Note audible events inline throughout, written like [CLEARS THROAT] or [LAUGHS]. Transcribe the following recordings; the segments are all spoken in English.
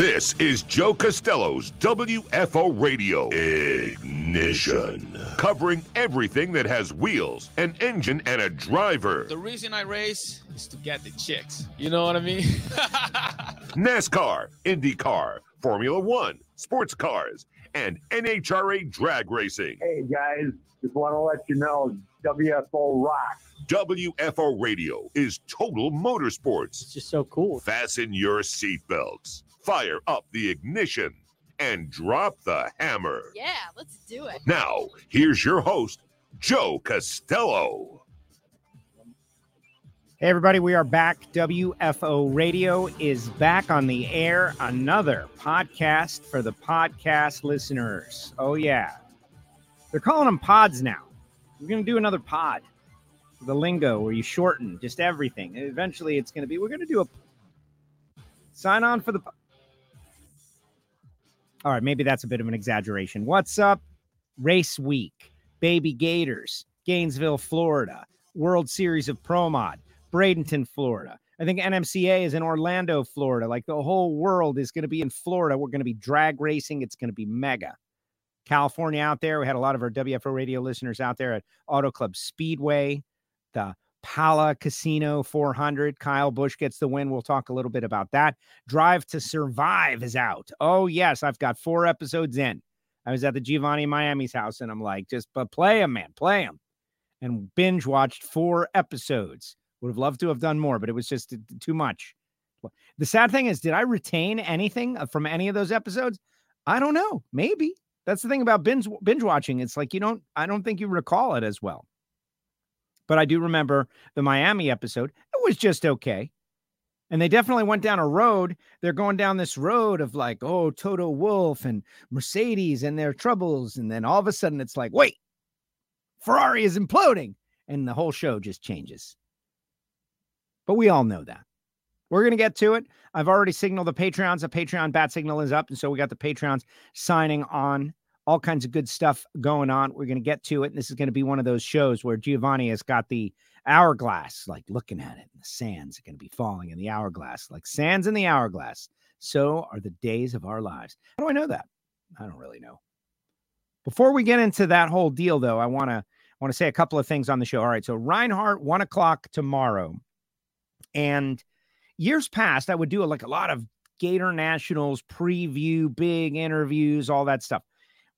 This is Joe Costello's WFO Radio Ignition, covering everything that has wheels, an engine, and a driver. The reason I race is to get the chicks. You know what I mean? [LAUGHS] NASCAR, IndyCar, Formula One, sports cars, and NHRA drag racing. Hey guys, just want to let you know WFO rocks. WFO Radio is total motorsports. It's just so cool. Fasten your seatbelts, fire up the ignition, and drop the hammer. Yeah, let's do it. Now, here's your host, Joe Costello. Hey, everybody, we are back. WFO Radio is back on the air. Another podcast for the podcast listeners. Oh, yeah. They're calling them pods now. We're going to do another pod. The lingo where you shorten just everything. And eventually, it's going to be, we're going to do a sign on for the. All right, maybe that's a bit of an exaggeration. What's up? Race week, Baby Gators, Gainesville, Florida, World Series of Pro Mod. Bradenton, Florida. I think NMCA is in Orlando, Florida. Like the whole world is going to be in Florida. We're going to be drag racing. It's going to be mega. California out there. We had a lot of our WFO radio listeners out there at Auto Club Speedway, the Pala Casino 400. Kyle Busch gets the win. We'll talk a little bit about that. Drive to Survive is out. Oh, yes. I've got four episodes in. I was at the Giovanni Miami's house and I'm like, just but play them, man, play them. And binge watched four episodes. Would have loved to have done more, but it was just too much. The sad thing is, did I retain anything uh, from any of those episodes? I don't know. Maybe that's the thing about binge binge watching. It's like you don't. I don't think you recall it as well. But I do remember the Miami episode. It was just okay. And they definitely went down a road. They're going down this road of like, oh, Toto Wolff and Mercedes and their troubles. And then all of a sudden it's like, wait, Ferrari is imploding. And the whole show just changes. But we all know that. We're going to get to it. I've already signaled the Patreons. The Patreon bat signal is up. And so we got the Patreons signing on. All kinds of good stuff going on. We're going to get to it. And this is going to be one of those shows where Giovanni has got the hourglass, like looking at it. And the sands are going to be falling in the hourglass, like sands in the hourglass. So are the days of our lives. How do I know that? I don't really know. Before we get into that whole deal, though, I want to want to say a couple of things on the show. All right. So Reinhardt, one o'clock tomorrow. And years past, I would do like a lot of Gator Nationals preview, big interviews, all that stuff.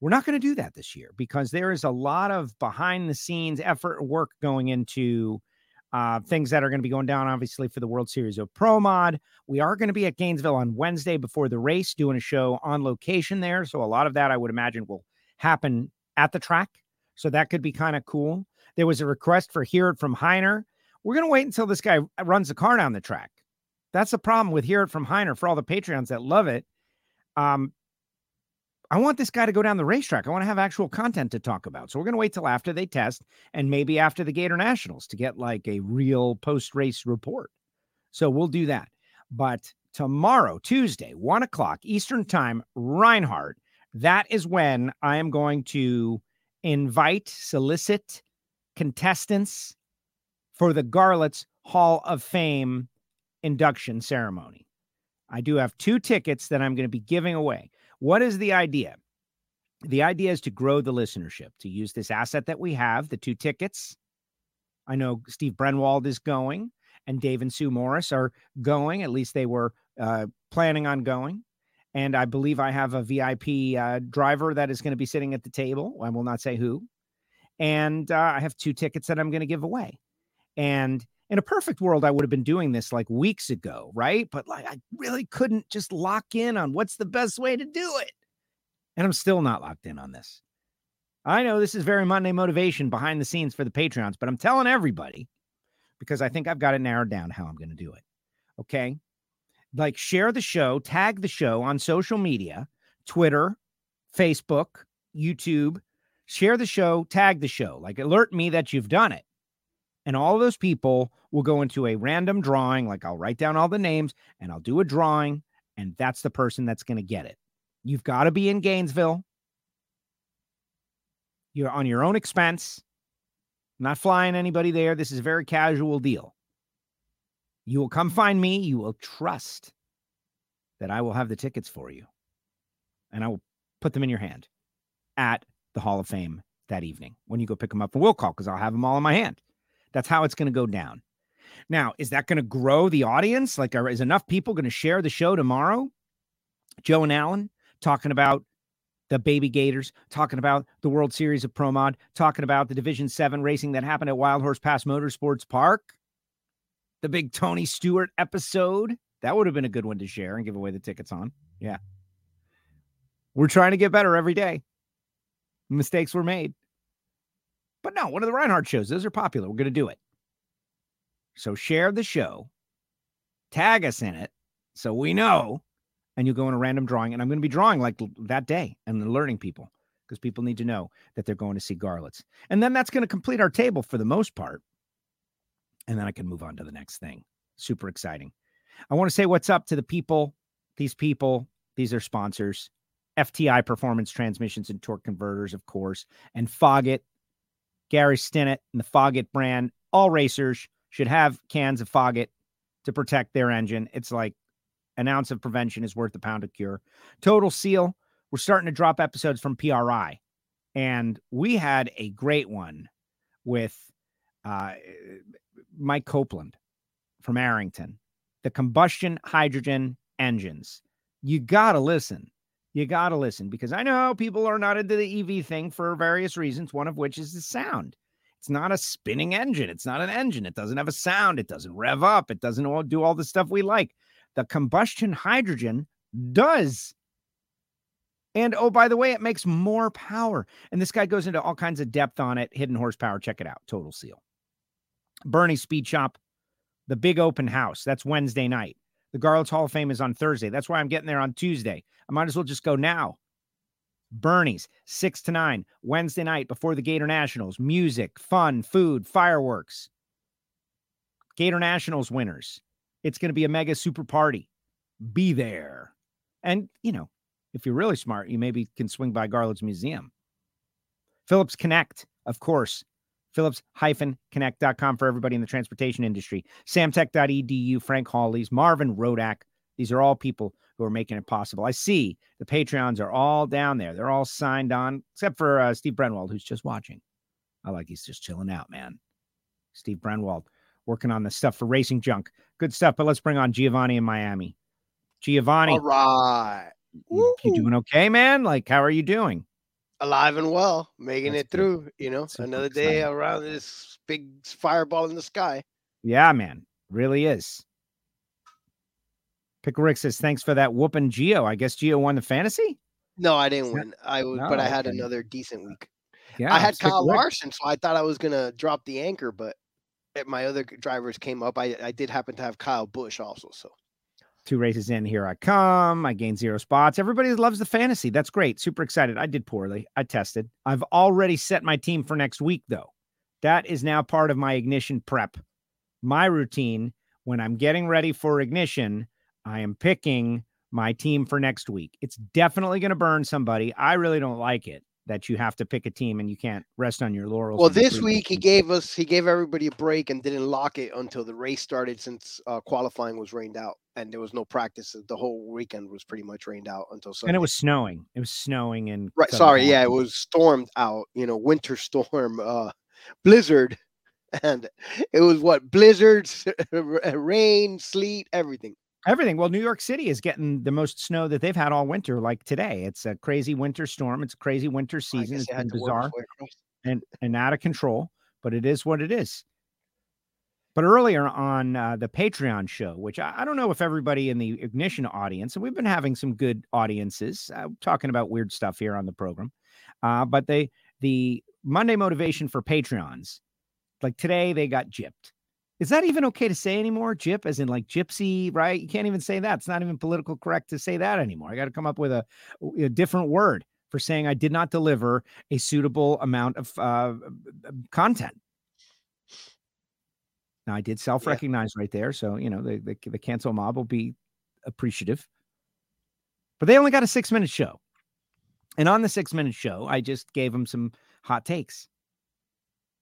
We're not going to do that this year because there is a lot of behind the scenes effort and work going into uh, things that are going to be going down, obviously, for the World Series of Pro Mod. We are going to be at Gainesville on Wednesday before the race, doing a show on location there. So a lot of that, I would imagine, will happen at the track. So that could be kind of cool. There was a request for Hear It from Heiner. We're going to wait until this guy runs the car down the track. That's the problem with Hear It from Heiner for all the Patreons that love it. Um, I want this guy to go down the racetrack. I want to have actual content to talk about. So we're going to wait till after they test and maybe after the Gator Nationals to get like a real post race report. So we'll do that. But tomorrow, Tuesday, one o'clock Eastern Time, Reinhardt, that is when I am going to invite, solicit contestants for the Garlits Hall of Fame induction ceremony. I do have two tickets that I'm going to be giving away. What is the idea? The idea is to grow the listenership, to use this asset that we have, the two tickets. I know Steve Brenwald is going and Dave and Sue Morris are going. At least they were uh, planning on going. And I believe I have a VIP uh, driver that is going to be sitting at the table. I will not say who. And uh, I have two tickets that I'm going to give away. And in a perfect world, I would have been doing this like weeks ago, right? But like, I really couldn't just lock in on what's the best way to do it. And I'm still not locked in on this. I know this is very Monday motivation behind the scenes for the Patreons, but I'm telling everybody because I think I've got it narrowed down how I'm going to do it. Okay. Like, share the show, tag the show on social media Twitter, Facebook, YouTube. Share the show, tag the show. Like, alert me that you've done it. And all those people will go into a random drawing. Like I'll write down all the names and I'll do a drawing, and that's the person that's going to get it. You've got to be in Gainesville. You're on your own expense. Not flying anybody there. This is a very casual deal. You will come find me. You will trust that I will have the tickets for you and I will put them in your hand at the Hall of Fame that evening when you go pick them up and we'll call because I'll have them all in my hand. That's how it's going to go down. Now, is that going to grow the audience? Like, are, is enough people going to share the show tomorrow? Joe and Alan talking about the Baby Gators, talking about the World Series of Pro Mod, talking about the Division 7 racing that happened at Wild Horse Pass Motorsports Park, the big Tony Stewart episode. That would have been a good one to share and give away the tickets on. Yeah. We're trying to get better every day. Mistakes were made. But no, one of the Reinhardt shows, those are popular. We're going to do it. So share the show, tag us in it so we know, and you go in a random drawing. And I'm going to be drawing like that day and alerting people because people need to know that they're going to see Garlits. And then that's going to complete our table for the most part. And then I can move on to the next thing. Super exciting. I want to say what's up to the people, these people, these are sponsors. FTI Performance Transmissions and Torque Converters, of course, and Foggett, Gary Stinnett, and the Foggett brand. All racers should have cans of Foggett to protect their engine. It's like an ounce of prevention is worth a pound of cure. Total Seal, we're starting to drop episodes from PRI, and we had a great one with uh, Mike Copeland from Arrington. The combustion hydrogen engines. You got to listen. You got to listen because I know people are not into the EV thing for various reasons, one of which is the sound. It's not a spinning engine. It's not an engine. It doesn't have a sound. It doesn't rev up. It doesn't all do all the stuff we like. The combustion hydrogen does. And oh, by the way, it makes more power. And this guy goes into all kinds of depth on it. Hidden horsepower. Check it out. Total seal. Bernie Speed Shop, the big open house. That's Wednesday night. The Garlits Hall of Fame is on Thursday. That's why I'm getting there on Tuesday. I might as well just go now. Bernie's, 6 to 9, Wednesday night before the Gator Nationals. Music, fun, food, fireworks. Gator Nationals winners. It's going to be a mega super party. Be there. And, you know, if you're really smart, you maybe can swing by Garlits Museum. Phillips Connect, of course. Phillips-connect.com for everybody in the transportation industry. Samtech.edu, Frank Hawley's, Marvin Rodak. These are all people who are making it possible. I see the Patreons are all down there. They're all signed on, except for uh, Steve Brenwald, who's just watching. I like he's just chilling out, man. Steve Brenwald working on the stuff for Racing Junk. Good stuff. But let's bring on Giovanni in Miami. Giovanni. All right. You, you doing okay, man? Like, how are you doing? Alive and well, making That's it good. through, you know, Super another day exciting. around this big fireball in the sky. Yeah, man. Really is. Pickle Rick says, thanks for that whooping Geo. I guess Geo won the fantasy? No, I didn't win. I was, No, but I had okay. another decent week. Yeah. I had Kyle Rick. Larson, so I thought I was gonna drop the anchor, but my other drivers came up. I I did happen to have Kyle Busch also. So Two races in, here I come. I gained zero spots. Everybody loves the fantasy. That's great. Super excited. I did poorly. I tested. I've already set my team for next week, though. That is now part of my ignition prep. My routine when I'm getting ready for ignition, I am picking my team for next week. It's definitely going to burn somebody. I really don't like it that you have to pick a team and you can't rest on your laurels. well, this week he gave us he gave everybody a break and didn't lock it until the race started since uh, qualifying was rained out and there was no practice. The whole weekend was pretty much rained out until Sunday. and it was snowing. It was snowing and right. Sorry, yeah, it was stormed out. You know, winter [LAUGHS] storm, uh, blizzard, and it was what blizzards, [LAUGHS] rain, sleet, everything. Everything. Well, New York City is getting the most snow that they've had all winter, like today. It's a crazy winter storm. It's a crazy winter season. It's been bizarre its way across. and, and out of control, but it is what it is. But earlier on uh, the Patreon show, which I, I don't know if everybody in the Ignition audience, and we've been having some good audiences uh, talking about weird stuff here on the program, uh, but they the Monday motivation for Patreons, like today they got gypped. Is that even okay to say anymore? Gyp, as in like gypsy, right? You can't even say that. It's not even political correct to say that anymore. I got to come up with a, a different word for saying I did not deliver a suitable amount of uh, content. Now I did self-recognize right there, so you know the, the the cancel mob will be appreciative. But they only got a six-minute show, and on the six-minute show, I just gave them some hot takes.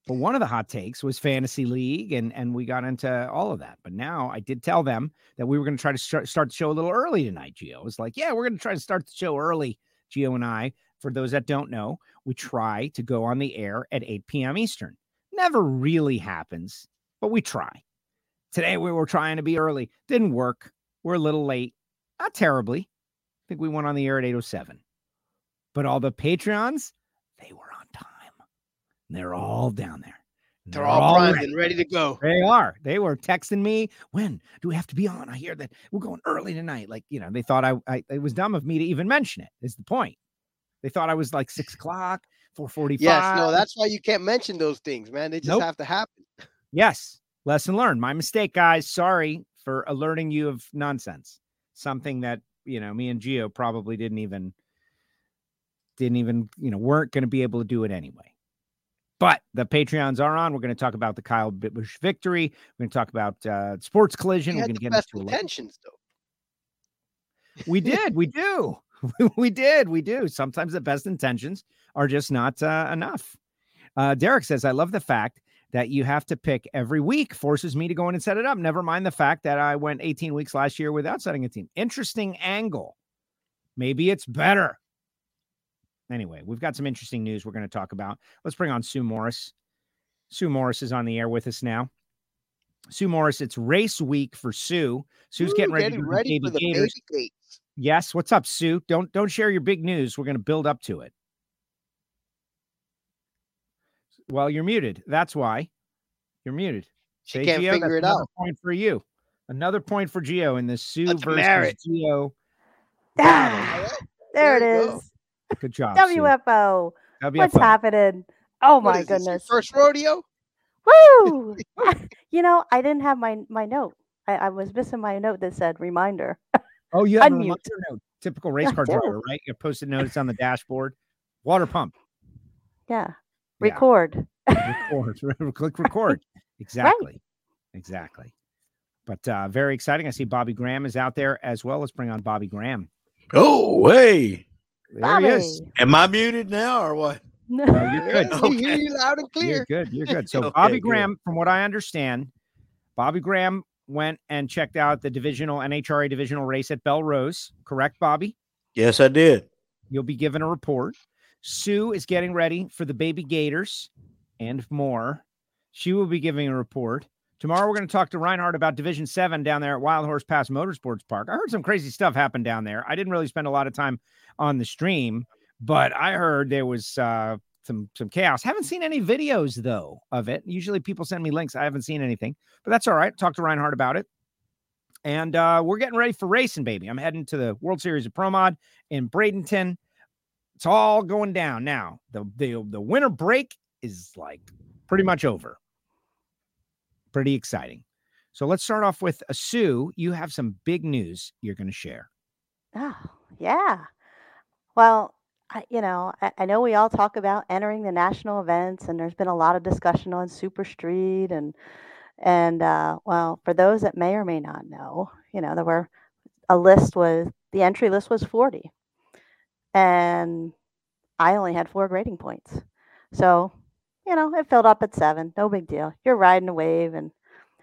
But one of the hot takes was fantasy league, and and we got into all of that. But now I did tell them that we were going to try to start, start the show a little early tonight. Geo was like, "Yeah, we're going to try to start the show early." Geo and I, for those that don't know, we try to go on the air at 8 p.m. Eastern. Never really happens, but we try. Today we were trying to be early. Didn't work. We're a little late. Not terribly. I think we went on the air at 807. But all the Patreons, they were on time. They're all down there. They're all primed ready. and ready to go. They are. They were texting me. When do we have to be on? I hear that we're going early tonight. Like, you know, they thought I, I it was dumb of me to even mention it, is the point. They thought I was like six o'clock, 445. Yes, no, that's why you can't mention those things, man. They just Nope. have to happen. Yes. Lesson learned. My mistake, guys. Sorry for alerting you of nonsense. Something that, you know, me and Geo probably didn't even didn't even, you know, weren't going to be able to do it anyway. But the Patreons are on. We're going to talk about the Kyle Busch victory. We're going to talk about uh, sports collision. We're going to get best into a intentions, though. We [LAUGHS] did. We do. [LAUGHS] we did. We do. Sometimes the best intentions are just not uh, enough. Uh, Derek says, I love the fact that you have to pick every week forces me to go in and set it up. Never mind the fact that I went 18 weeks last year without setting a team. Interesting angle. Maybe it's better. Anyway, we've got some interesting news we're going to talk about. Let's bring on Sue Morris. Sue Morris is on the air with us now. Sue Morris, it's race week for Sue. Sue's Ooh, getting ready, getting ready for the Gators. baby gates. Yes. What's up, Sue? Don't don't share your big news. We're going to build up to it. Well, you're muted. That's why you're muted. She Say, can't Gio, figure it out. Point for you. Another point for Geo in the Sue Let's versus marry. Geo. Ah, there it there you go. Good job. Sue. WFO. What's WFO. happening? Oh What my is this, your goodness. First rodeo? Woo! [LAUGHS] [LAUGHS] you know, I didn't have my my note. I, I was missing my note that said reminder. [LAUGHS] Oh, you have a Unmute. reminder note. Typical race car driver, right? You posted notice on the dashboard. Water pump. Yeah. Yeah. Record. record. [LAUGHS] [LAUGHS] Click record. Exactly. Exactly. But uh, very exciting. I see Bobby Graham is out there as well. Let's bring on Bobby Graham. Oh, hey. There he is. Am I muted now or what? No, you're good. Yeah, We hear you loud and clear. You're good. You're good. So [LAUGHS] Okay, Bobby good. Graham, from what I understand, Bobby Graham went and checked out the divisional NHRA divisional race at Belle Rose. Correct, Bobby? Yes, I did. You'll be given a report. Sue is getting ready for the baby gators and more. She will be giving a report. Tomorrow we're going to talk to Reinhardt about Division 7 down there at Wild Horse Pass Motorsports Park. I heard some crazy stuff happen down there. I didn't really spend a lot of time on the stream, but I heard there was uh, some some chaos. Haven't seen any videos though of it. Usually people send me links. I haven't seen anything, but that's all right. Talk to Reinhardt about it. And uh, we're getting ready for racing, baby. I'm heading to the World Series of Pro Mod in Bradenton. It's all going down now. The the the winter break is like pretty much over. Pretty exciting. So let's start off with uh, Sue. You have some big news you're going to share. Oh, yeah. Well, I, you know, I, I know we all talk about entering the national events, and there's been a lot of discussion on Super Street, and and uh, well, for those that may or may not know, you know, there were a list was the entry list was 40, and I only had four grading points, so you know, it filled up at seven. No big deal. You're riding a wave, and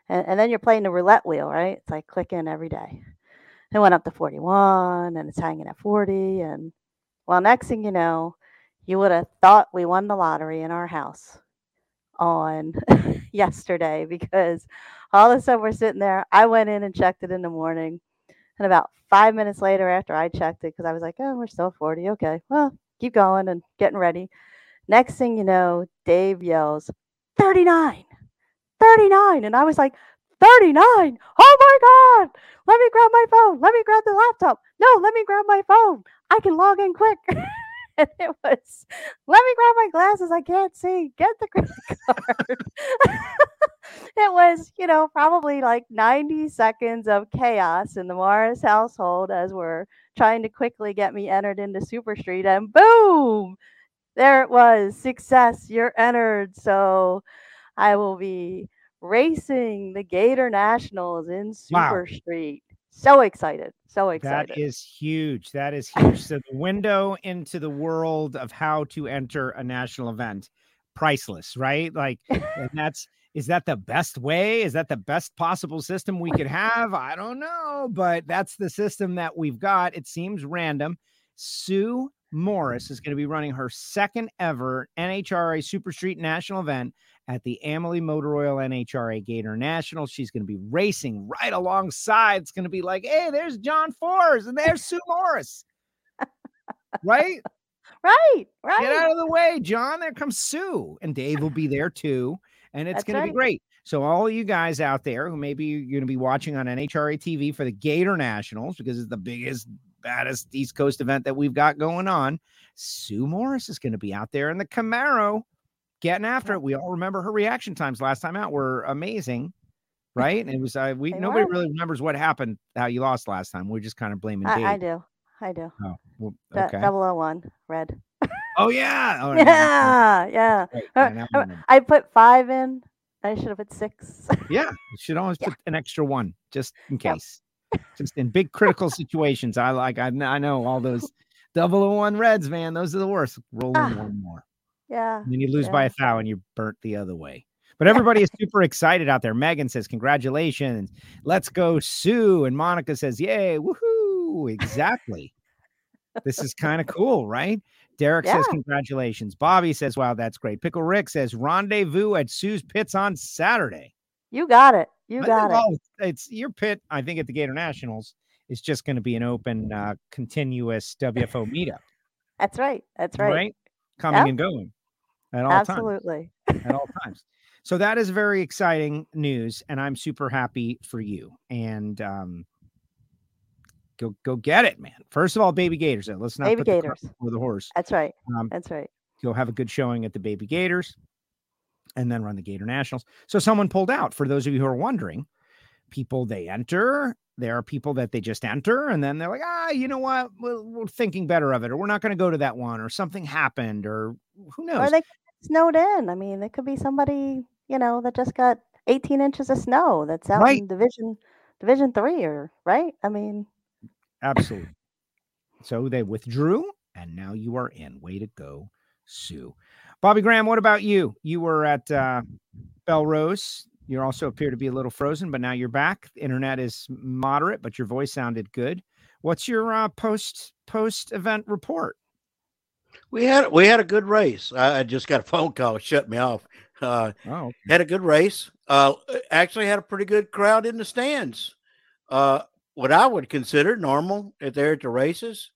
and, and then you're playing the roulette wheel, right? It's like click in every day. It went up to 41 and it's hanging at 40. And well, next thing you know, you would have thought we won the lottery in our house on [LAUGHS] yesterday because all of a sudden we're sitting there. I went in and checked it in the morning. And about five minutes later, after I checked it, because I was like, oh, we're still 40. Okay. Well, keep going and getting ready. Next thing you know, Dave yells, 39, 39. And I was like, 39. Oh my God. Let me grab my phone. Let me grab the laptop. No, let me grab my phone. I can log in quick. [LAUGHS] and [LAUGHS] it was, let me grab my glasses. I can't see. Get the credit [LAUGHS] card. [LAUGHS] it was, you know, probably like 90 seconds of chaos in the Morris household as we're trying to quickly get me entered into Super Street. And boom, there it was. Success. You're entered. So I will be racing the Gator Nationals in Wow. Super Street. So excited. So excited. That is huge. That is huge. so the window into the world of how to enter a national event priceless, right? Like, [LAUGHS] and that's is that the best way? Is that the best possible system we could have? I don't know, but that's the system that we've got. It seems random. Sue Morris is going to be running her second ever NHRA Super Street National event at the Amalie Motor Oil NHRA Gator National. She's going to be racing right alongside. It's going to be like, hey, there's John Force and there's Sue Morris. right? Right, [LAUGHS] right. Get out of the way, John. There comes Sue. And Dave will be there too. And it's That's going to be great. So, all you guys out there who maybe you're going to be watching on NHRA TV for the Gator Nationals because it's the biggest, baddest East Coast event that we've got going on, Sue Morris is going to be out there in the Camaro getting after it. We all remember her reaction times last time out were amazing. [LAUGHS] Right. And it was, uh, we, They nobody were. really remembers what happened, how you lost last time. We're just kind of blaming I, I do. I do. Oh, well, okay. 001, red. Oh, yeah. Oh, [LAUGHS] Yeah, yeah. Right, I. I put five in. I should have put six. [LAUGHS] Yeah, you should always Yeah. put an extra one just in Yep. case. Just in big critical situations. I like, I, I know all those 001 Reds, man. Those are the worst. Roll in Ah. one more. Yeah. And then you lose by a thou and you're burnt the other way. But everybody is super excited out there. Megan says, Congratulations. Let's go, Sue. And Monica says, Yay, woohoo. Exactly. this is kind of cool, right? Derek says, Congratulations. Bobby says, Wow, that's great. Pickle Rick says, Rendezvous at Sue's Pits on Saturday. You got it. You got it. all- it's your pit. I think at the Gator Nationals is just going to be an open, uh, continuous WFO meetup, That's right. That's right? right. Coming Yep. and going at all times. Absolutely. At all times. So that is very exciting news, and I'm super happy for you. And um, go go get it, man. First of all, Baby Gators. though. Let's not Baby put the Gators. before the horse. That's right. Um, That's right. go have a good showing at the Baby Gators and then run the Gator Nationals. So someone pulled out. For those of you who are wondering, people they enter, there are people that they just enter and then they're like, ah, you know what? We're, we're thinking better of it, or we're not going to go to that one, or something happened, or who knows? Or they snowed in. I mean, it could be somebody, you know, that just got 18 inches of snow that's out Right. in division division three or right. I mean, Absolutely. So they withdrew, and now you are in. Way to go, Sue. Bobby Graham, what about you? You were at uh, Belle Rose. You also appear to be a little frozen, but now you're back. The internet is moderate, but your voice sounded good. What's your uh, post post event report? We had we had a good race. I, I just got a phone call, shut me off. Uh, Oh, had a good race. Uh, actually had a pretty good crowd in the stands. Uh, what I would consider normal at there at the races.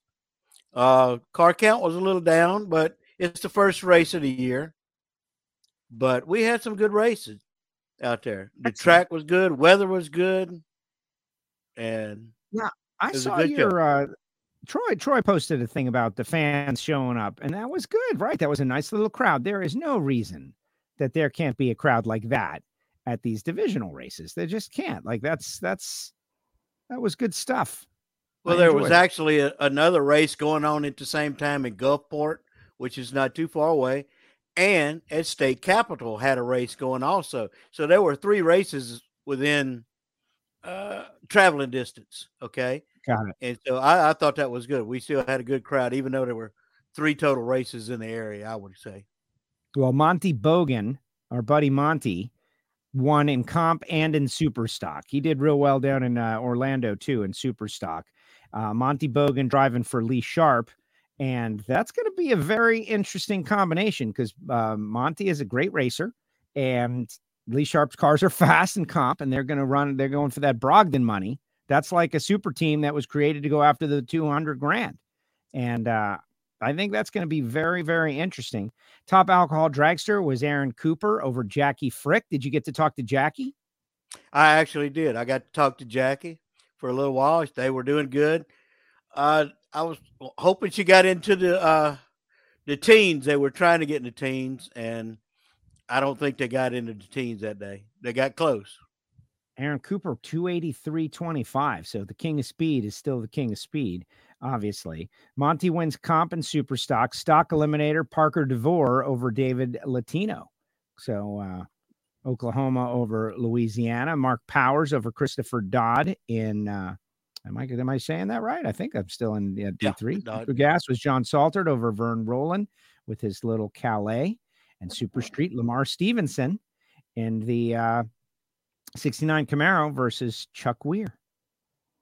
Uh, car count was a little down, but it's the first race of the year. But we had some good races out there. The Excellent. track was good, weather was good, and yeah, I It was a saw your uh, Troy. Troy posted a thing about the fans showing up, and that was good, right? That was a nice little crowd. There is no reason that there can't be a crowd like that at these divisional races. They just can't. Like that's that's that was good stuff. Well, there was it. actually a, another race going on at the same time in Gulfport, which is not too far away, and at State Capitol had a race going also. So there were three races within uh, traveling distance. Okay, Got it. and so I, I thought that was good. We still had a good crowd, even though there were three total races in the area. I would say. Well, Monty Bogan, our buddy Monty, won in comp and in super stock. He did real well down in uh, Orlando too in super stock. Uh, Monty Bogan driving for Lee Sharp. And that's going to be a very interesting combination because uh, Monty is a great racer and Lee Sharp's cars are [LAUGHS] fast and comp and they're going to run, they're going for that Brogdon money. That's like a super team that was created to go after the 200 grand. And uh, I think that's going to be very, very interesting. Top alcohol dragster was Aaron Cooper over Jackie Frick. Did you get to talk to Jackie? I actually did. I got to talk to Jackie for a little while. They were doing good. Uh, I was hoping she got into the uh, the teens. They were trying to get in the teens, and I don't think they got into the teens that day. They got close. Aaron Cooper, 283.25. So the king of speed is still the king of speed, obviously. Monty wins comp and super stock. Stock eliminator, Parker DeVore over David Latino. So uh, Oklahoma over Louisiana. Mark Powers over Christopher Dodd in. Uh, Am I am I saying that right? I think I'm still in uh, D3. Dodd. Cooper Gas was John Saltert over Vern Roland with his little Calais. and Super Street Lamar Stevenson in the uh, 69 Camaro versus Chuck Weir.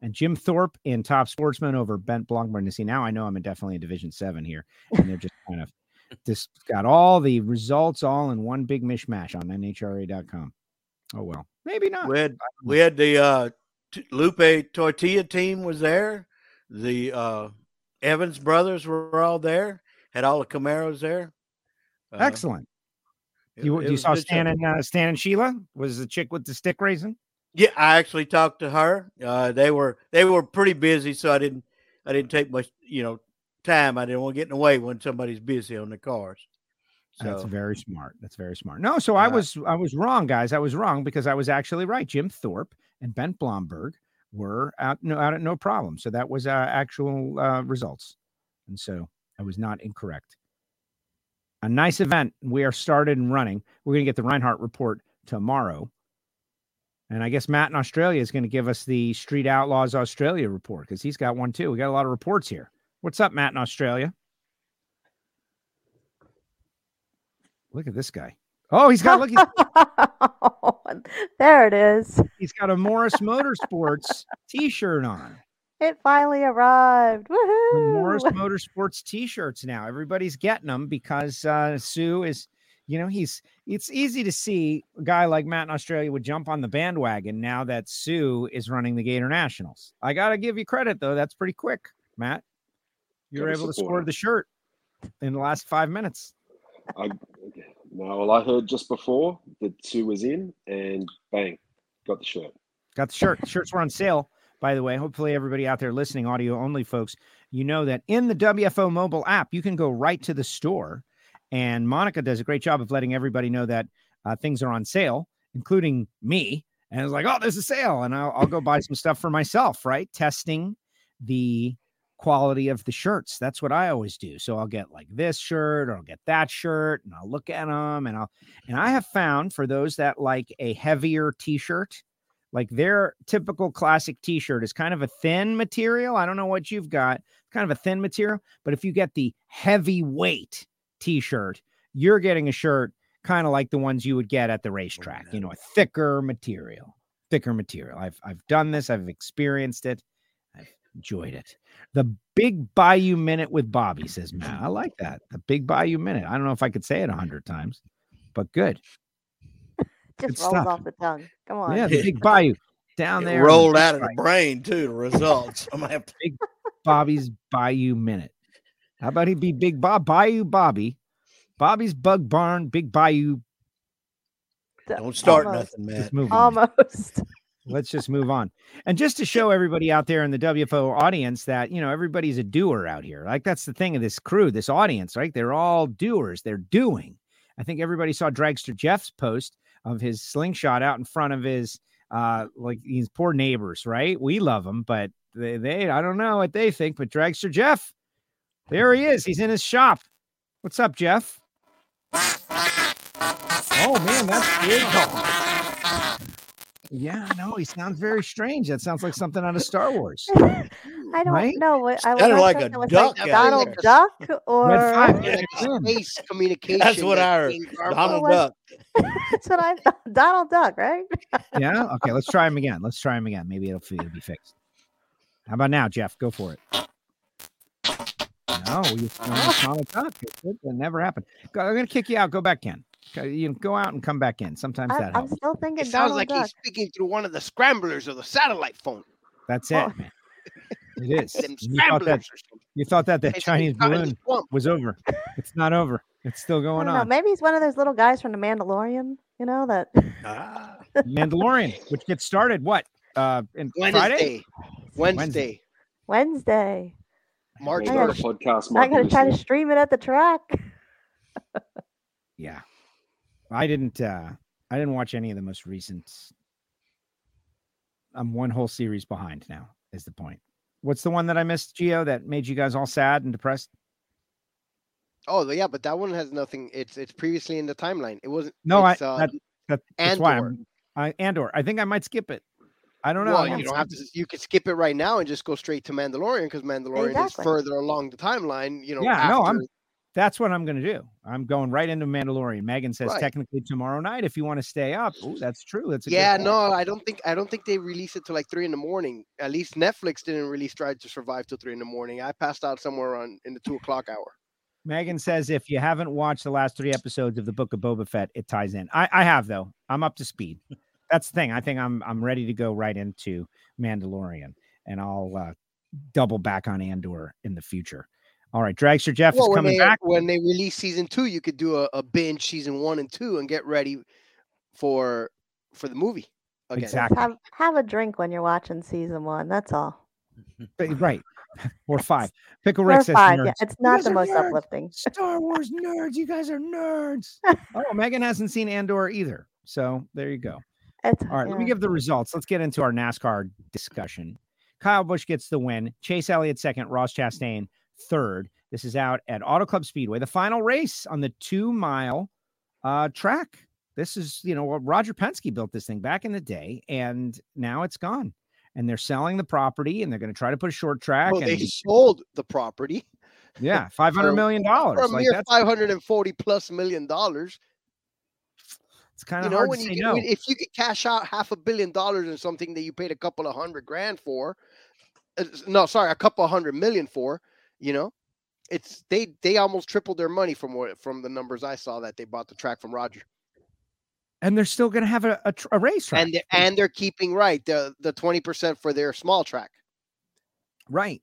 And Jim Thorpe in Top Sportsman over Bent Blancburn. See, now I know I'm in definitely in Division Seven here, and they're just kind of [LAUGHS] just got all the results all in one big mishmash on NHRA.com. Oh well, maybe not. We had we had the uh, T- Lupe Tortilla team was there. The uh, Evans brothers were all there. Had all the Camaros there. Uh, Excellent. You you saw Stan and uh, Stan and Sheila was the chick with the stick raising. Yeah, I actually talked to her. Uh, they were they were pretty busy, so I didn't I didn't take much you know time. I didn't want to get in the way when somebody's busy on the cars. That's very smart. That's very smart. No, so I was I was wrong, guys. I was wrong because I was actually right. Jim Thorpe and Bent Blomberg were out no out at no problem. So that was uh, actual uh, results, and so I was not incorrect. A nice event. We are started and running. We're going to get the Reinhardt report tomorrow. And I guess Matt in Australia is going to give us the Street Outlaws Australia report because he's got one too. We got a lot of reports here. What's up, Matt in Australia? Look at this guy. Oh, he's got look. He's, [LAUGHS] there it is. he's got a Morris Motorsports T-shirt on. It finally arrived. The Woohoo! Morris Motorsports T-shirts now. Everybody's getting them because uh, Sue is, you know, he's. It's easy to see a guy like Matt in Australia would jump on the bandwagon now that Sue is running the Gator Nationals. I got to give you credit though. That's pretty quick, Matt. You were Gotta able to score the shirt in the last five minutes. I no, well, I heard just before that Sue was in, and bang, got the shirt. Got the shirt. The shirts were on sale, by the way. Hopefully, everybody out there listening, audio only folks, you know that in the WFO mobile app, you can go right to the store. And Monica does a great job of letting everybody know that uh, things are on sale, including me. And it's like, oh, there's a sale. And I'll, I'll go buy some stuff for myself, right? Testing the quality of the shirts. That's what I always do. So I'll get like this shirt or I'll get that shirt and I'll look at them and I'll, and I have found for those that like a heavier t shirt, like their typical classic t-shirt is kind of a thin material. I don't know what you've got, kind of a thin material, but if you get the heavyweight t-shirt, you're getting a shirt kind of like the ones you would get at the oh, racetrack, you know, a thicker material, thicker material. I've I've done this, I've experienced it. I've enjoyed it. The Big Bayou Minute with Bobby says, "Man, I like that. The Big Bayou Minute. I don't know if I could say it a hundred times, but good. Just good rolls stuff. off the tongue. Come on. Yeah, the Big Bayou down It there. in rolled out of the brain too. The results. I'm gonna have to. Bobby's Bayou Minute. How about he be Big Bob Bayou Bobby? Bobby's Bug Barn, Big Bayou. D- Don't start almost. nothing, Let's man. Almost. [LAUGHS] Let's just move on. And just to show everybody out there in the WFO audience that, you know, everybody's a doer out here. Like that's the thing of this crew, this audience, right? They're all doers. They're doing. I think everybody saw Dragster Jeff's post of his slingshot out in front of his uh like these poor neighbors, right? We love them, but they, they I don't know what they think, but Dragster Jeff, there he is. He's in his shop. What's up, Jeff? Oh man, that's big. Yeah, no, he sounds very strange. That sounds like something out of Star Wars. [LAUGHS] I don't Right? know what I was Sounded like a was duck like Donald there. Duck or Red Five. Yeah, Yeah, space [LAUGHS] communication. That's what that I heard. Donald Duck. [LAUGHS] that's what I thought. Donald Duck, right? Yeah. Okay. Let's try him again. Let's try him again. Maybe it'll, it'll be fixed. How about now, Jeff? Go for it. No, you it's not a duck. It, it never happened. I'm gonna kick you out. Go back in. Go- You go out and come back in. Sometimes I, that I'm still thinking It sounds like Duck. he's speaking through one of the scramblers or the satellite phone. That's Oh. it, man. [LAUGHS] It is. You thought that you thought that that It's Chinese caught in the balloon was over. It's not over. It's still going don't know. on. Maybe he's one of those little guys from the Mandalorian. You know that. Ah, [LAUGHS] Mandalorian, which gets started what? Uh, in Friday. Wednesday. Wednesday. Wednesday. March Maybe I gotta- podcast I might gotta try to stream it at the track. [LAUGHS] Yeah. I didn't uh I didn't watch any of the most recent. I'm one whole series behind now, is the point. What's the one that I missed, Geo, that made you guys all sad and depressed? Oh, yeah, but that one has nothing. It's it's previously in the timeline. It wasn't. No, I uh, that, that, that's why Andor. I'm I Andor. I think I might skip it. I don't know. well, I'm you don't have to. You could skip it right now and just go straight to Mandalorian because Mandalorian Exactly. is further along the timeline. You know. Yeah, no, I'm- after- That's what I'm going to do. I'm going right into Mandalorian. Megan says Right. technically tomorrow night if you want to stay up. Ooh, that's true. That's a yeah, no, I don't think I don't think they release it till like three in the morning. At least Netflix didn't release Drive to Survive till three in the morning. I passed out somewhere on in the two o'clock hour. Megan says if you haven't watched the last three episodes of the Book of Boba Fett, it ties in. I, I have though. I'm up to speed. That's the thing. I think I'm I'm ready to go right into Mandalorian, and I'll uh, double back on Andor in the future. All right, Dragster Jeff Well, is coming they, back. when they release season two, you could do a, a binge season one and two and get ready for for the movie. Again. Exactly. Have have a drink when you're watching season one. That's all. [LAUGHS] right. But- Right. [LAUGHS] Or five. Pickle Or Rick says five. Yeah, it's not the most nerds. uplifting. Star Wars [LAUGHS] nerds. You guys are nerds. oh, Megan hasn't seen Andor either. So there you go. It's, All right, let me give the results. Let's get into our NASCAR discussion. Kyle Busch gets the win. Chase Elliott second. Ross Chastain third. This is out at Auto Club Speedway, the final race on the two mile uh, track. This is, you know, Roger Penske built this thing back in the day, and now it's gone. And they're selling the property, and they're going to try to put a short track. Well, they sold the property yeah, [LAUGHS] five hundred million dollars. for a Like mere five hundred and forty plus million dollars. it's kind You of know, hard when to you say get, no. if you could cash out half a billion dollars in something that you paid a couple of hundred grand for, uh, no, sorry, a couple of hundred million for, you know, it's they they almost tripled their money from what from the numbers I saw that they bought the track from Roger, and they're still going to have a, a, a racetrack. and they're, and they're keeping right the the twenty percent for their small track. Right.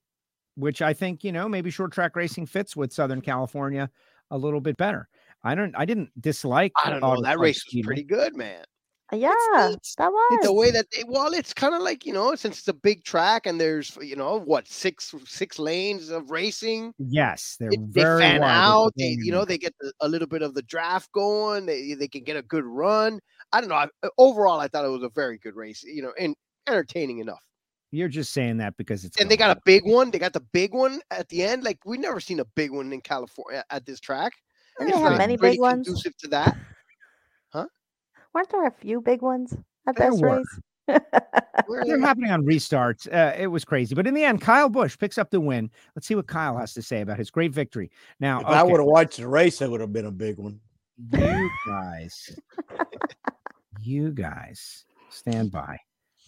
Which I think, you know, maybe short track racing fits with Southern California a little bit better. I don't I didn't dislike I don't know. That race was pretty good, man. Yeah, neat. that was. The way that they well, it's kind of like you know, since it's a big track and there's you know what six six lanes of racing. Yes, they're it- they very fan wide. out. They, you know, they get the, a little bit of the draft going. They they can get a good run. I don't know. I, uh, overall, I thought it was a very good race. You know, and entertaining enough. You're just saying that because it's And they got a big one. They got the big one at the end. Like we've never seen a big one in California at this track. They It's have many big ones. conducive to that. Weren't there a few big ones at There this were. race? [LAUGHS] They're happening on restarts. Uh, it was crazy. But in the end, Kyle Busch picks up the win. Let's see what Kyle has to say about his great victory. Now, If I would have watched the race, it would have been a big one. you [LAUGHS] guys, you guys stand by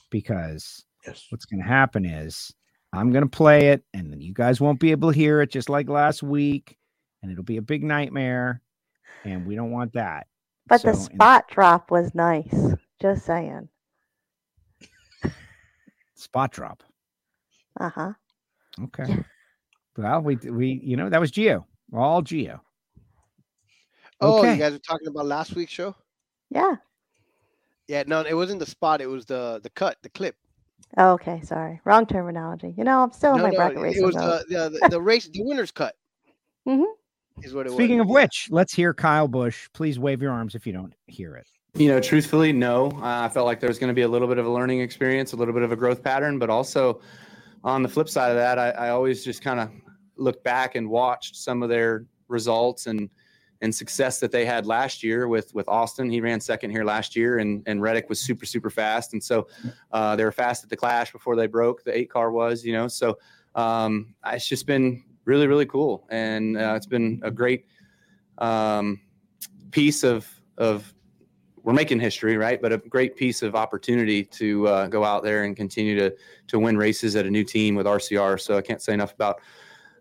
because Yes. what's going to happen is I'm going to play it and then you guys won't be able to hear it just like last week and it'll be a big nightmare and we don't want that. But the So, in- spot drop was nice. Just saying. spot drop. Uh huh. Okay. Yeah. Well, we we you know that was Geo. All Geo. Oh, Okay. you guys were talking about last week's show. Yeah. Yeah, no, it wasn't the spot. It was the the cut, the clip. Oh, okay. Sorry. Wrong terminology. You know, I'm still in my no, bracket race. it racing was mode. the, the the the race, the winner's cut. [LAUGHS] Mhm. Is what it Speaking was. of which, let's hear Kyle Busch. Please wave your arms if you don't hear it. You know, truthfully, no. Uh, I felt like there was going to be a little bit of a learning experience, a little bit of a growth pattern, but also on the flip side of that, I, I always just kind of looked back and watched some of their results and and success that they had last year with with Austin. He ran second here last year, and and Reddick was super super fast, and so uh, they were fast at the Clash before they broke. The eight car was, you know, so um, it's just been really really cool, and uh, it's been a great um, piece of of we're making history, right? But a great piece of opportunity to uh, go out there and continue to to win races at a new team with RCR. So I can't say enough about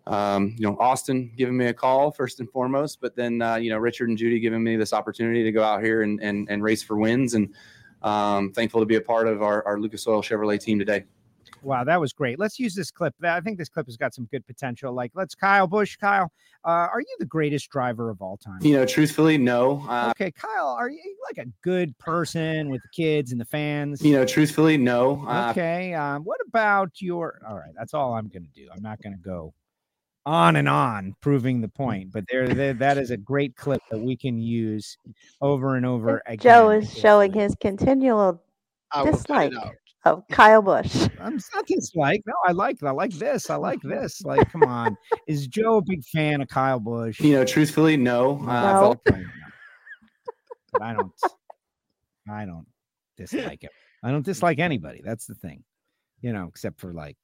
um, you know Austin giving me a call first and foremost, but then uh, you know Richard and Judy giving me this opportunity to go out here and and, and race for wins, and um, thankful to be a part of our, our Lucas Oil Chevrolet team today. Wow, that was great. Let's use this clip. I think this clip has got some good potential. Like, let's Kyle Busch. Kyle, uh, are you the greatest driver of all time? You know, truthfully, no. Uh, Okay, Kyle, are you like a good person with the kids and the fans? you know, truthfully, no. Uh, Okay. Um, what about your? All right, that's all I'm going to do. I'm not going to go on and on proving the point, but there, there, that is a great clip that we can use over and over again. Joe is showing his continual I will cut dislike it out. Of Kyle Busch. I'm it's not dislike. No, I like. I like this. I like this. Like, come on. Is Joe a big fan of Kyle Busch? you know, truthfully, no. Uh, I No. Okay. But I don't. I don't dislike him. I don't dislike anybody. That's the thing, you know, except for like,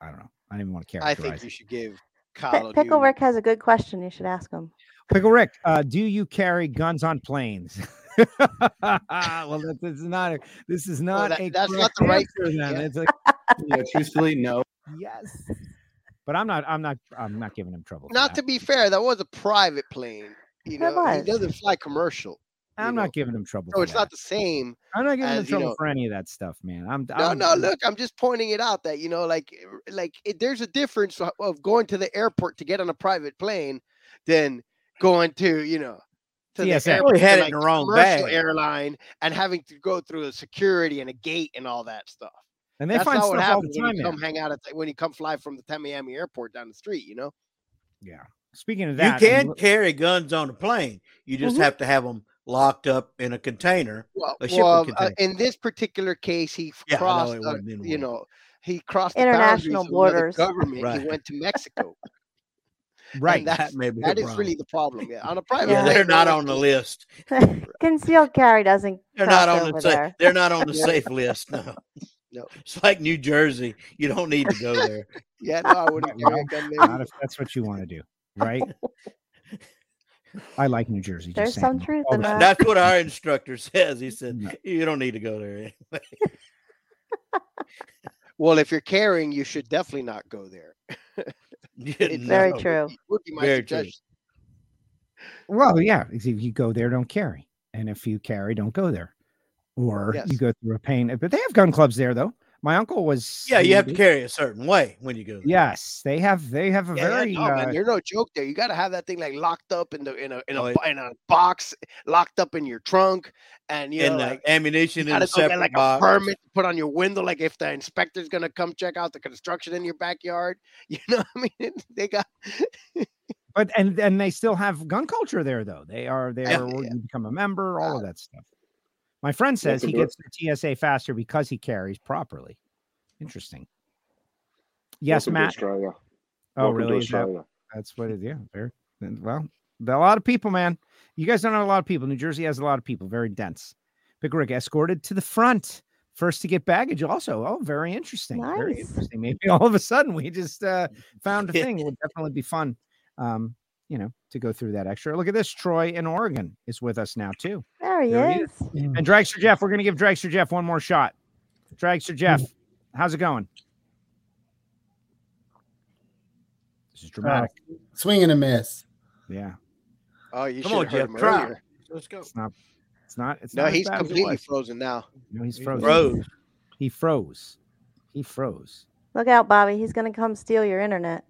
I don't know. I don't even want to I characterize. think you should give Kyle, Pickle. Rick has a good question. You should ask him. Pickle Rick, uh, do you carry guns on planes? [LAUGHS] [LAUGHS] well, that, this is not a, this is not that- a that's not the right- answer then. [LAUGHS] yeah. It's a, You know, truthfully, no. yes, but I'm not. I'm not. I'm not giving him trouble. Not to be fair, that was a private plane. You know, he doesn't fly commercial, I'm know. not giving him trouble. No, it's that. not the same. I'm not giving him as, you trouble know- for any of that stuff, man. I'm. No, I'm no, look, I'm just pointing it out that you know, like, eh, like it, there's a difference of- of going to the airport to get on a private plane than going to, you know, to TSA. the airport, had to, it in like, the wrong commercial bag. airline and having to go through a security and a gate and all that stuff. And they That's find stuff what all the happens when you come hang out at the, when you come fly from the Miami airport down the street. You know, Yeah. Speaking of that, You that, can and- carry guns on a plane. You just Mhm. have to have them locked up in a container. well, A shipping well uh, in this particular case, he Yeah, I know crossed, uh, you know, he crossed International boundaries borders. Government. Right. He went to Mexico. Right. And That may that is that a is really the problem. Yeah, on a private Yeah, plane, they're not on the list. [LAUGHS] Concealed carry doesn't. They're not on the safe. They're not on the [LAUGHS] safe list. No. [LAUGHS] No. It's like New Jersey. You don't need to go there. Yeah, no, I wouldn't carry a. Not if that's what you want to do, right? I like New Jersey. just There's saying. some truth All in that. That's what our instructor says. He said, No. You don't need to go there anyway. Well, if you're carrying, you should definitely not go there. [LAUGHS] You It's Very true. Would be my Very true. Well, yeah. If you go there, don't carry, and if you carry, don't go there, or Yes. you go through a pain. But they have gun clubs there, though. My uncle was. Yeah, you have to carry a certain way when you go there. Yes, they have. They have a Yeah, yeah, very. no, man, uh, there's no joke there. You got to have that thing like locked up in the in a in a, Oh, in a box, locked up in your trunk, and you and know, like ammunition you in gotta a separate like box. a permit to put on your window, like if the inspector's gonna come check out the construction in your backyard. [LAUGHS] You know, what I mean, [LAUGHS] they got but and and they still have gun culture there, though. They are there. Yeah, where yeah. You become a member. All of that stuff. My friend says he gets the TSA faster because he carries properly. Interesting. Yes, Welcome Matt. Australia. Oh, Welcome really? Is that- That's what it is. Yeah. Very well. A lot of people, man. You guys don't know a lot of people. New Jersey has a lot of people. Very dense. Big Rick escorted to the front. First to get baggage. Also, oh, very interesting. Very interesting. Maybe [LAUGHS] all of a sudden we just uh, found a [LAUGHS] thing. It would definitely be fun. Um, you know, to go through that extra. Look at this. Troy in Oregon is with us now too. There he There he is. Hmm. And Dragster Jeff, we're gonna give Dragster Jeff one more shot. Dragster hmm. Jeff, how's it going? This is uh, dramatic. Swing and a miss. Yeah. oh, you Come should on, have heard Jeff, him try. earlier. Let's go. It's not. It's not. It's No, not he's bad as it completely frozen now. No, he's He frozen. froze. He froze. He froze. Look out, Bobby. He's going to come steal your internet.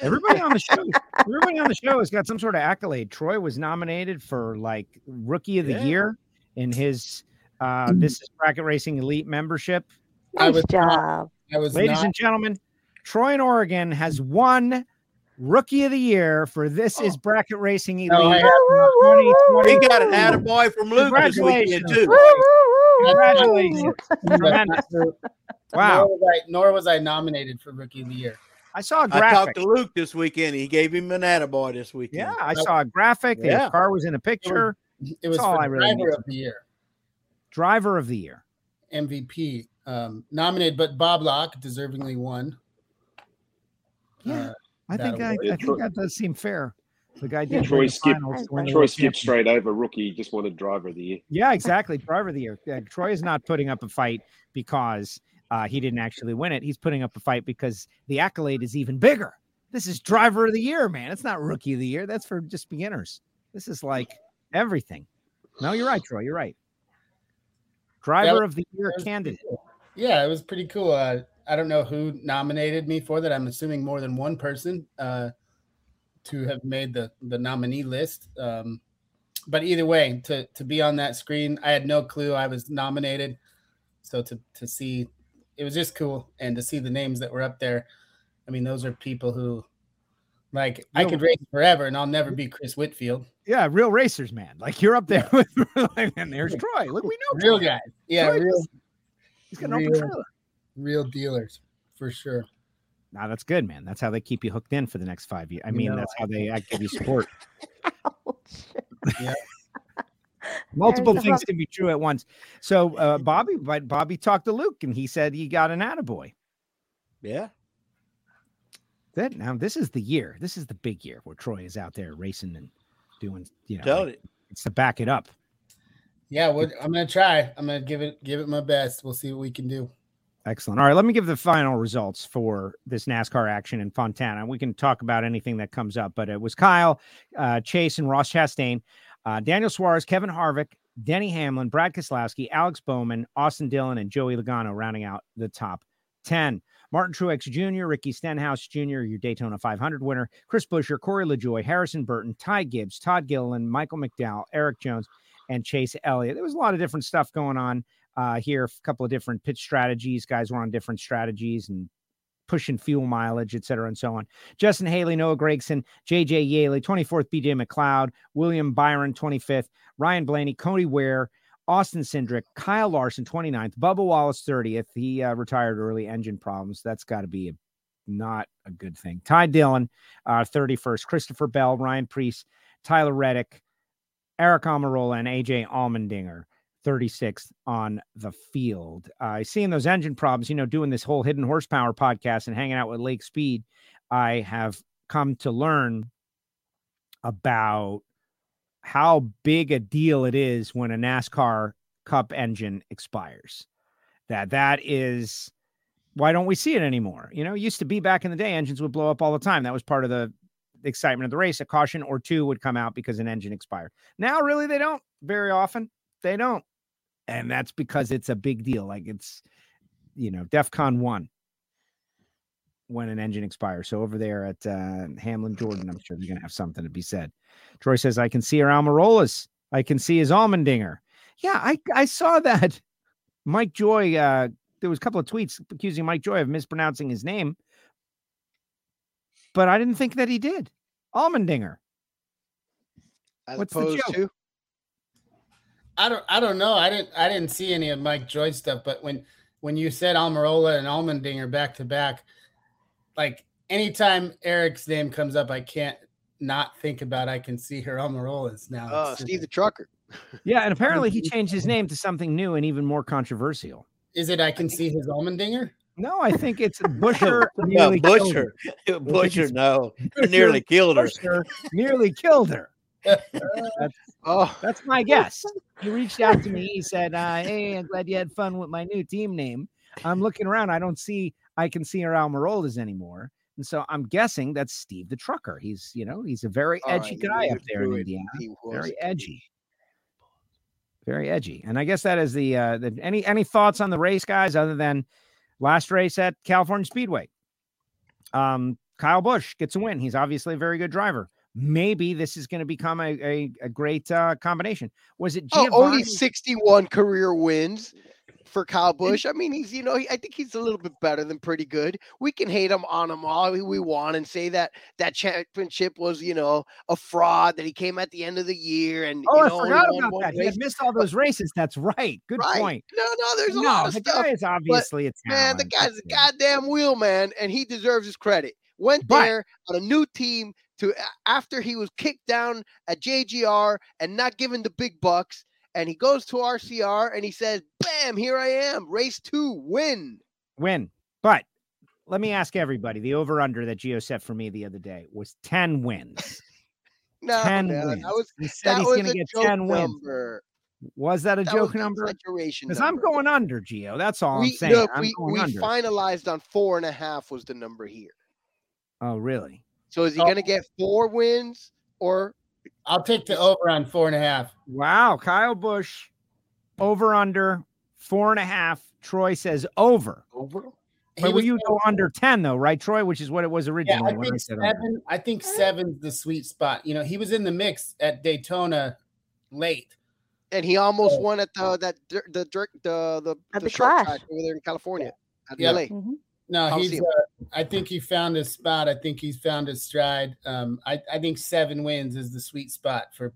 Everybody on the show, [LAUGHS] everybody on the show has got some sort of accolade. Troy was nominated for like Rookie of the Yeah. Year in his uh This is Bracket Racing Elite membership. I Nice was not- job. I was Ladies not. and gentlemen, Troy in Oregon has won Rookie of the Year for This is Bracket Racing Elite. No, I have Woo, woo, woo, He got an attaboy from Luke this weekend, Congratulations. too. Congratulations. woo. Tremendous. Nor Wow. was, I, nor was I nominated for Rookie of the Year. I saw a I graphic. talked to Luke this weekend. He gave him an attaboy this weekend. Yeah, I saw a graphic. The Yeah. car was in a picture. It was all I really Driver need. of the Year, Driver of the Year. MVP. Um, nominated, but Bob Locke deservingly won. Yeah. Uh, I think I. I think that does seem fair. The guy did Troy win the skipped- finals to win the Troy world skipped straight over rookie. Just wanted driver of the year. Yeah, exactly. Driver of the year. Yeah, Troy is not putting up a fight because uh, he didn't actually win it. He's putting up a fight because the accolade is even bigger. This is driver of the year, man. It's not rookie of the year. That's for just beginners. This is like everything. No, you're right, Troy. You're right. Driver of the year that was pretty candidate. cool. Yeah, it was pretty cool. Uh, I don't know who nominated me for that. I'm assuming more than one person uh, to have made the the nominee list. Um, but either way, to to be on that screen, I had no clue I was nominated. So to to see, it was just cool, and to see the names that were up there. I mean, those are people who, like, I could race forever, and I'll never be Chris Whitfield. Yeah, real racers, man. Like you're up there [LAUGHS] with, and there's [LAUGHS] Troy. Look, we know Real Troy. guys, yeah, Troy real just- He's got an open trailer. real dealers for sure. Now that's good, man. That's how they keep you hooked in for the next five years. I You mean, know, that's how they act- give you [LAUGHS] support. Ouch. [LAUGHS] Multiple There's things can be true at once. So uh, [LAUGHS] Bobby, but Bobby talked to Luke, and he said he got an attaboy. Yeah. That now this is the year. This is the big year where Troy is out there racing and doing. You know, like, it. it's to back it up. Yeah, well, I'm gonna try. I'm gonna give it give it my best. We'll see what we can do. Excellent. All right, let me give the final results for this NASCAR action in Fontana. We can talk about anything that comes up, but it was Kyle, uh, Chase, and Ross Chastain, uh, Daniel Suarez, Kevin Harvick, Denny Hamlin, Brad Keselowski, Alex Bowman, Austin Dillon, and Joey Logano rounding out the top 10. Martin Truex Jr., Ricky Stenhouse Jr., your Daytona 500 winner, Chris Buescher, Corey LaJoie, Harrison Burton, Ty Gibbs, Todd Gilliland, Michael McDowell, Erik Jones, and Chase Elliott. There was a lot of different stuff going on uh, here, a couple of different pitch strategies. Guys were on different strategies and pushing fuel mileage, et cetera, and so on. Justin Haley, Noah Gragson, JJ Yeley, 24th, BJ McLeod, William Byron, 25th, Ryan Blaney, Cody Ware, Austin Cindric, Kyle Larson, 29th, Bubba Wallace, 30th. He uh, retired early, engine problems. That's got to be a, not a good thing. Ty Dillon, uh, 31st, Christopher Bell, Ryan Preece, Tyler Reddick, Aric Almirola, and AJ Allmendinger. 36th on the field. Uh, seeing those engine problems, you know, doing this whole hidden horsepower podcast and hanging out with Lake Speed, I have come to learn about how big a deal it is when a NASCAR Cup engine expires. That that is why don't we see it anymore? You know, used to be back in the day, engines would blow up all the time. That was part of the excitement of the race. A caution or two would come out because an engine expired. Now, really, they don't very often. They don't. And that's because it's a big deal. Like it's, you know, DEFCON one when an engine expires. So over there at uh, Hamlin Jordan, I'm sure they're going to have something to be said. Troy says, I can see her Almirola's. I can see his Allmendinger. Yeah, I, I saw that. [LAUGHS] Mike Joy, uh, there was a couple of tweets accusing Mike Joy of mispronouncing his name, but I didn't think that he did. Allmendinger. As What's the joke? to I don't I don't know. I didn't I didn't see any of Mike Joy stuff, but when when you said Almirola and Allmendinger back to back, like anytime Eric's name comes up, I can't not think about I can see her Almirola's now. uh, Steve the Trucker. Yeah, and apparently he [LAUGHS] changed his name to something new and even more controversial. Is it I can see his Allmendinger? No, I think it's [LAUGHS] [LAUGHS] Busher No, nearly killed Butcher. Butcher, no. Nearly killed her. Busher nearly killed her. That's, [LAUGHS] Oh, that's my guess. He reached out to me. He said, uh, "Hey, I'm glad you had fun with my new team name. I'm looking around. I don't see. I can see her Almirola's anymore." And so I'm guessing that's Steve the trucker. He's, you know, he's a very edgy guy up there in. Indiana. Very edgy. Very edgy. And I guess that is the uh the any any thoughts on the race, guys, other than last race at California Speedway. Um, Kyle Busch gets a win. He's obviously a very good driver. Maybe this is going to become a, a, a great uh, combination. Was it Oh, only 61 career wins for Kyle Busch. I mean, he's, you know, he, I think he's a little bit better than pretty good. We can hate him on him all we- want and say that that championship was, you know, a fraud, that he came at the end of the year and, oh, you know, only forgot about that. He race. had missed all those races. That's right. Good Right. point. No, no, there's a no, lot of the stuff. guy is obviously a Man, the guy's a goddamn wheel man, and he deserves his credit. Went But- there on a new team to after he was kicked down at JGR and not given the big bucks, and he goes to RCR and he says, "Bam, here I am, race two, win." win. But let me ask everybody: the over under that Gio set for me the other day was ten wins. [LAUGHS] No, 10 man, wins. was He said he's going to get joke ten wins. Was that a That joke number? Because I'm going under, Gio. That's all I'm saying. look, I'm we, we finalized on four and a half was the number here. oh, really? So is he Oh. going to get four wins or I'll take the over on four and a half. Wow, Kyle Busch, over under four and a half. Troy says over. over? He But will you go under ten though, right, Troy? Which is what it was Yeah, originally I when I think said seven. I think seven's the sweet spot. You know, he was in the mix at Daytona late. And he almost won at the that dir- the the the, the the track over there in California at Yeah. LA. Mhm. No, he's. Uh, I think he found his spot. I think he's found his stride. Um, I, I think seven wins is the sweet spot for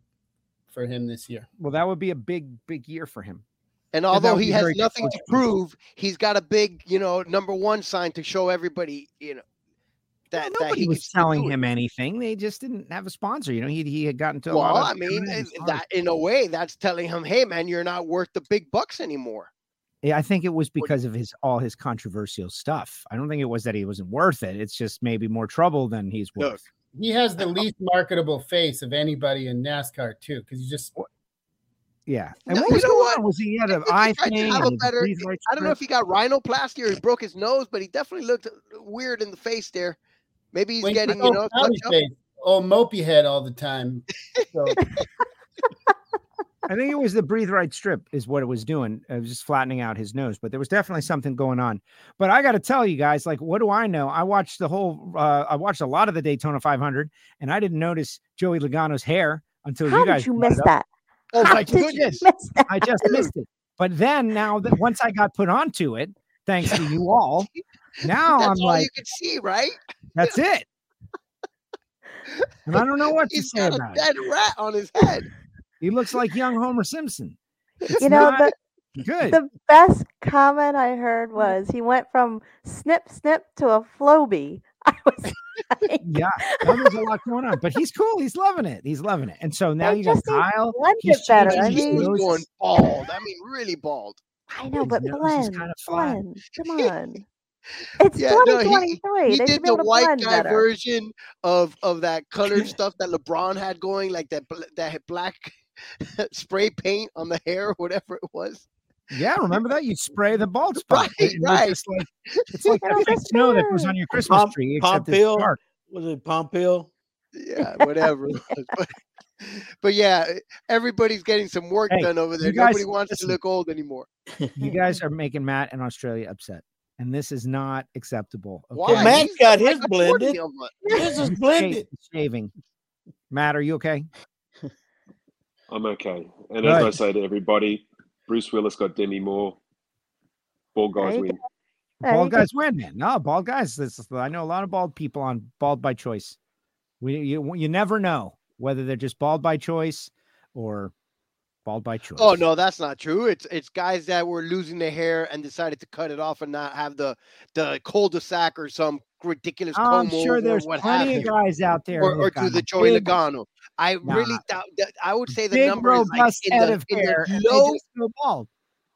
for him this year. Well, that would be a big, big year for him. And although he has nothing to prove, he's got a big, you know, number one sign to show everybody, you know, that, that Nobody he was telling him anything. They just didn't have a sponsor. You know, he he had gotten to a lot Well, of I mean, tournaments and that in a way, that's telling him, hey, man, you're not worth the big bucks anymore. Yeah, I think it was because of his all his controversial stuff. I don't think it was that he wasn't worth it. It's just maybe more trouble than he's Look, worth. He has the [LAUGHS] least marketable face of anybody in NASCAR too, because he just Yeah. And No, what you know going what? on? Was he had an eye tried to thing? have a better- I don't know if he got rhinoplasty or he broke his nose, but he definitely looked uh, weird in the face there. Maybe he's Wait, getting, you know, Tommy face, oh mopey head all the time. So [LAUGHS] [LAUGHS] I think it was the breathe right strip is what it was doing. It was just flattening out his nose, but there was definitely something going on. But I got to tell you guys, like, what do I know? I watched the whole, uh, I watched a lot of the Daytona 500, and I didn't notice Joey Logano's hair until How you guys did you miss that? Oh How my goodness. miss that? I just missed it. But then now that once I got put onto it, thanks to you all, now [LAUGHS] That's I'm all like, you can see, right? that's it. And I don't know what to He's say got a about it. dead rat on his head. He looks like young Homer Simpson. It's You know, not the, good. the best comment I heard was he went from snip snip to a Floby. [LAUGHS] I was like, Yeah, there's a lot going on, but he's cool. He's loving it. He's loving it. And so now They you got just need Kyle. blend He's it better. changing I mean- He's going bald. I mean, really bald. I know, but nose blend, kinda blend. Come [LAUGHS] on. It's Yeah, no, he- 2023. He they did should the white guy better. version of of that colored [LAUGHS] stuff that LeBron had going, like that that black [LAUGHS] spray paint on the hair, whatever it was. Yeah, [LAUGHS] remember that? You spray the bald [LAUGHS] spot. Right, and it was right. just like it's like You that fake snow that goes good. on your Christmas Pomp- tree, except it's Pompeo. dark. Was it Pompeo? Yeah, whatever. it. But, but yeah, everybody's getting some work Hey, done over there. you guys- Nobody wants listen. to look old anymore. You guys are making Matt and Australia upset, and this is not acceptable. Why? Well, Matt got his blended. of 'em. This is blended. Shaving. Matt, are you okay? I'm okay. And Good. as I say to everybody, Bruce Willis got Demi Moore. Ball guys win. There bald you go. guys win, man. No, bald guys. This is, I know a lot of bald people on bald by choice. We you you never know whether they're just bald by choice or bald by choice. Oh no, that's not true. It's it's guys that were losing their hair and decided to cut it off and not have the the cul-de-sac or some ridiculous oh, I'm comb sure there's what have plenty of guys out there or, or to the Joey big- Logano. I really doubt that I would say the big, number is like in the, of in the hair, and they low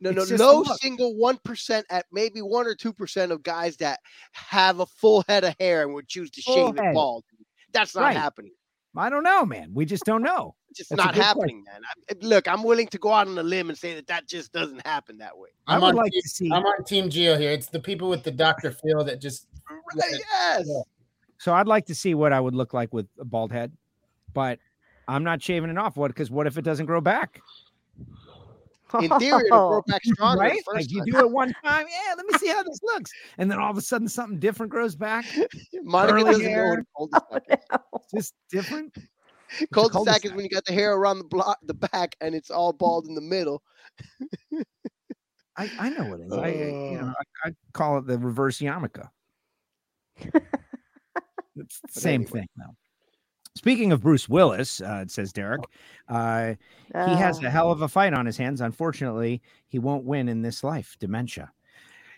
no no a low single one percent at maybe one or two percent of guys that have a full head of hair and would choose to Full shave head. it bald. That's not Right. happening. I don't know, man. We just don't know. It's just That's not good happening, man. I, look, I'm willing to go out on a limb and say that that just doesn't happen that way. I I'm would on like team, to see. I'm on Team Geo here. It's the people with the Dr. Phil that just Right, yes. Yeah. So I'd like to see what I would look like with a bald head, but I'm not shaving it off. What? Because what if it doesn't grow back? In [LAUGHS] theory, it'll grow back stronger right? first Like you time. do it [LAUGHS] one time, yeah. Let me see how this looks, and then all of a sudden something different grows back. Monica doesn't know hair. [LAUGHS] what a cul-de-sac is. No. Just different. Cul-de-sac is when you got the hair around the block, the back, and it's all bald in the middle. I, I know what it is. I, you know, oh. I, I call it the reverse yarmulke. it's the same anyway. thing, though. Speaking of Bruce Willis, uh, it says Derek, uh, he has Oh. a hell of a fight on his hands. Unfortunately, he won't win in this life. Dementia.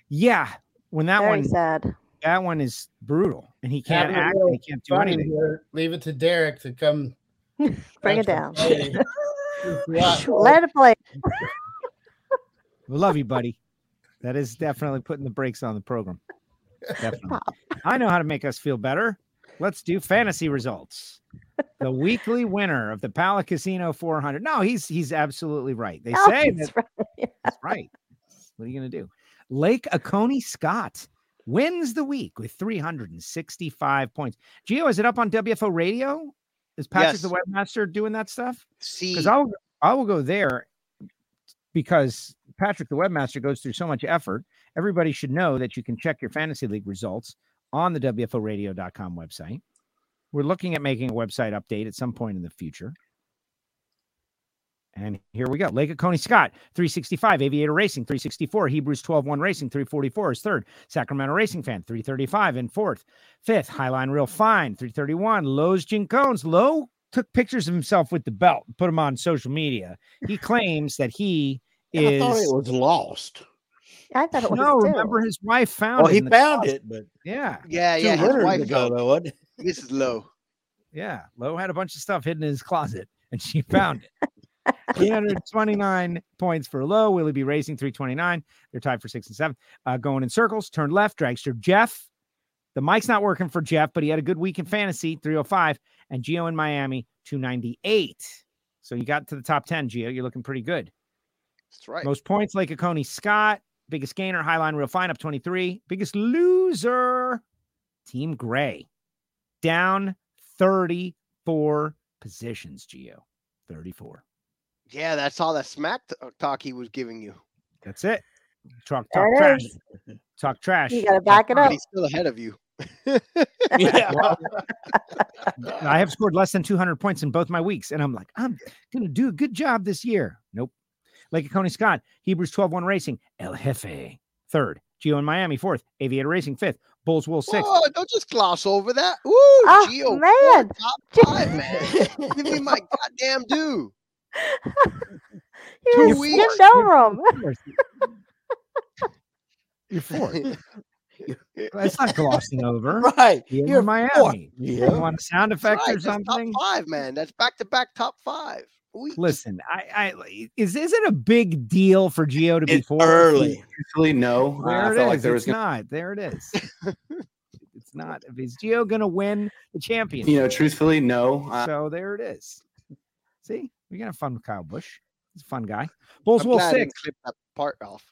Yeah, when that Very one sad. that one is brutal, and he can't Having a act, little and he can't do anything. here. Leave it to Derek to come [LAUGHS] Bring it down. [LAUGHS] Let it play. We love you, buddy. That is definitely putting the brakes on the program. [LAUGHS] Definitely. I know how to make us feel better. Let's do fantasy results. The weekly winner of the Pala Casino 400. No, he's he's absolutely right. They No, say he's that right. [LAUGHS] that's right. What are you going to do? Lake Oconee Scott wins the week with 365 points. Gio, is it up on WFO radio? Is Patrick the webmaster doing that stuff? See, Because I'll I will go there because Patrick the webmaster goes through so much effort. Everybody should know that you can check your fantasy league results on the WFOradio.com website. We're looking at making a website update at some point in the future. And here we go. Lake Oconee Scott, 365. Aviator Racing, 364. Hebrews 12 1 Racing, 344 is third. Sacramento Racing Fan, 335 in fourth. Fifth, Highline Real Fine, 331. Lowe's Jim Cones. Lowe took pictures of himself with the belt, put them on social media. He claims that he I is. thought it was lost. I thought it was no, too. remember his wife found Well, it. he found closet. it, but Yeah. yeah, two yeah, his winters wife ago, though, it? This is low. Yeah. Lowe had a bunch of stuff hidden in his closet and she found it. [LAUGHS] 329 points for low. Willie B Racing 329. They're tied for six and seven. Uh, going in circles. Turn left. Dragster Jeff. The mic's not working for Jeff, but he had a good week in fantasy 305. And Geo in Miami 298. So you got to the top 10, Geo. You're looking pretty good. That's right. Most points, Lake Oconee Scott. Biggest gainer, Highline Real Fine up 23. Biggest loser, Team Gray. Down 34 positions, Geo. 34. Yeah, that's all that smack talk he was giving you. That's it. Talk, There talk it trash. is. Talk trash. You got to back it But up. he's still ahead of you. [LAUGHS] Yeah. [LAUGHS] I have scored less than 200 points in both my weeks, and I'm like, I'm going to do a good job this year. Nope. Lake Oconee Scott, Hebrews 12 1 Racing, El Jefe, third. Geo in Miami, fourth. Aviator Racing, fifth. Bulls will sixth. Oh, don't just gloss over that. Woo, Oh, Geo, man. four, top [LAUGHS] five, man. Give me my goddamn due. You [LAUGHS] Two just weeks. skipped over him. You're fourth. [LAUGHS] That's not glossing over. right. You're, You're in Miami. fourth, You want a sound effect right, or that's something? Top five, man. That's back to back top five. We, Listen, I, I is is it a big deal for Geo to be It's fourth? early. Truthfully, no. Uh, There I felt is. like there was it's gonna, not. There it is. [LAUGHS] it's not. If is Geo gonna win the championship? you know, truthfully, no. Uh, so there it is. See, we got a fun with Kyle Busch. He's a fun guy. Bulls I'm Wool glad I six. clip that part off.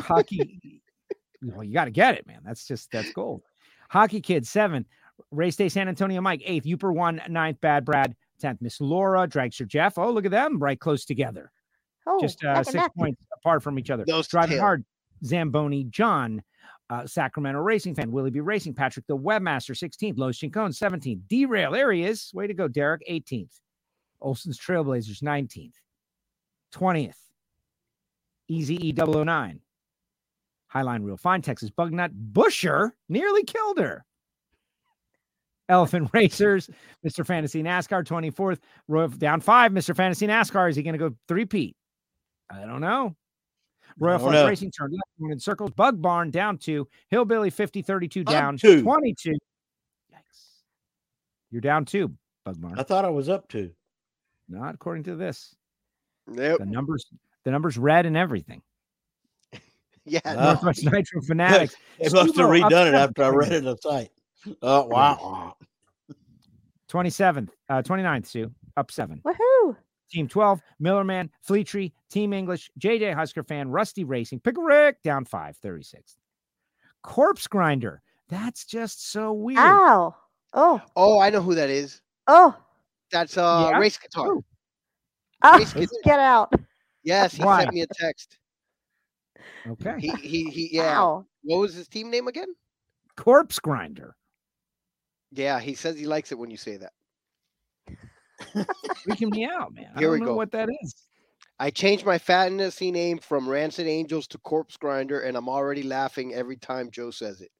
hockey. [LAUGHS] Well, you got to get it, man. That's just that's gold. Hockey kid seven. Race Day San Antonio Mike eighth. Uper one ninth. Bad Brad tenth. Miss Laura Dragster Jeff. Oh, look at them right close together. Oh, Just uh, six neck. points apart from each other. Those Driving tail. hard. Zamboni John. Uh, Sacramento Racing fan, Willie B Racing, Patrick the Webmaster, 16th, Lois Chincone, 17th, Derail, there he is. Way to go, Derek, 18th. Olson's Trailblazers, 19th, 20th, Easy E 009, Highline Real Fine, Texas Bugnut, Busher nearly killed her. Elephant [LAUGHS] Racers, Mr. Fantasy NASCAR, 24th, Royal down five, Mr. Fantasy NASCAR. Is he going to go three Pete? I don't know. Royal don't Flush know. Racing turned left, in circles. Bug Barn down two. Hillbilly 50 32 down two. 22. Yikes. You're down two, Bug Barn. I thought I was up to. Not according to this. Nope. The numbers, the numbers red and everything. [LAUGHS] Yeah. Northwest Nitro Fanatics. [LAUGHS] They must have redone it after I read it on the site. Oh wow. 27th, uh, 29th, Sue, up seven. Woohoo! Team 12, Millerman, Fleetree, Team English, JJ Husker fan, Rusty Racing, Pickle Rick, down five, 36th. Corpse Grinder. That's just so weird. Ow! Oh! Oh, I know who that is. Oh! That's uh Yeah? race guitar. Who? Oh! Race guitar. Get out! Yes, he Why? sent me a text. Okay. He he he yeah. Ow! What was his team name again? Corpse Grinder. Yeah, he says he likes it when you say that. Freaking me out, man. I Here don't we know go. what that is. I changed my fantasy name from Rancid Angels to Corpse Grinder, and I'm already laughing every time Joe says it.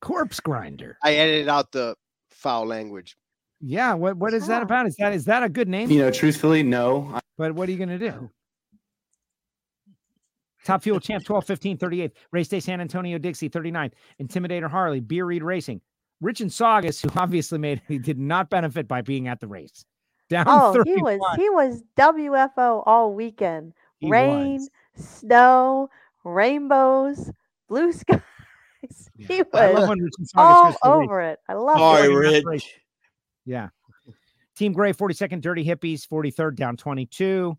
Corpse Grinder. I edited out the foul language. Yeah, what what is that about? Is that is that a good name? you know, truthfully, no. But what are you going to do? Top Fuel Champ 12, 15, 38th. Race Day San Antonio Dixie 39th. Intimidator Harley, Beer Reed Racing. Rich and Saugus, who obviously made [LAUGHS] he did not benefit by being at the race. Down Oh, 31. he was he was WFO all weekend. He Rain, was. snow, rainbows, blue [LAUGHS] skies. He I love was when Rich and all goes race. over it. I love Sorry, it. Rich. Yeah. Team Gray, 42nd, Dirty Hippies, 43rd, down 22.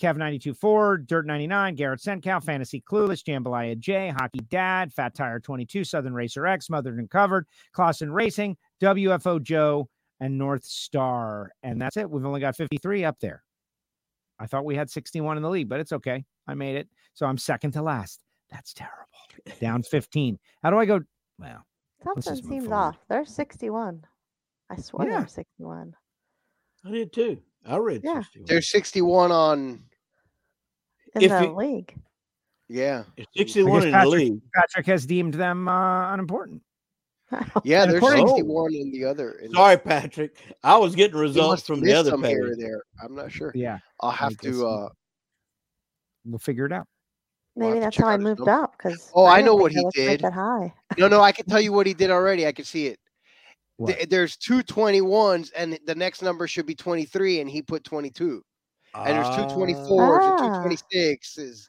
Kev 92 4, Dirt 99, Garrett Senkow, Fantasy Clueless, Jambalaya J, Hockey Dad, Fat Tire 22, Southern Racer X, Smothered and Covered, Clausen Racing, WFO Joe, and North Star. And that's it. We've only got 53 up there. I thought we had 61 in the league, but it's okay. I made it. So I'm second to last. That's terrible. Down [LAUGHS] 15. How do I go? Well, Something seems forward. off. There's 61. I swear Yeah. there's 61. I did too. I read Yeah. 61. There's 61 on. In If the it- league. Yeah, It's 61 guess in the Patrick, league. Patrick has deemed them uh, unimportant. [LAUGHS] yeah. And There's according- 61 in the other. In Sorry, Patrick. I was getting results from the other some page. there. I'm not sure. Yeah. I'll have to. uh We'll figure it out. We'll Maybe that's check how I moved up because Oh, I didn't know what he did. That high. No, no, I can tell [LAUGHS] you what he did already. I can see it. What? Th- There's two 21s, and the next number should be 23, and he put 22. and there's two 24s and two Ah. 26s.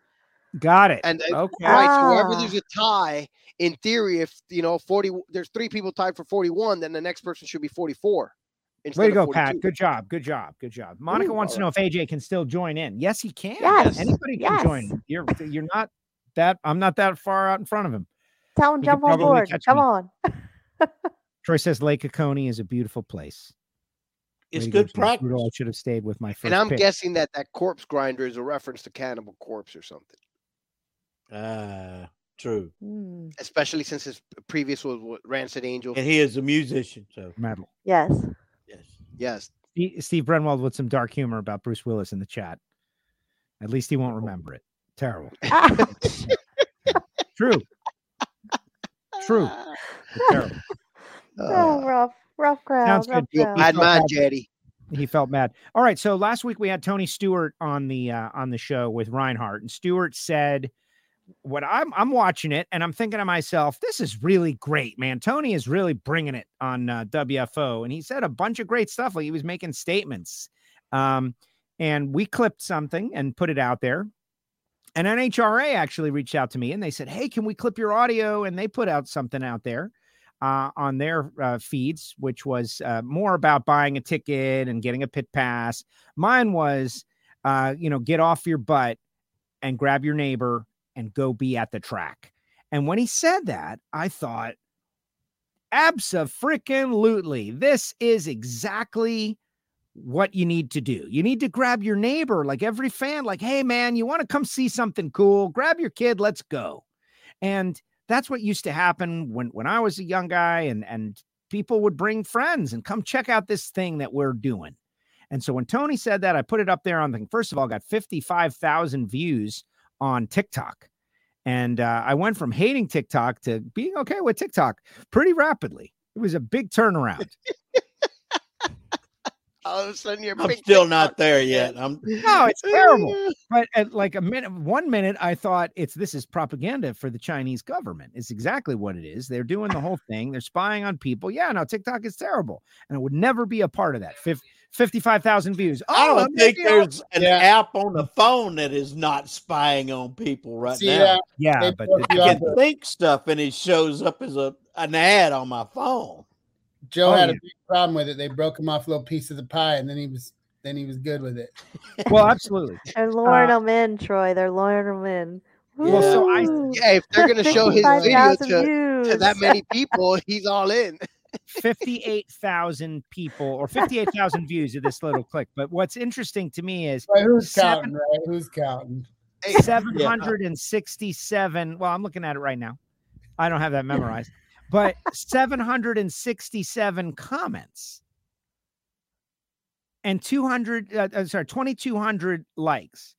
Got it. And uh, okay. right, so wherever Ah. there's a tie, in theory, if you know 40, there's three people tied for 41, then the next person should be 44. Way to of go, Pat. Good job. Good job. Good job. Monica Ooh, wants to know if AJ can still join in. Yes, he can. Yes, Anybody can join. yes. in. You're you're not that I'm not that far out in front of him. Tell him He jump on board. Come me. on. [LAUGHS] Troy says Lake Oconee is a beautiful place. It's to good practice. I should have stayed with my first And I'm pick. guessing that that corpse grinder is a reference to Cannibal Corpse or something, Ah, true. Mm, especially since his previous was what, Rancid Angel. And he is a musician, so metal. yes. yes. Yes, Steve Steve Brenwald with some dark humor about Bruce Willis in the chat. At least he won't remember it. Terrible. [LAUGHS] Ah, True. True. but [LAUGHS] terrible. Oh, rough, rough crowd. Sounds rough good. You- crowd. you bad felt man, bad. He felt mad. All right. So last week we had Tony Stewart on the uh, on the show with Reinhardt, and Stewart said, "What I'm I'm watching it, and I'm thinking to myself, this is really great, man. Tony is really bringing it on uh, WFO, and he said a bunch of great stuff. Like he was making statements, um, and we clipped something and put it out there. And NHRA actually reached out to me and they said, Hey, can we clip your audio? And they put out something out there uh, on their uh, feeds, which was uh, more about buying a ticket and getting a pit pass. Mine was, uh, you know, get off your butt and grab your neighbor and go be at the track. And when he said that, I thought, Abso-freaking-lutely. This is exactly what you need to do. You need to grab your neighbor, like every fan, like, hey, man, you want to come see something cool? Grab your kid, let's go. And that's what used to happen when when I was a young guy, and and people would bring friends and come check out this thing that we're doing. And so when Tony said that, I put it up there on the first of all, got 55,000 views on TikTok. And uh, I went from hating TikTok to being okay with TikTok pretty rapidly. It was a big turnaround. [LAUGHS] All of a sudden, you're I'm still not there yet. I'm [LAUGHS] No, it's terrible. [LAUGHS] But at like a minute, one minute, I thought it's this is propaganda for the Chinese government. It's exactly what it is. They're doing the whole thing. They're spying on people. Yeah, no, TikTok is terrible, and it would never be a part of that. Fif- Fifty-five thousand views. I Oh, don't think maybe I'll- there's an Yeah. app on the phone that is not spying on people right See, now. uh, Yeah, but you I can think stuff and it shows up as a an ad on my phone. Joe Oh, had yeah. a big problem with it. They broke him off a little piece of the pie, and then he was then he was good with it. [LAUGHS] well, absolutely. They're luring Uh, them in, Troy. They're luring them in. Well, so I- Yeah, if they're gonna show his video to, to that many people, he's all in. [LAUGHS] 58,000 people or 58,000 views of this little click. But what's interesting to me is Right, who's Seven- counting? Right? Who's counting? Hey, 767. Well, I'm looking at it right now. I don't have that memorized, but 767 comments and 200, uh, uh, sorry, 2,200 likes.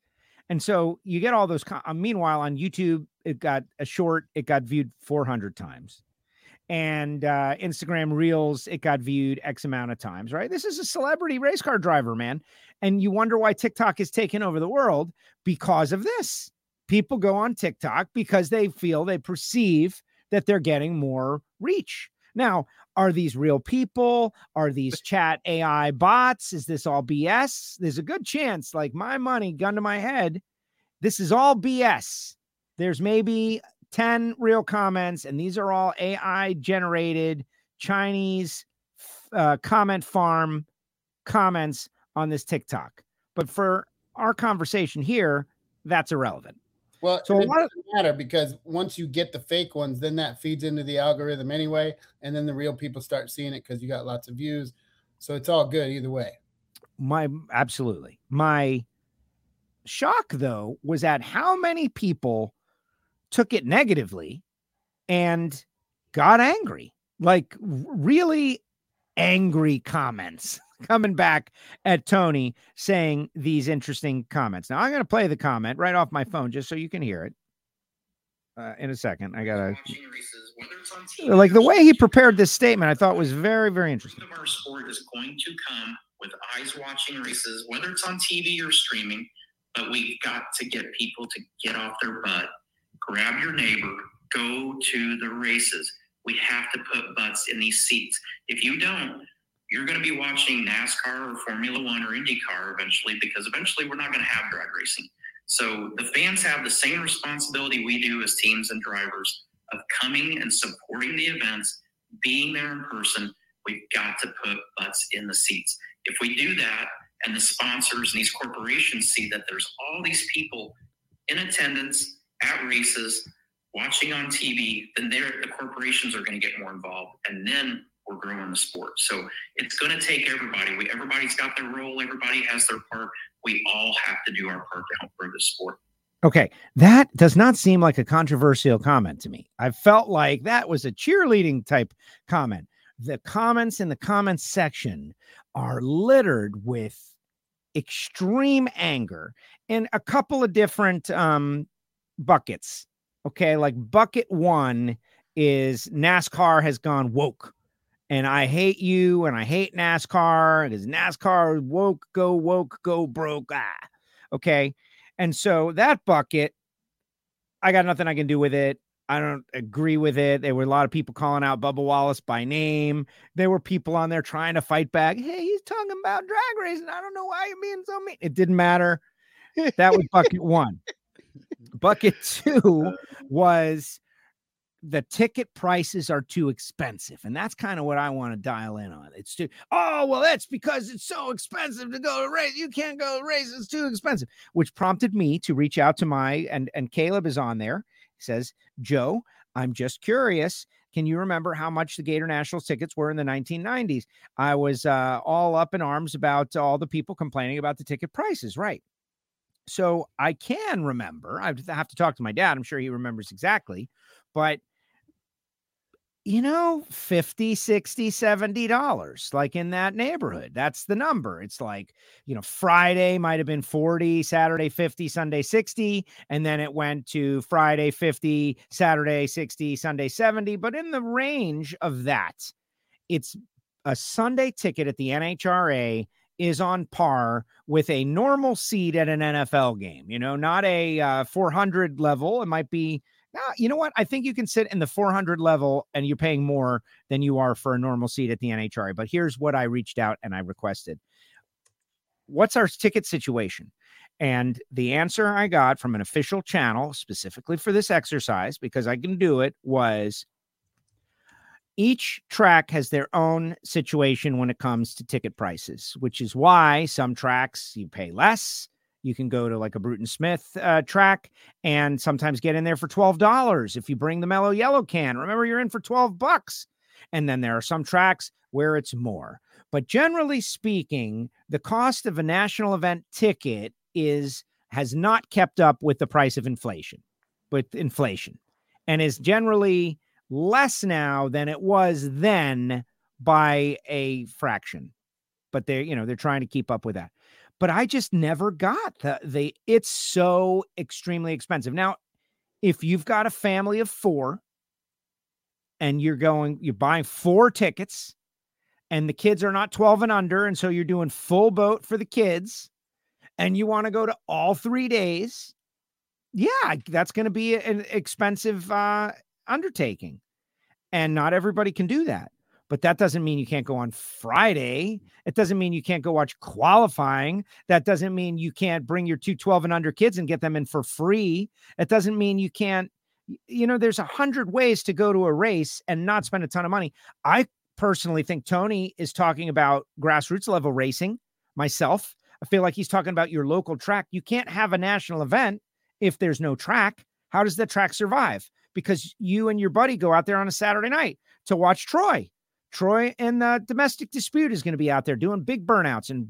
And so you get all those. Com- uh, meanwhile, on YouTube, it got a short, it got viewed 400 times. And uh, Instagram Reels, it got viewed X amount of times, right? This is a celebrity race car driver, man. And you wonder why TikTok is taking over the world because of this. People go on TikTok because they feel they perceive that they're getting more reach. Now, are these real people? Are these [LAUGHS] chat AI bots? Is this all BS? There's a good chance, like my money, gun to my head, this is all BS. There's maybe 10 real comments, and these are all AI generated Chinese uh, comment farm comments on this TikTok. But for our conversation here, that's irrelevant. Well, So it doesn't matter because once you get the fake ones, then that feeds into the algorithm anyway, and then the real people start seeing it because you got lots of views. So it's all good either way. My absolutely. My shock though was at how many people took it negatively and got angry. Like really angry comments coming back at Tony saying these interesting comments. Now I'm going to play the comment right off my phone just so you can hear it. Uh, in a second, I gotta like the way he prepared this statement. I thought was very, very interesting. our sport is going to come with eyes watching races, whether it's on TV or streaming. But we've got to get people to get off their butt, grab your neighbor, go to the races. We have to put butts in these seats. If you don't, you're going to be watching NASCAR or Formula One or IndyCar eventually because eventually we're not going to have drag racing. So the fans have the same responsibility we do as teams and drivers of coming and supporting the events, being there in person. We've got to put butts in the seats. If we do that, and the sponsors and these corporations see that there's all these people in attendance at races watching on TV, then the corporations are going to get more involved, and then we're growing the sport. So it's going to take everybody. We, everybody's got their role. Everybody has their part. We all have to do our part to help grow the sport. Okay, that does not seem like a controversial comment to me. I felt like that was a cheerleading type comment. The comments in the comments section are littered with extreme anger in a couple of different um, buckets. Okay, like bucket one is NASCAR has gone woke. And I hate you and I hate NASCAR because NASCAR woke, go woke, go broke. Ah. Okay. And so that bucket, I got nothing I can do with it. I don't agree with it. There were a lot of people calling out Bubba Wallace by name. There were people on there trying to fight back. Hey, he's talking about drag racing. I don't know why you're being so mean. It didn't matter. That was bucket one. [LAUGHS] Bucket two was the ticket prices are too expensive. And that's kind of what I want to dial in on. It's too, oh, well, that's because it's so expensive to go to race. You can't go to race. It's too expensive, which prompted me to reach out to my, and, and Caleb is on there. He says, Joe, I'm just curious. Can you remember how much the Gatornationals tickets were in the 1990s? I was uh, all up in arms about all the people complaining about the ticket prices, right? So I can remember. I have to talk to my dad. I'm sure he remembers exactly. But you know 50 60 70 dollars like in that neighborhood that's the number. It's like you know friday might have been 40 saturday 50 sunday 60 and then it went to friday 50 saturday 60 sunday 70 but in the range of that it's a sunday ticket at the nhra is on par with a normal seat at an nfl game you know not a uh, 400 level it might be you know what? I think you can sit in the 400 level and you're paying more than you are for a normal seat at the NHRA. But here's what I reached out and I requested What's our ticket situation? And the answer I got from an official channel specifically for this exercise, because I can do it, was each track has their own situation when it comes to ticket prices, which is why some tracks you pay less, you can go to like a Bruton Smith uh, track and sometimes get in there for $12 if you bring the mellow yellow can. Remember, you're in for 12 bucks. And then there are some tracks where it's more. But generally speaking, the cost of a national event ticket is has not kept up with the price of inflation, with inflation, and is generally less now than it was then by a fraction. But they're, you know, they're trying to keep up with that but I just never got the the it's so extremely expensive. Now, if you've got a family of 4 and you're going you're buying four tickets and the kids are not 12 and under and so you're doing full boat for the kids and you want to go to all 3 days, yeah, that's going to be an expensive uh undertaking. And not everybody can do that but that doesn't mean you can't go on Friday. It doesn't mean you can't go watch qualifying. That doesn't mean you can't bring your two 12 and under kids and get them in for free. It doesn't mean you can't, you know, there's a hundred ways to go to a race and not spend a ton of money. I personally think Tony is talking about grassroots level racing. Myself, I feel like he's talking about your local track. You can't have a national event if there's no track. How does the track survive? Because you and your buddy go out there on a Saturday night to watch Troy Troy and the domestic dispute is going to be out there doing big burnouts and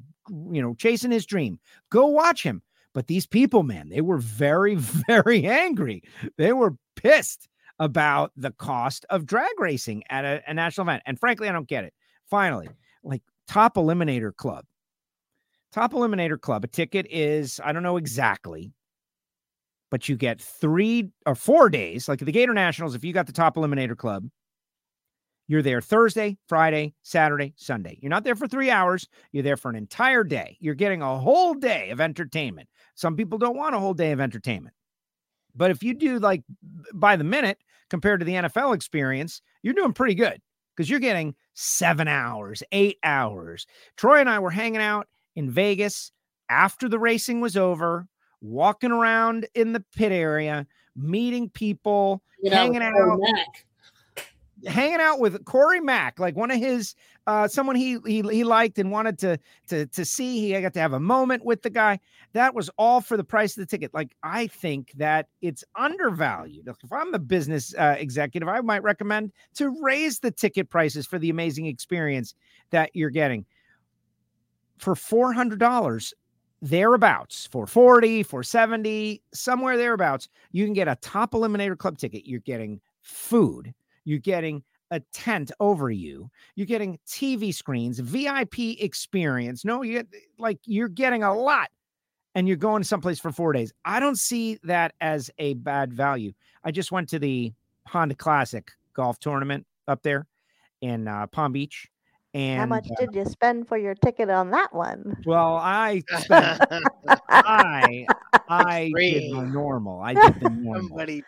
you know chasing his dream. Go watch him. But these people, man, they were very, [LAUGHS] very angry. They were pissed about the cost of drag racing at a, a national event. And frankly, I don't get it. Finally, like Top Eliminator Club. Top Eliminator Club, a ticket is, I don't know exactly, but you get three or four days, like the Gatornationals, if you got the Top Eliminator Club, you're there Thursday, Friday, Saturday, Sunday. You're not there for three hours. You're there for an entire day. You're getting a whole day of entertainment. Some people don't want a whole day of entertainment. But if you do like by the minute compared to the NFL experience, you're doing pretty good because you're getting seven hours, eight hours. Troy and I were hanging out in Vegas after the racing was over, walking around in the pit area, meeting people, You know, hanging out Mack. Hanging out with Corey Mack, like one of his uh someone he he he liked and wanted to to to see. He got to have a moment with the guy. That was all for the price of the ticket. Like I think that it's undervalued. If I'm the business uh, executive, I might recommend to raise the ticket prices for the amazing experience that you're getting. For $400 thereabouts, 440, 470, somewhere thereabouts, you can get a top eliminator club ticket. You're getting food, you're getting a tent over you. You're getting TV screens, VIP experience. No, you like you're getting a lot and you're going someplace for four days. I don't see that as a bad value. I just went to the Honda Classic golf tournament up there in uh, Palm Beach. And How much uh, did you spend for your ticket on that one? well, I [LAUGHS] spent, I I did the normal. I did the normal Somebody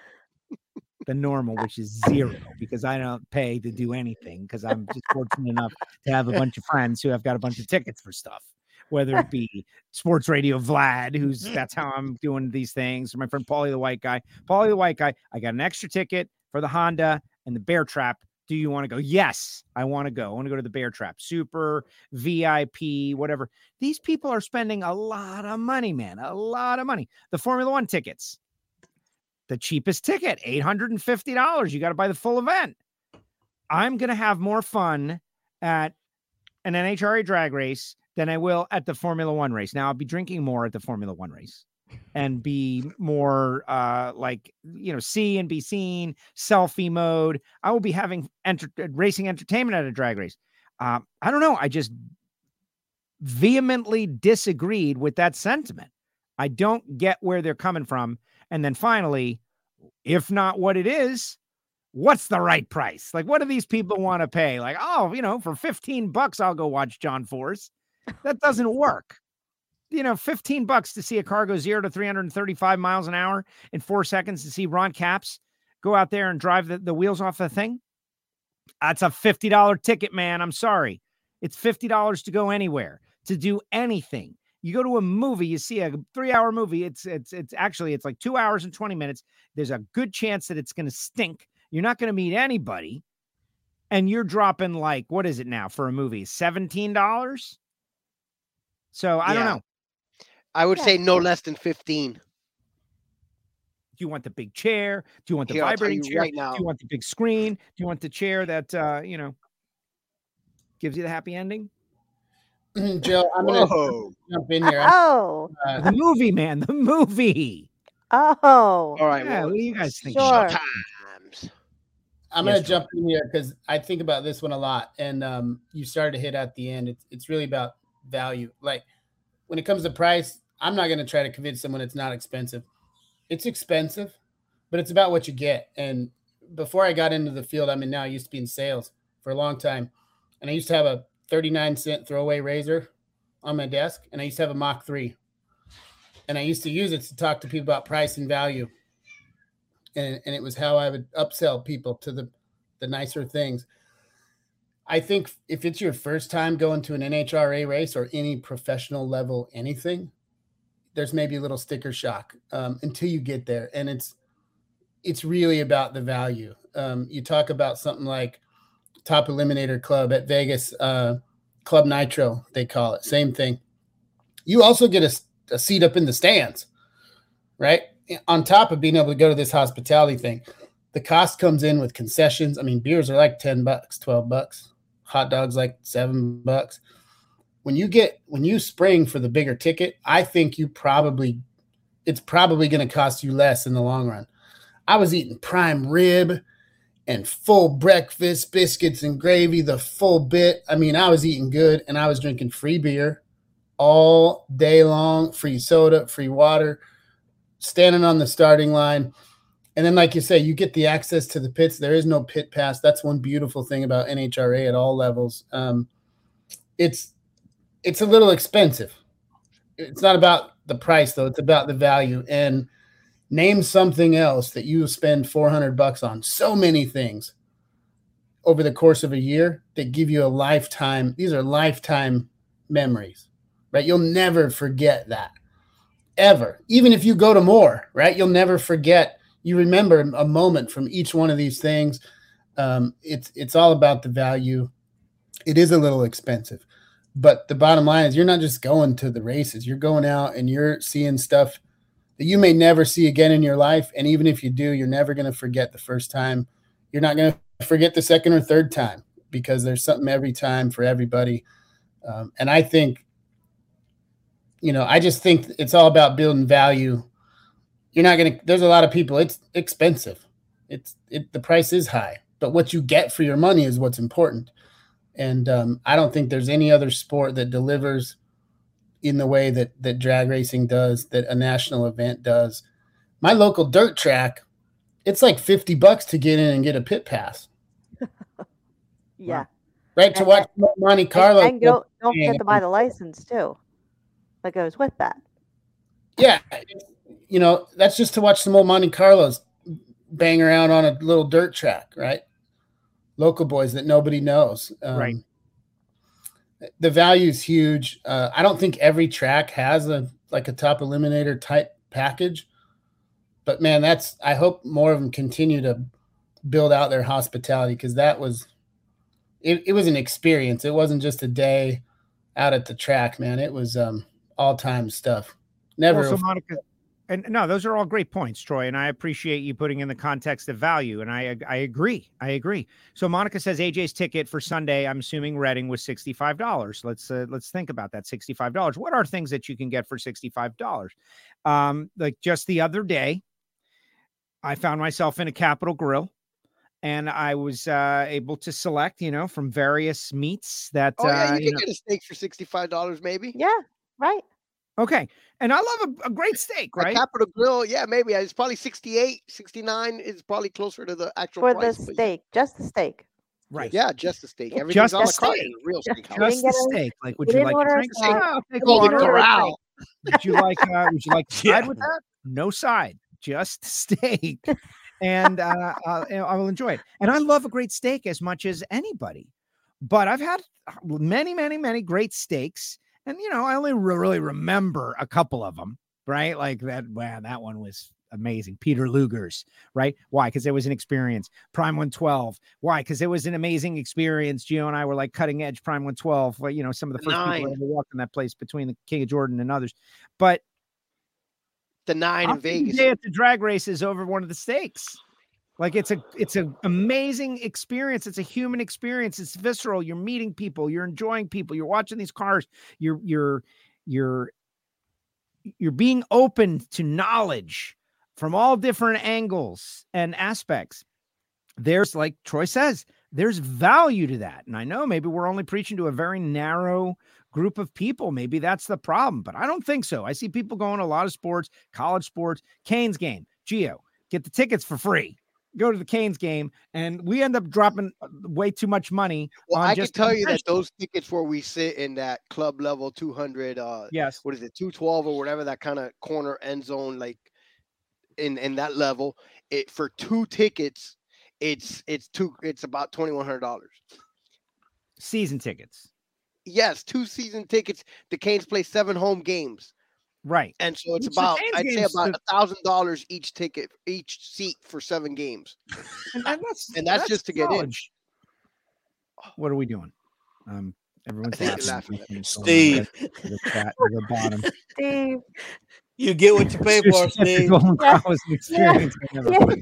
the normal, which is zero, because I don't pay to do anything because I'm just fortunate enough to have a bunch of friends who have got a bunch of tickets for stuff. Whether it be sports radio Vlad, who's [LAUGHS] that's how I'm doing these things, or my friend Paulie the white guy. Paulie the white guy, I got an extra ticket for the Honda and the Bear Trap. Do you want to go? Yes, I want to go. I want to go to the Bear Trap, super VIP, whatever. These people are spending a lot of money, man, a lot of money. The Formula One tickets, the cheapest ticket, $850. You got to buy the full event. I'm going to have more fun at an NHRA drag race than I will at the Formula One race. Now, I'll be drinking more at the Formula One race and be more uh like you know see and be seen selfie mode i will be having enter- racing entertainment at a drag race um i don't know i just vehemently disagreed with that sentiment i don't get where they're coming from and then finally if not what it is what's the right price? Like what do these people want to pay? Like oh you know for 15 bucks i'll go watch john force. [LAUGHS] That doesn't work. You know 15 bucks to see a car go 0 to 335 miles an hour in 4 seconds to see Ron Capps go out there and drive the, the wheels off the thing? That's a $50 ticket man. I'm sorry. It's $50 to go anywhere to do anything you go to a movie you see a 3 hour movie it's it's it's actually it's like 2 hours and 20 minutes there's a good chance that it's going to stink you're not going to meet anybody and you're dropping like what is it now for a movie $17 so i don't know I would Yeah. say no less than 15. Do you want the big chair? Do you want the Here, vibrating chair? right now. Do you want the big screen? Do you want the chair that uh, you know gives you the happy ending? [CLEARS THROAT] Joe, I'm gonna jump in here. Oh, uh, The movie, man, the movie. oh, All right. Yeah, well, what do you guys think? Sure. Times. I'm Yes, gonna jump in here because I think about this one a lot, and um, you started to hit at the end. It's it's really about value. Like when it comes to price, I'm not gonna try to convince someone it's not expensive. It's expensive, but it's about what you get. And before I got into the field I'm in now, I used to be in sales for a long time, and I used to have a 39 cent throwaway razor on my desk, and I used to have a Mach three, and I used to use it to talk to people about price and value and, and it was how I would upsell people to the the nicer things. I think if it's your first time going to an NHRA race or any professional level anything, there's maybe a little sticker shock um, until you get there, and it's it's really about the value. Um, you talk about something like Top Eliminator Club at Vegas, uh, Club Nitro, they call it. Same thing. You also get a, a seat up in the stands, right? On top of being able to go to this hospitality thing, the cost comes in with concessions. I mean, beers are like 10 bucks, 12 bucks, hot dogs like seven bucks. When you get, when you spring for the bigger ticket, I think you probably, it's probably going to cost you less in the long run. I was eating prime rib and full breakfast, biscuits and gravy, the full bit. I mean, I was eating good and I was drinking free beer all day long, free soda, free water, standing on the starting line. And then, like you say, you get the access to the pits. There is no pit pass. That's one beautiful thing about NHRA at all levels. Um, it's it's a little expensive. It's not about the price though. It's about the value. And name something else that you spend 400 bucks on. So many things. over the course of a year that give you a lifetime. These are lifetime memories, right? You'll never forget that ever. Even if you go to more, right? You'll never forget. You remember a moment from each one of these things. Um, it's it's all about the value. It is a little expensive, but the bottom line is you're not just going to the races. You're going out and you're seeing stuff that you may never see again in your life. And even if you do, you're never going to forget the first time. You're not going to forget the second or third time because there's something every time for everybody. Um, and I think, you know, I just think it's all about building value. You're not going to, there's a lot of people, it's expensive. It's, it, the price is high, but what you get for your money is what's important. And um, I don't think there's any other sport that delivers in the way that that drag racing does, that a national event does. My local dirt track, it's like 50 bucks to get in and get a pit pass. [LAUGHS] Yeah. Right to And- watch Monte Carlo. And, and don't, don't forget to buy the license too. That goes with that. Yeah, you know, that's just to watch some old Monte Carlos bang around on a little dirt track, right? Local boys that nobody knows. Um, Right. The value is huge. Uh, I don't think every track has a like a top eliminator type package, but man, that's. I hope more of them continue to build out their hospitality because that was, it, it was an experience. It wasn't just a day out at the track, man. It was um all time stuff. Never. Well, so Monica, and no, those are all great points, Troy, and I appreciate you putting in the context of value, and I I agree, I agree. So Monica says AJ's ticket for Sunday, I'm assuming Reading was sixty five dollars. Let's uh, let's think about that sixty five dollars. What are things that you can get for sixty five dollars? Um, like just the other day, I found myself in a Capital Grille. And I was uh, able to select, you know, from various meats that. Oh yeah, uh, you you can know- get a steak for sixty-five dollars, maybe. Yeah, right. Okay, and I love a, a great steak, At right? Capital Grille, yeah, maybe it's probably 68, 69 is probably closer to the actual For the price. but steak, just the steak. Right. Yeah, just the steak. Everything's Just on the the cart steak. in a real Just- Just the steak. Like, would you like to a drink? side. Yeah, I'll Golden. Corral. Would you like uh would you like to [LAUGHS] Yeah. side with that? No side, just steak. [LAUGHS] and uh, uh you know, I will enjoy it. And I love a great steak as much as anybody. But I've had uh, many, many, many great steaks. And you know, I only re- really remember a couple of them, right? Like that, wow, that one was amazing. Peter Luger's, right? Why? Because it was an experience. Prime 112. Why? Because it was an amazing experience. Gio and I were like cutting edge Prime 112. Well, you know, some of the first people nine. that ever walked in that place between the King of Jordan and others. But The nine in Vegas. day at the drag races over one of the steaks. Like it's a it's an amazing experience. It's a human experience. It's visceral. You're meeting people. You're enjoying people. You're watching these cars. You're you're you're you're being open to knowledge from all different angles and aspects. There's like Troy says, there's value to that. And I know maybe we're only preaching to a very narrow group of people. Maybe that's the problem, but I don't think so. I see people going to a lot of sports, college sports, Canes game, Geo, get the tickets for free. Go to the Canes game, and we end up dropping uh, way too much money. Well, I can tell you that those tickets where we sit in that club level 200, uh, Yes. what is it, 212 or whatever that kind of corner end zone, like in in that level, it for two tickets, it's it's two, it's about twenty one hundred dollars. season tickets, Yes, two season tickets. The Canes play seven home games, right? and so it's Which about I'd say about a thousand dollars each ticket, each seat for seven games. And, and that's And that's just to get in. What are we doing? Um, everyone's laughing. laughing at me. Steve. The chat to the bottom. Steve. You get what you pay for, Sushi at the Steve. Golden Yeah. Corral was an experience. I Yeah.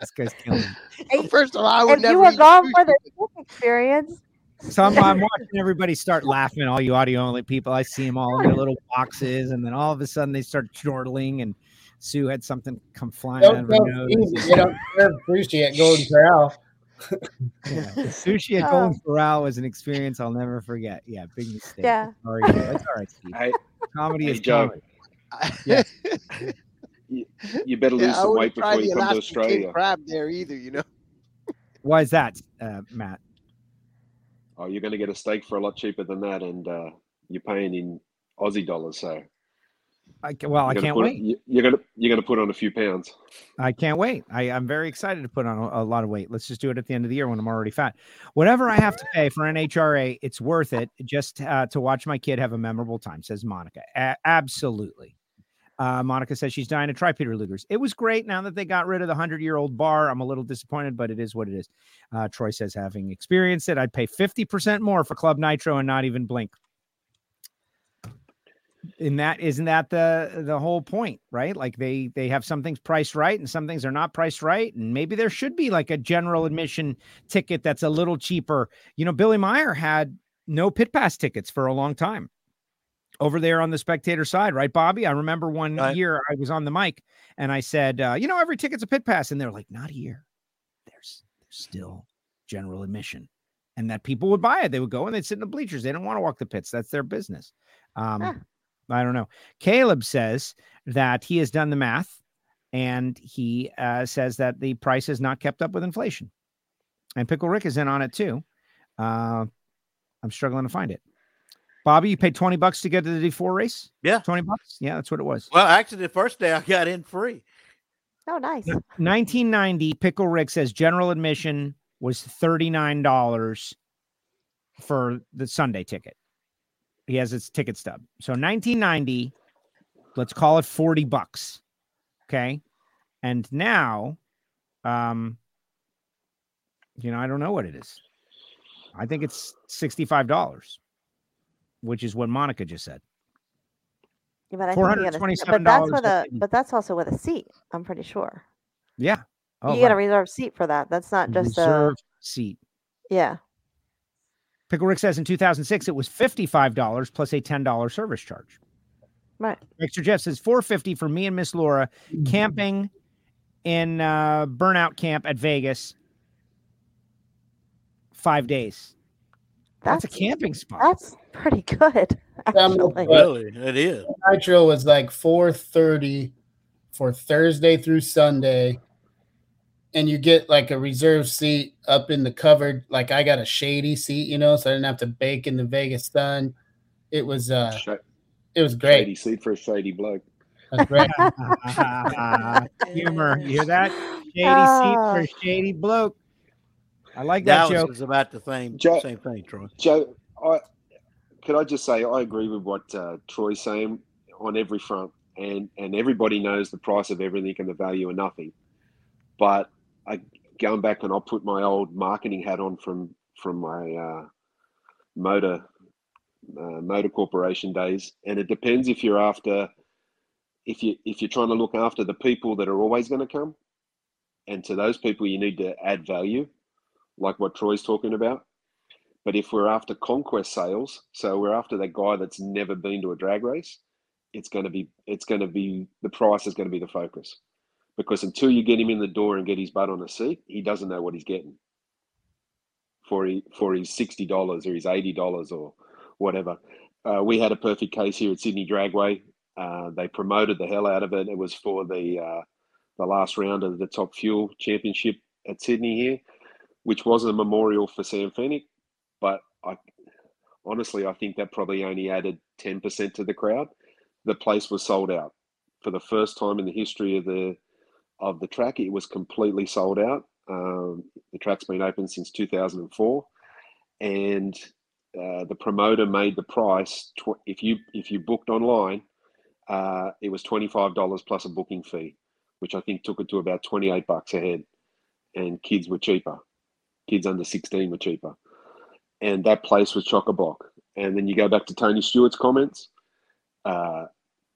This guy's killing me. Hey, First of all, I would if never. you were eat gone for the experience, So I'm, I'm watching everybody start laughing, all you audio only people. I see them all in their little boxes, and then all of a sudden they start chortling, and Sue had something come flying out Don't of her tell nose. Steve they don't serve sushi at Golden Corral. Yeah, the sushi at Oh. [LAUGHS] Golden Corral was an experience I'll never forget. Yeah, big mistake. Yeah. Sorry, That's all right, Steve. Hey, Comedy Hey, is Joe. comedy. Yeah. [LAUGHS] you, you better lose yeah, some weight before you come to Alaskan king Australia. crab there either. You know. Why is that, uh, Matt? Oh, you're going to get a steak for a lot cheaper than that, and uh, you're paying in Aussie dollars. So I, well, I can't wait. you- You're gonna you're gonna put on a few pounds. I can't wait. I, I'm very excited to put on a, a lot of weight. Let's just do it at the end of the year when I'm already fat. Whatever I have to pay for NHRA, it's worth it just uh, to watch my kid have a memorable time, says Monica. A- absolutely. Uh, Monica says she's dying to try Peter Luger's. It was great now that they got rid of the 100 year old bar. I'm a little disappointed, but it is what it is. Uh, Troy says, having experienced it, I'd pay 50% more for Club Nitro and not even blink. And that isn't that the the whole point, right? Like they they have some things priced right and some things are not priced right, and maybe there should be like a general admission ticket that's a little cheaper. You know, Billy Meyer had no pit pass tickets for a long time over there on the spectator side, right, Bobby? I remember one Right. year I was on the mic and I said, uh, you know, every ticket's a pit pass, and they're like, not here. There's there's still general admission, and that people would buy it. They would go and they'd sit in the bleachers. They don't want to walk the pits. That's their business. Um, Huh. I don't know. Caleb says that he has done the math, and he uh, says that the price has not kept up with inflation. And Pickle Rick is in on it too. Uh, I'm struggling to find it. Bobby, you paid 20 bucks to get to the D4 race? Yeah. 20 bucks? Yeah, that's what it was. Well, actually, the first day I got in free. Oh, nice. 1990, Pickle Rick says general admission was $39 for the Sunday ticket. He has his ticket stub. So 1990, let's call it 40 bucks. Okay. And now, um, you know, I don't know what it is. I think it's $65, which is what Monica just said. Yeah, but I think you gotta- But that's with a. But that's also with a seat. I'm pretty sure. Yeah. Oh, you get a right. reserved seat for that. That's not just a. reserved seat. Yeah. Pickle Rick says in 2006 it was $55 plus a $10 service charge. Right. Extra Jeff says 450 for me and Miss Laura camping in uh, burnout camp at Vegas. Five days. That's, a camping spot. That's pretty good. [LAUGHS] Actually. Really, it is. Nitro was like 4:30 for Thursday through Sunday, and you get like a reserved seat up in the covered. Like I got a shady seat, you know, so I didn't have to bake in the Vegas sun. It was uh, it was great. Shady seat for a shady bloke. That's great. [LAUGHS] Humor. You hear that? Shady Ah. seat for shady bloke. I like that Dallas joke. is about the same Joe- same thing, Troy. Joe, I could I just say I agree with what uh, Troy's saying on every front, and and everybody knows the price of everything and the value of nothing. But I going back and I'll put my old marketing hat on from from my uh, motor uh, motor corporation days, and it depends if you're after if you if you're trying to look after the people that are always going to come, and to those people you need to add value, like what Troy's talking about. But if we're after conquest sales, so we're after that guy that's never been to a drag race, it's going to be it's going to be the price is going to be the focus, because until you get him in the door and get his butt on a seat, he doesn't know what he's getting for he, for his sixty dollars or his eighty dollars or whatever. Uh, we had a perfect case here at Sydney Dragway. Uh, they promoted the hell out of it. It was for the uh, the last round of the Top Fuel Championship at Sydney here, which was a memorial for Sam Fennick. But I honestly, I think that probably only added ten percent to the crowd. The place was sold out for the first time in the history of the of the track. It was completely sold out. Um, the track's been open since 2004, and uh, the promoter made the price. Tw- if you if you booked online, uh, it was twenty five dollars plus a booking fee, which I think took it to about twenty eight bucks a head. And kids were cheaper. Kids under sixteen were cheaper, and that place was chock a block. And then you go back to Tony Stewart's comments. Uh,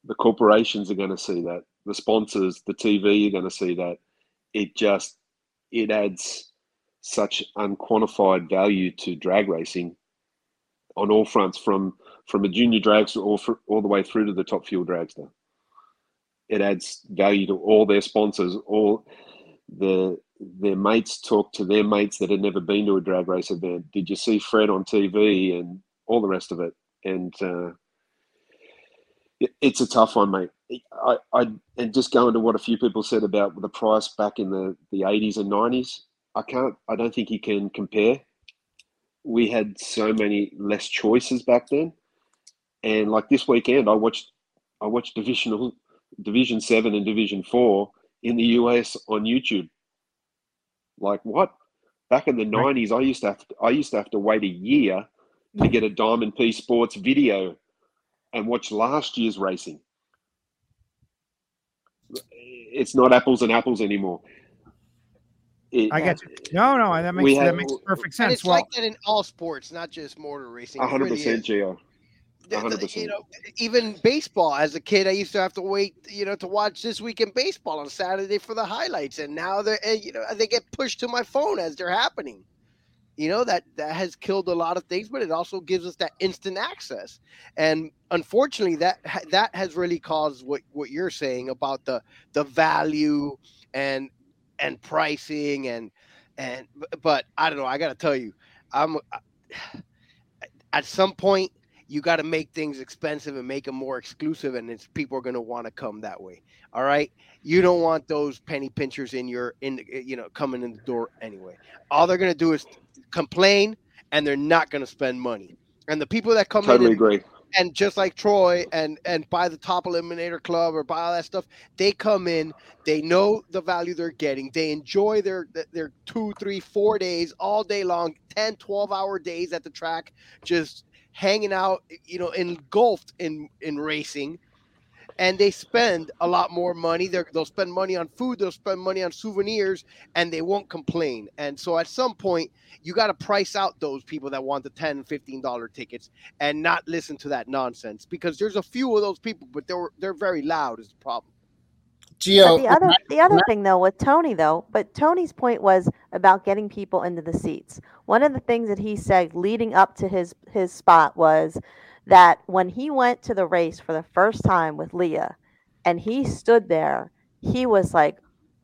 the corporations are going to see that. The sponsors, the TV, are going to see that. It just it adds such unquantified value to drag racing on all fronts, from from a junior dragster all for, all the way through to the top fuel dragster. It adds value to all their sponsors. All the their mates talk to their mates that had never been to a drag race event. Did you see Fred on TV and all the rest of it? And uh, it- it's a tough one, mate. I, I and just going to what a few people said about the price back in the the eighties and nineties. I can't. I don't think you can compare. We had so many less choices back then, and like this weekend, I watched I watched divisional Division Seven and Division Four in the US on YouTube. Like what? Back in the nineties, I used to have to, I used to have to wait a year to get a Diamond P Sports video and watch last year's racing. It's not apples and apples anymore. It- I get you. No, no, that We makes that makes perfect And sense. it's Well, like that in all sports, not just motor racing. One hundred percent, is. Gio. The- hundred the- percent. You know, even baseball. As a kid, I used to have to wait, you know, to watch this week in baseball on Saturday for the highlights, and now they're, eh, you know, they get pushed to my phone as they're happening. You know that that has killed a lot of things, but it also gives us that instant access. And unfortunately, that that has really caused what what you're saying about the the value and and pricing and and but I don't know. I got to tell you, I'm [SIGHS] at some point you got to make things expensive and make them more exclusive and it's people are going to want to come that way all right? You don't want those penny pinchers in your in eh, you know coming in the door anyway. All they're going to do is complain and they're not going to spend money. And the people that come in Totally and, agree. and just like Troy and and buy the top eliminator club or buy all that stuff, they come in, they know the value they're getting, they enjoy their their two, three, four days all day long, 10, 12 hour days at the track, just hanging out, you know, engulfed in in racing. And they spend a lot more money. They're, they'll spend money on food. They'll spend money on souvenirs, and they won't complain. And so, at some point, you got to price out those people that want the 10 15 dollar tickets and not listen to that nonsense because there's a few of those people but they're they're very loud is the problem But the other the other thing though with Tony though, but Tony's point was about getting people into the seats. One of the things that he said leading up to his his spot was that when he went to the race for the first time with Leah and he stood there, he was like,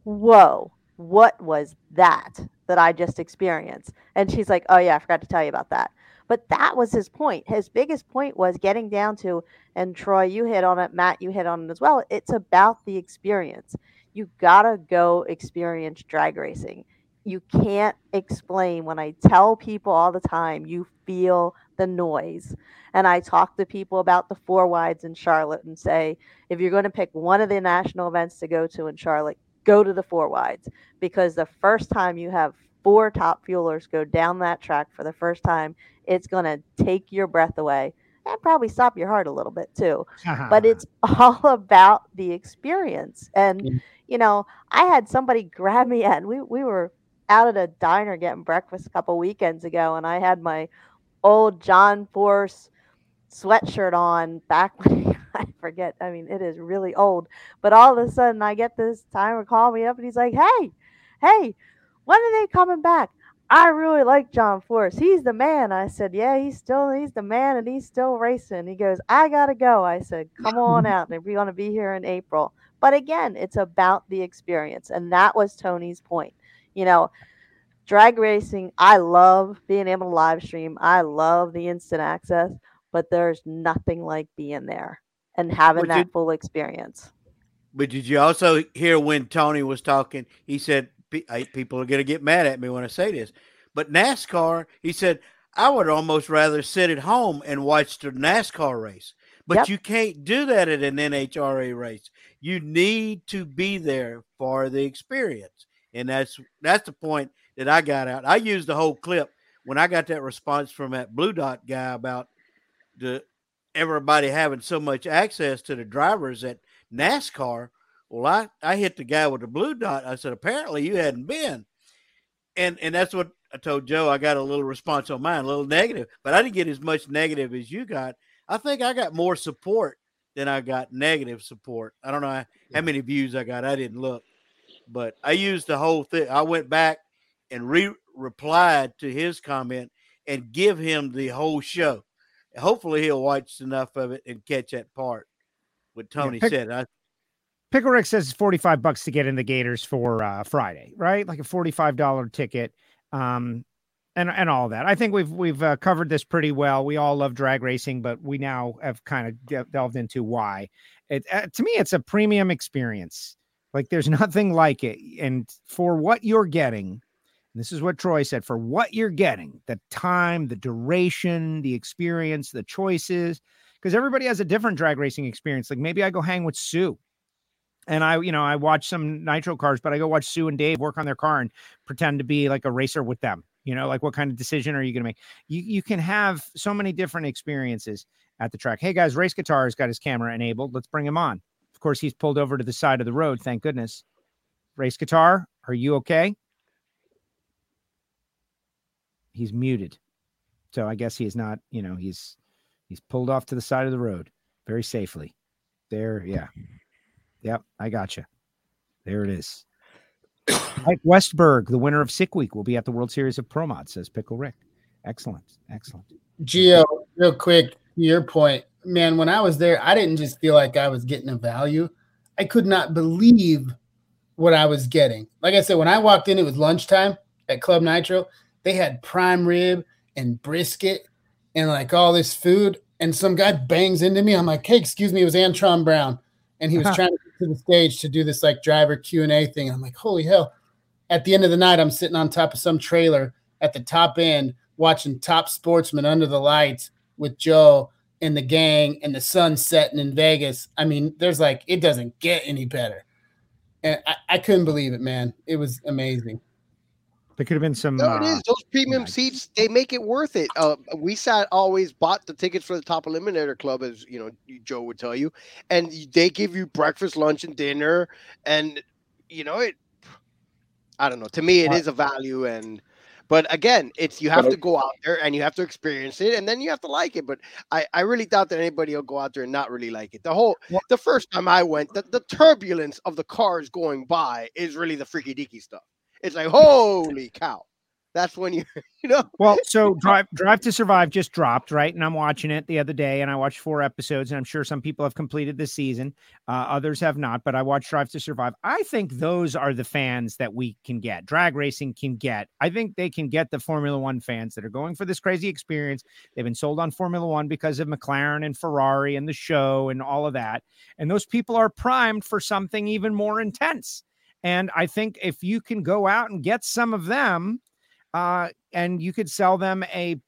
"Whoa, what was that that I just experienced?" And she's like, "Oh yeah, I forgot to tell you about that." But that was his point. His biggest point was getting down to, and Troy, you hit on it, Matt, you hit on it as well. It's about the experience. You gotta go experience drag racing. You can't explain when I tell people all the time, you feel the noise. And I talk to people about the four wides in Charlotte and say, if you're going to pick one of the national events to go to in Charlotte, go to the four wides because the first time you have four top fuelers go down that track for the first time, it's going to take your breath away and probably stop your heart a little bit too. [LAUGHS] but it's [LAUGHS] all about the experience. And, you know, I had somebody [LAUGHS] grab me and we, we were out at a diner getting breakfast a couple weekends ago, and I had my old John Force sweatshirt on back when I forget. I mean, it is really old. But all of a sudden, I get this timer call me up, and he's like, "Hey, hey, when are they coming back?" I really like John Force. He's the man. I said, "Yeah, he's still he's the man, and he's still racing." He goes, "I gotta go." I said, "Come on [LAUGHS] out, and we're gonna be here in April." But again, it's about the experience, and that was Tony's point. You know, drag racing. I love being able to live stream. I love the instant access, but there's nothing like being there and having Would that you- full experience. But did you also hear when Tony was talking? He said, "Pe- I- "People are going to get mad at me when I say this." But NASCAR, he said, "I would almost rather sit at home and watch the NASCAR race." But Yep. you can't do that at an NHRA race. You need to be there for the experience, and that's that's the point that I got out. I used the whole clip when I got that response from that Blue Dot guy about the everybody having so much access to the drivers at NASCAR. Well, I, I hit the guy with the blue dot. I said, apparently you hadn't been. And and that's what I told Joe. I got a little response on mine, a little negative, but I didn't get as much negative as you got. I think I got more support than I got negative support. I don't know how, how many views I got. I didn't look, but I used the whole thing. I went back and re replied to his comment and give him the whole show. Hopefully he'll watch enough of it and catch that part. What Tony pick- said. I, Pickle Rick says it's 45 bucks to get in the Gators for uh, Friday, right? Like a $45 ticket. Um, and, and all that. I think we've we've uh, covered this pretty well. We all love drag racing, but we now have kind of de- delved into why. It uh, to me, it's a premium experience. Like there's [LAUGHS] nothing like it. And for what you're getting, this is what Troy said: for what you're getting, the time, the duration, the experience, the choices. because everybody has a different drag racing experience. Like maybe I go hang with Sue and I, you know, I watch some nitro cars, but I go watch Sue and Dave work on their car and pretend to be like a racer with them. You know, like what kind of decision are you going to make? You you can have so many different experiences at the track. Hey guys, race guitar has got his camera enabled. Let's bring him on. Of course, he's pulled over to the side of the road. Thank goodness. Race guitar, are you okay? He's muted. So I guess he is not, you know, he's he's pulled off to the side of the road very safely. There, yeah. Yep, I got you. There it is. Mike Westberg, the winner of Sick Week, will be at the World Series of Pro Mod, says Pickle Rick. Excellent. Excellent. Geo, real quick, to your point, man, when I was there, I didn't just feel like I was getting a value. I could not believe what I was getting. Like I said, when I walked in, it was lunchtime at Club Nitro. They had prime rib and brisket and like all this food. And some guy bangs into me. I'm like, hey, excuse me, it was Antron Brown. And he was [LAUGHS] trying to to the stage to do this like driver Q&A thing. I'm like, holy hell. At the end of the night, I'm sitting on top of some trailer at the top end watching top sportsman under the lights with Joe and the gang and the sun setting in Vegas. I mean, there's like it doesn't get any better. And I, I couldn't believe it, man. It was amazing. There could have been some. No, it uh, is. Those premium seats, they make it worth it. Uh, we sat always bought the tickets for the top eliminator club, as you know, Joe would tell you, and they give you breakfast, lunch, and dinner, and you know it. I don't know. To me, it is a value, and but again, it's you have to go out there and you have to experience it, and then you have to like it. But I, I really doubt that anybody will go out there and not really like it. The whole, the first time I went, the, the turbulence of the cars going by is really the freaky deaky stuff. It's like holy cow, that's when you, [LAUGHS] you know. Well, so Drive Drive to Survive just dropped, right? And I'm watching it the other day, and I watched four episodes, and I'm sure some people have completed this season, uh, others have not. But I watched Drive to Survive. I think those are the fans that we can get. Drag racing can get. I think they can get the Formula One fans that are going for this crazy experience. They've been sold on Formula One because of McLaren and Ferrari and the show and all of that, and those people are primed for something even more intense. And I think if you can go out and get some of them, uh, and you could sell them a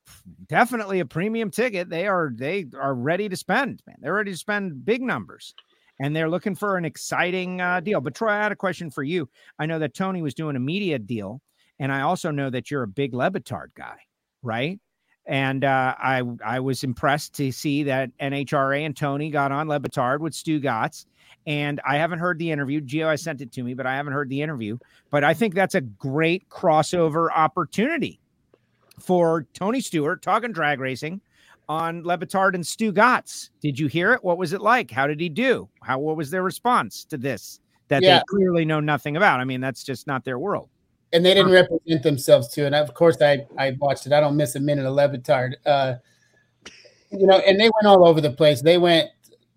definitely a premium ticket. They are they are ready to spend, man. They're ready to spend big numbers, and they're looking for an exciting uh, deal. But Troy, I had a question for you. I know that Tony was doing a media deal, and I also know that you're a big Le Batard guy, right? And uh, I I was impressed to see that NHRA and Tony got on Le Batard with Stugotz. And I haven't heard the interview. Gio, I sent it to me, but I haven't heard the interview. But I think that's a great crossover opportunity for Tony Stewart talking drag racing on Le Batard and Stugotz. Did you hear it? What was it like? How did he do? How what was their response to this that Yeah. they clearly know nothing about? I mean, that's just not their world. and they didn't represent themselves too. And of course, I I watched it. I don't miss a minute of Le Batard. Uh, you know, and they went all over the place. They went,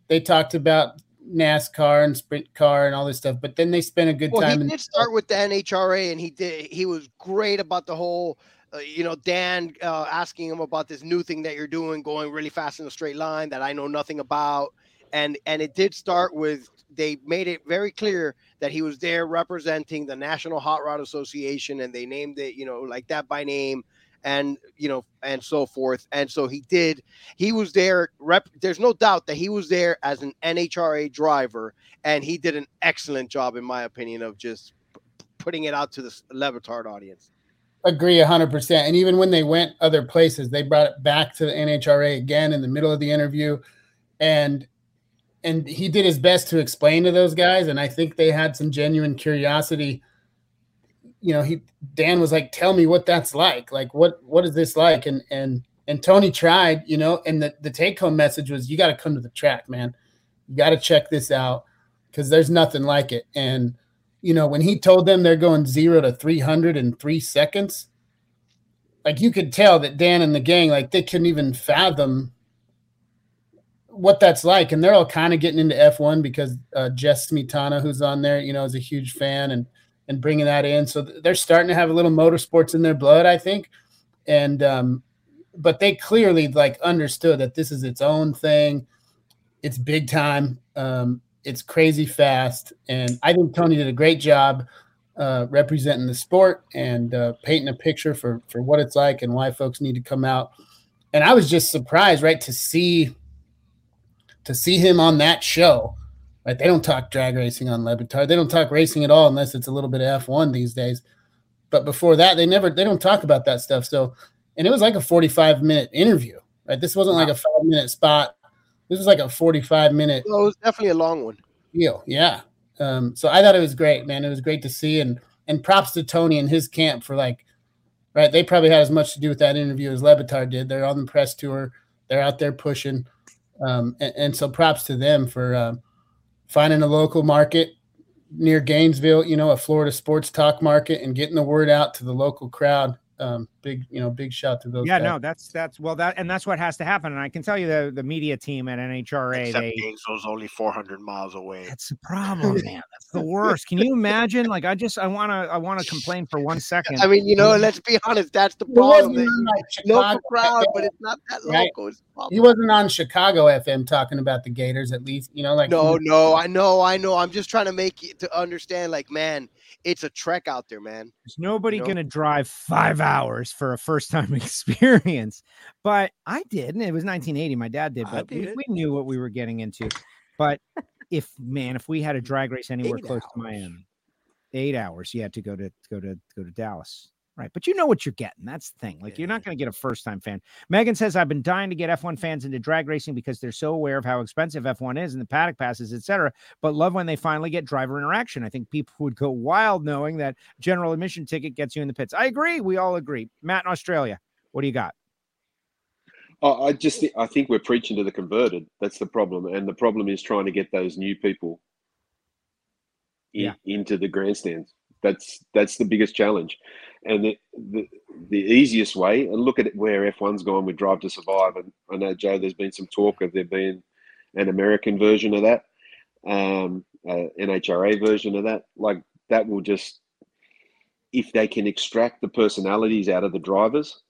they talked about NASCAR and sprint car and all this stuff, but then they spent a good Well, time. he did start with the NHRA, and he did. He was great about the whole. Uh, you know, Dan uh, asking him about this new thing that you're doing, going really fast in a straight line that I know nothing about, and and it did start with they made it very clear that he was there representing the National Hot Rod Association, and they named it, you know, like that by name, and you know, and so forth. And so he did. He was there. Rep. There's no doubt that he was there as an NHRA driver, and he did an excellent job, in my opinion, of just p- putting it out to the Le Batard audience. agree 100% and even when they went other places they brought it back to the nhra again in the middle of the interview and and he did his best to explain to those guys and i think they had some genuine curiosity you know he dan was like tell me what that's like like what what is this like? And and and tony tried you know and the, the take home message was you got to come to the track man. You got to check this out because there's nothing like it. And you know, when he told them they're going zero to 300 in three seconds, like you could tell that Dan and the gang, like they couldn't even fathom what that's like. And they're all kind of getting into F1 because uh, Jess Smetana, who's on there, you know, is a huge fan. And, and bringing that in. So they're starting to have a little motorsports in their blood, I think. And, um, but they clearly like understood that this is its own thing. It's big time. Um, it's crazy fast, and I think Tony did a great job uh, representing the sport and uh, painting a picture for for what it's like and why folks need to come out. And I was just surprised, right, to see to see him on that show, right? They don't talk drag racing on Le They don't talk racing at all unless it's a little bit of F1 these days. But before that, they never they don't talk about that stuff. So, and it was like a 45 minute interview, right? This wasn't like a five minute spot. This was like a 45 minute. Well, it was definitely a long one. Deal, yeah. Um, so I thought it was great, man. It was great to see, and and props to Tony and his camp for like, right? They probably had as much to do with that interview as Le did. They're on the press tour. They're out there pushing, um, and, and so props to them for uh, finding a local market near Gainesville, you know, a Florida sports talk market, and getting the word out to the local crowd um, big, you know, big shout to those. Yeah, guys. no, that's that's well that and that's what has to happen. And I can tell you the the media team at NHRA Except they Gainesville's only 400 miles away. That's the problem, [LAUGHS] man. That's the worst. Can you imagine? Like, I just I want to I want to complain for one second. I mean, you know, let's be honest. That's the problem He wasn't problem. on, like, Local Chicago crowd, but it's not that right? local. It's. He wasn't on Chicago FM talking about the Gators, at least, you know, like No, no, I know, I know. I'm just trying to make you to understand. Like, man, it's a trek out there, man. There's nobody You know? going to drive five hours for a first time [LAUGHS] experience. But I did, and it was 1980. My dad did, but we, did. we knew what we were getting into. But if man, if we had a drag race [LAUGHS] anywhere Eight close to Miami, eight hours, you had to go to go to go to Dallas. Right. But you know what you're getting. That's the thing. Like, you're not going to get a first time fan. Megan says, I've been dying to get F1 fans into drag racing because they're so aware of how expensive F1 is and the paddock passes, etc. But love when they finally get driver interaction. I think people would go wild knowing that general admission ticket gets you in the pits. I agree. We all agree. Matt in Australia, what do you got? I I just thi- I think we're preaching to the converted. That's the problem, and the problem is trying to get those new people in, Yeah. into the grandstands. That's that's the biggest challenge, and the, the the easiest way. And look at where F one's gone with Drive to Survive. And I know Joe, there's been some talk of there being an American version of that, um, uh, NHRA version of that. Like that will just if they can extract the personalities out of the drivers,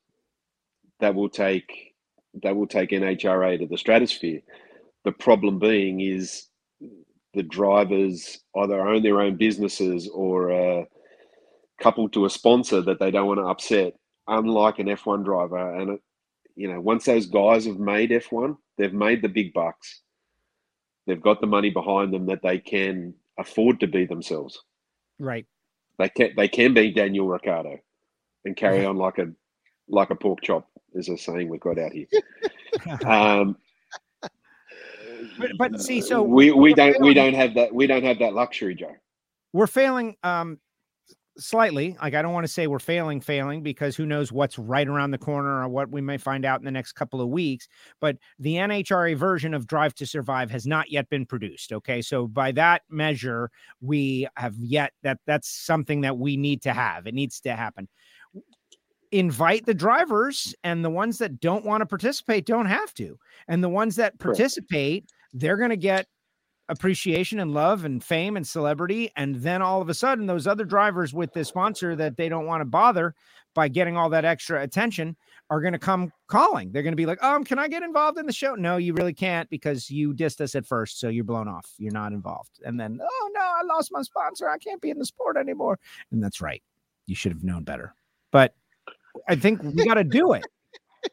that will take that will take NHRA to the stratosphere. The problem being is the drivers either own their own businesses or uh, coupled to a sponsor that they don't want to upset. Unlike an F1 driver, and you know, once those guys have made F1, they've made the big bucks. They've got the money behind them that they can afford to be themselves. Right. They can they can be Daniel Ricciardo and carry on like a like a pork chop, is a saying we've got out here. [LAUGHS] Um, But, but see, so we we don't we don't have that we don't have that luxury, Joe. we're failing um slightly like i don't want to say we're failing failing because who knows what's right around the corner or what we may find out in the next couple of weeks but the nhra version of drive to survive has not yet been produced okay? So by that measure we have yet that that's something that we need to have. It needs to happen. Invite the drivers and the ones that don't want to participate don't have to. And the ones that Correct. participate they're going to get appreciation and love and fame and celebrity. And then all of a sudden those other drivers with the sponsor that they don't want to bother by getting all that extra attention are going to come calling. They're going to be like um can i get involved in the show? No you really can't because you dissed us at first so you're blown off. You're not involved. And then oh no i lost my sponsor. I can't be in the sport anymore. And that's right. You should have known better. But i think we got to do it.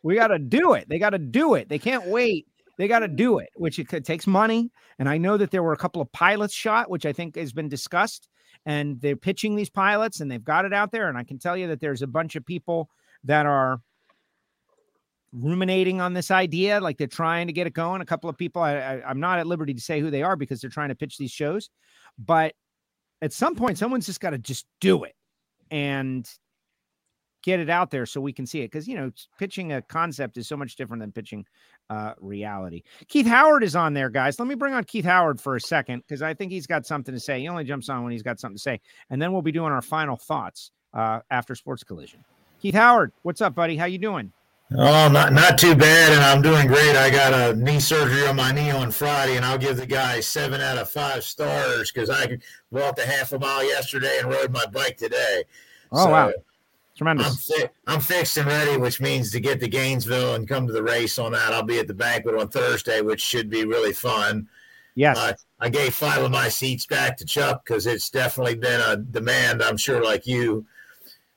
We got to do it. They got to do it. They can't wait they got to mm-hmm. do it which it could, takes money and i know that there were a couple of pilots shot which i think has been discussed and they're pitching these pilots and they've got it out there and i can tell you that there's a bunch of people that are ruminating on this idea like they're trying to get it going a couple of people I, I i'm not at liberty to say who they are because they're trying to pitch these shows but at some point someone's just got to just do it and get it out there so we can see it because you know pitching a concept is so much different than pitching uh reality. Keith howard is on there guys. Let me bring on keith howard for a second because i think he's got something to say. He only jumps on when he's got something to say and then we'll be doing our final thoughts uh after sports collision. Keith howard what's up buddy? How you doing? Oh, not not too bad, and I'm doing great. I got a knee surgery on my knee on Friday, and I'll give the guy seven out of five stars because I walked a half a mile yesterday and rode my bike today. oh wow I'm, fi- I'm fixed and ready, which means to get to Gainesville and come to the race on that. I'll be at the banquet on Thursday, which should be really fun. yes Uh, I gave five of my seats back to Chuck because it's definitely been a demand. I'm sure, like you,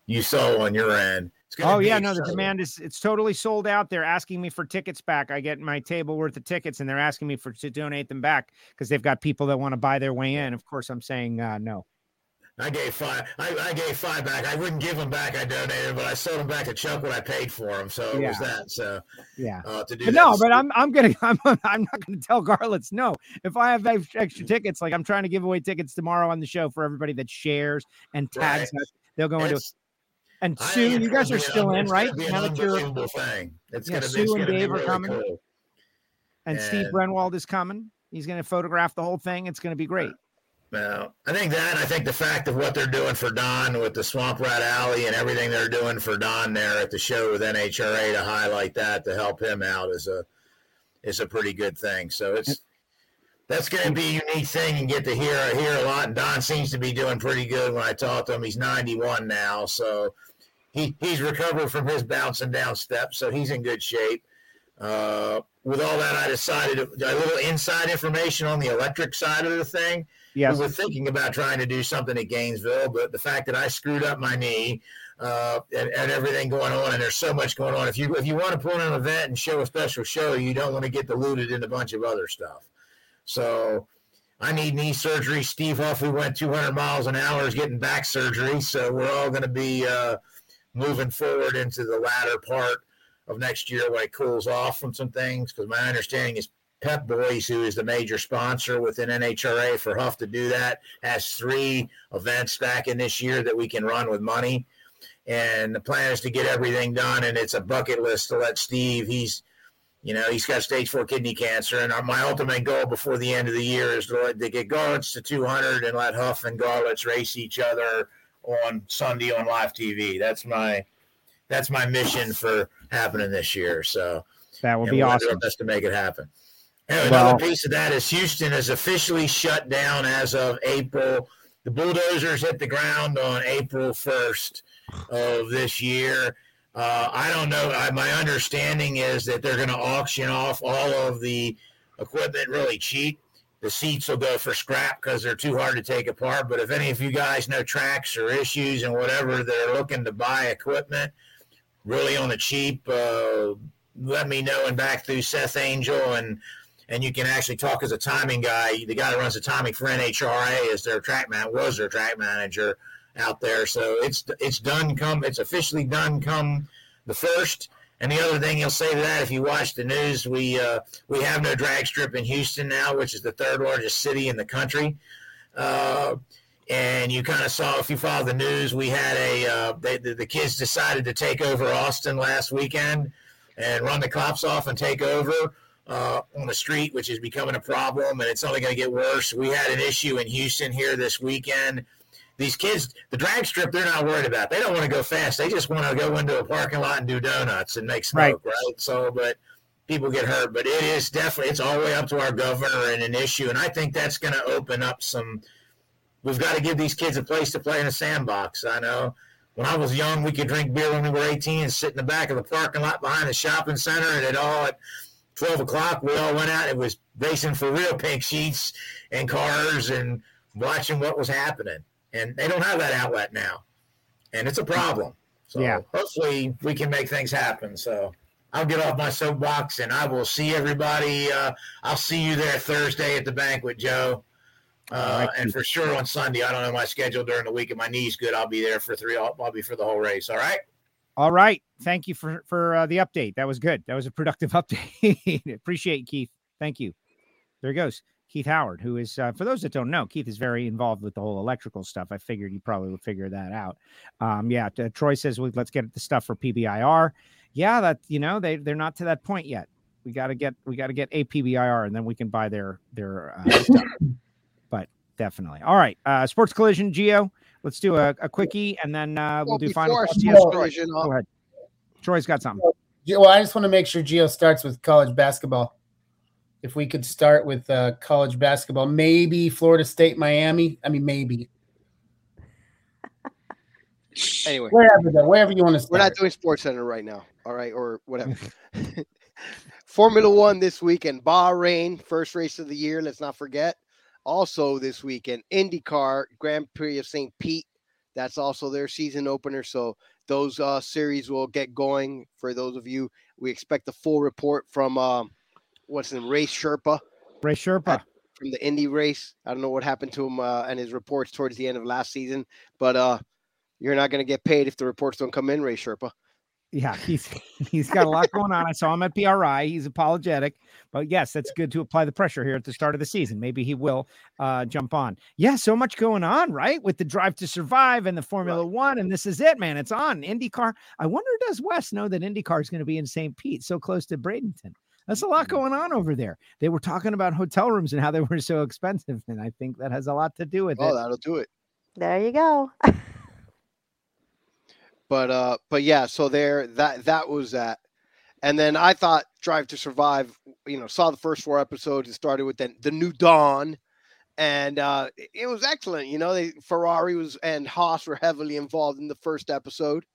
you saw on your end. Oh yeah, no, the demand is it's totally sold out. They're asking me for tickets back. I get my table worth of tickets, and they're asking me for to donate them back because they've got people that want to buy their way in. Of course, I'm saying uh, no. I gave five. I, I gave five back. I wouldn't give them back. I donated, but I sold them back to Chuck what I paid for them. So it was that. So Yeah. uh, to do But no, but I'm I'm gonna [LAUGHS] I'm I'm not gonna tell Garlits no. If I have ex- extra tickets, like I'm trying to give away tickets tomorrow on the show for everybody that shares and tags Right. us, they'll go into. It's- And Sue, you guys are still in, right? gonna be an Now that you're thing. It's Yeah, gonna be. Sue and Dave are coming. cool. and Steve Brenwald is coming. He's going to photograph the whole thing. It's going to be great. Now, I think that, I think the fact of what they're doing for Don with the Swamp Rat Alley and everything they're doing for Don there at the show with NHRA to highlight that to help him out is a is a pretty good thing. So it's that's going to be a unique thing and get to hear hear a lot. And Don seems to be doing pretty good. When I talk to him, he's 91 now, so he he's recovered from his bouncing down steps, so he's in good shape. Uh, with all that, I decided a little inside information on the electric side of the thing. Yes. We were thinking about trying to do something at Gainesville, but the fact that I screwed up my knee uh, and, and everything going on, and there's so much going on. If you if you want to put on an event and show a special show, you don't want to get diluted in a bunch of other stuff. So I need knee surgery. Steve Huff, who went 200 miles an hour, is getting back surgery. So we're all going to be uh, moving forward into the latter part of next year when it cools off from some things. Because my understanding is Pep Boys, who is the major sponsor within NHRA for Huff to do that, has three events back in this year that we can run with money. And the plan is to get everything done. And it's a bucket list to let Steve, he's, you know, he's got stage four kidney cancer. And uh, my ultimate goal before the end of the year is to, let, to get Garlits to 200 and let Huff and Garlits race each other on Sunday on live TV. That's my, that's my mission for happening this year. So That will be awesome. best to make it happen. Well- another piece of that is Houston is officially shut down as of April. The bulldozers hit the ground on April 1st of this year. Uh, I don't know. I, my understanding is that they're going to auction off all of the equipment really cheap. The seats will go for scrap because they're too hard to take apart. But if any of you guys know tracks or issues and whatever, they're looking to buy equipment really on the cheap, uh, let me know and back through Seth Angel and and you can actually talk as a timing guy. The guy that runs the timing for NHRA is their track man was their track manager out there. So it's it's done. Come it's officially done. Come the first. And the other thing he'll say to that, if you watch the news, we uh, we have no drag strip in Houston now, which is the third largest city in the country. Uh, and you kind of saw if you follow the news, we had a uh, they, the, the kids decided to take over Austin last weekend and run the cops off and take over uh, on the street, which is becoming a problem, and it's only going to get worse. We had an issue in Houston here this weekend. These kids, the drag strip, they're not worried about. They don't want to go fast. They just want to go into a parking lot and do donuts and make smoke, right? So, but people get hurt. But it is definitely, it's all the way up to our governor and an issue. And I think that's going to open up some. We've got to give these kids a place to play in a sandbox. I know when I was young, we could drink beer when we were 18 and sit in the back of the parking lot behind the shopping center, and it all at 12 o'clock, we all went out. It was racing for real pink sheets and cars and watching what was happening. And they don't have that outlet now, and it's a problem. So Yeah. hopefully we can make things happen. So I'll get off my soapbox and I will see everybody. Uh, I'll see you there Thursday at the banquet, Joe. Uh, and for sure on Sunday, I don't know my schedule during the week. If my knee's good, I'll be there for three. I'll, I'll be for the whole race. All right. All right. Thank you for for uh, the update. That was good. That was a productive [LAUGHS] update. Appreciate it, Keith. Thank you. There he goes. Keith Howard, who is, uh, for those that don't know, Keith is very involved with the whole electrical stuff. I figured he probably would figure that out. Um, yeah, t- Troy says, well, let's get the stuff for PBIR. Yeah, that you know they they're not to that point yet. We got to get we got to get a PBIR, and then we can buy their their uh, stuff. [LAUGHS] But definitely, all right. Uh, Sports Collision, Gio. Let's do a, a quickie, and then uh, we'll Well, do final. thoughts. Yes, Troy, Go ahead. Troy's got something. Well, I just want to make sure Gio starts with college basketball. If we could start with uh, college basketball, maybe Florida State, Miami. I mean, maybe [LAUGHS] Anyway, wherever though, wherever you want to we're not doing Sports Center right now. All right, or whatever. [LAUGHS] Formula One this weekend, Bahrain, first race of the year. Let's not forget. Also this weekend, IndyCar Grand Prix of St. Pete. That's also their season opener. So those uh, series will get going. For those of you, we expect a full report from um, what's his name, Ray Sherpa Ray Sherpa. from the Indy race. I don't know what happened to him uh, and his reports towards the end of last season, but uh, you're not going to get paid if the reports don't come in, Ray Sherpa. Yeah, he's [LAUGHS] he's got a lot going on. I saw him at PRI. He's apologetic, but yes, that's good to apply the pressure here at the start of the season. Maybe he will uh, jump on. Yeah, so much going on, right? With the Drive to Survive and the Formula One, and this is it, man. It's on IndyCar. I wonder, does Wes know that IndyCar is going to be in St. Pete, so close to Bradenton? That's a lot going on over there. They were talking about hotel rooms and how they were so [LAUGHS] expensive, and I think that has a lot to do with Oh, it. that'll do it. There you go. [LAUGHS] But uh, but yeah, so there that that was that. And then I thought Drive to Survive, you know, saw the first four episodes. It started with the, the new dawn, and uh, it- it was excellent. You know, they Ferrari was and Haas were heavily involved in the first episode,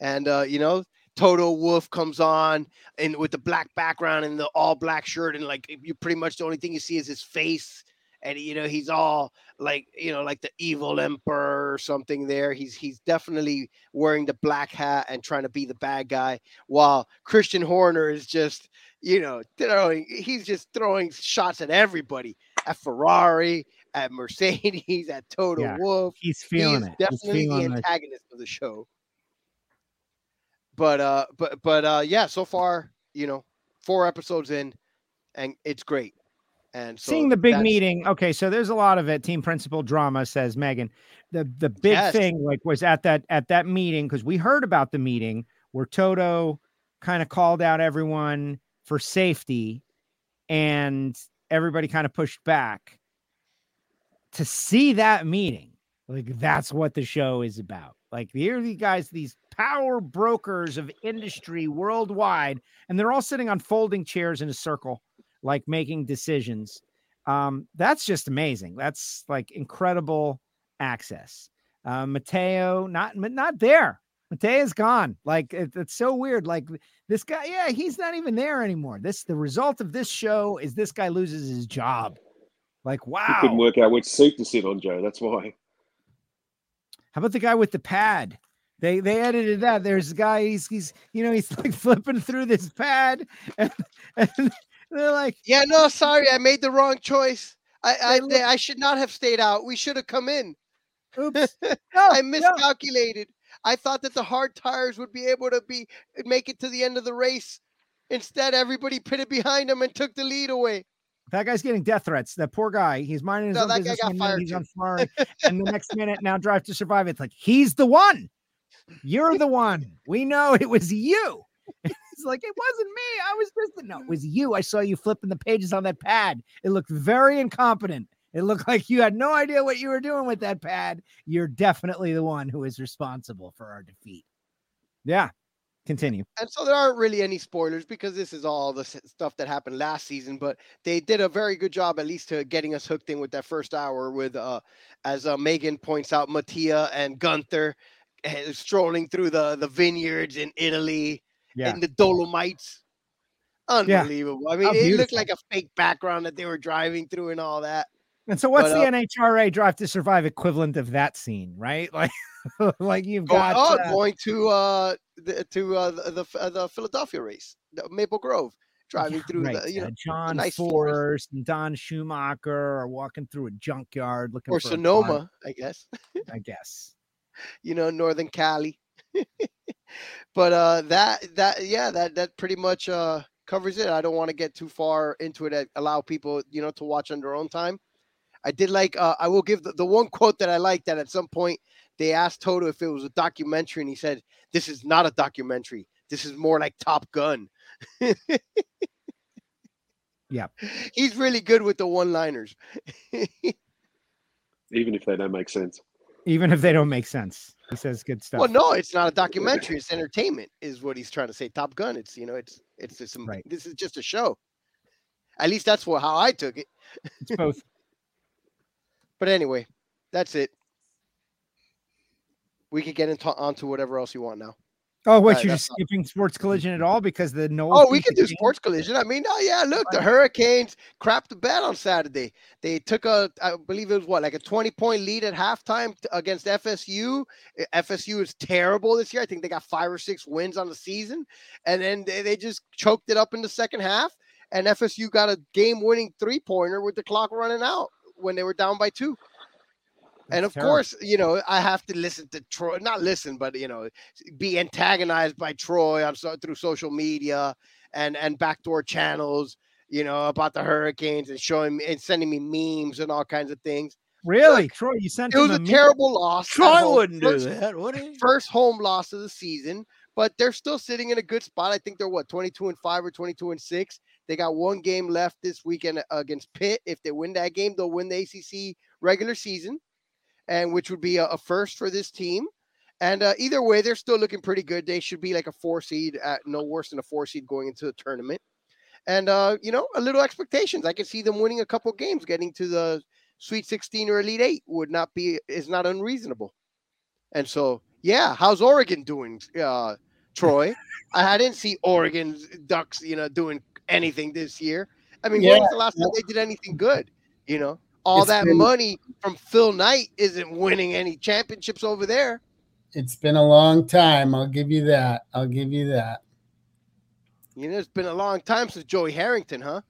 and uh, you know, Toto Wolff comes on and with the black background and the all black shirt, and like you pretty much the only thing you see is his face, and you know he's all like you know like the evil emperor or something. There, he's he's definitely wearing the black hat and trying to be the bad guy, while Christian Horner is just you know throwing he's just throwing shots at everybody, at Ferrari, at Mercedes, [LAUGHS] at Toto Yeah, Wolff. he's feeling it. He's Definitely the feeling it. antagonist of the show. But uh, but but uh, yeah. So far, you know, four episodes in, and it's great. And so Seeing the big meeting. Okay, so there's a lot of it. Team principal drama says Megan. The the big Yes. thing like was at that at that meeting because we heard about the meeting where Toto kind of called out everyone for safety, and everybody kind of pushed back. To see that meeting, like that's what the show is about. Like here are these guys, these power brokers of industry worldwide, and they're all sitting on folding chairs in a circle like making decisions. Um, that's just amazing. That's like incredible access. Uh, Mateo, not not there. Mateo's gone. Like it, it's so weird. Like this guy, yeah, he's not even there anymore. This the result of this show is this guy loses his job. Like wow, He couldn't work out which seat to sit on, Joe. That's why. How about the guy with the pad? They they edited that. There's a guy. He's he's you know he's like [LAUGHS] flipping through this pad, and, and they're like, Yeah, no, sorry, I made the wrong choice. I I, I should not have stayed out. We should have come in. Oops. [LAUGHS] I miscalculated. I thought that the hard tires would be able to be uh, make it to the end of the race. Instead, everybody pitted behind him and took the lead away. That guy's getting death threats. That poor guy. He's minding his No, own that guy business. got fired he's too. on fire, [LAUGHS] and the next minute now Drive to Survive. It's like he's the one. You're the one. We know it was you. [LAUGHS] It's like it wasn't me. I was just no. It was you. I saw you flipping the pages on that pad. It looked very incompetent. It looked [LAUGHS] like you had no idea what you were doing with that pad. You're definitely the one who is responsible for our defeat. Yeah. Continue. And so there aren't really any spoilers because this is all the stuff that happened last season. But they did a very good job, at least to getting us hooked in with that first hour. With, uh, as uh, Megan points out, Mattia and Gunther eh, strolling through the the vineyards in Italy Yeah. in the Dolomites. Unbelievable. I mean, it looked like a fake background that they were driving through and all that. And so, what's But, the uh, NHRA Drive to Survive equivalent of that scene, right? [LAUGHS] Like, like you've got oh, uh, going to uh the, to uh, the the, Philadelphia race, the Maple Grove, driving through right, the you know John nice forest. And Don Schumacher are walking through a junkyard looking or for Sonoma, I guess. [LAUGHS] I guess. you know, Northern Cali. [LAUGHS] but uh that that yeah, that that pretty much uh covers it. I don't want to get too far into it. I allow people, you know, to watch on their own time. I did like uh I will give the, the one quote that I like that at some point they asked Toto if it was a documentary and he said, This is not a documentary. This is more like Top Gun. Yeah. [LAUGHS] He's really good with the one liners. [LAUGHS] Even if they don't make sense. Even if they don't make sense, he says good stuff. Well, no, it's not a documentary. It's entertainment, is what he's trying to say. Top Gun. It's you know, it's it's just some. This is just a show. At least that's what how I took it. It's both. [LAUGHS] But anyway, that's it. We could get into onto whatever else you want now. Oh, what Right, you're just skipping sports collision at [LAUGHS] all because the no. Oh, we can do sports collision. I mean, oh yeah, look, the Hurricanes crapped the bed on Saturday. They took a, I believe it was what, like a 20 point lead at halftime against FSU. FSU is terrible this year. I think they got five or six wins on the season, and then they, they just choked it up in the second half. And FSU got a game winning three pointer with the clock running out when they were down by two. And of terrible. course, you know, I have to listen to Troy, not listen, but you know, be antagonized by Troy on so, through social media and and backdoor channels, you know, about the Hurricanes and showing me and sending me memes and all kinds of things. Really, Troy? You sent It was a meme? terrible loss. Troy wouldn't do that, would he? First home loss of the season, but they're still sitting in a good spot. I think they're what 22 and 5 or 22 and 6. They got one game left this weekend against Pitt. If they win that game, they'll win the ACC regular season, and which would be a, a first for this team. And uh, either way, they're still looking pretty good. They should be like a four seed, at no worse than a four seed going into the tournament. And uh, you know, a little expectations. I can see them winning a couple games, getting to the Sweet 16 or Elite Eight would not be is not unreasonable. And so, yeah, how's Oregon doing, uh, Troy? [LAUGHS] I, I didn't see Oregon Ducks, you know, doing anything this year. I mean, when was the last time they did anything good? You know, all It's that been- money from Phil Knight isn't winning any championships over there. It's been a long time. I'll give you that. I'll give you that. You know, it's been a long time since Joey Harrington, huh?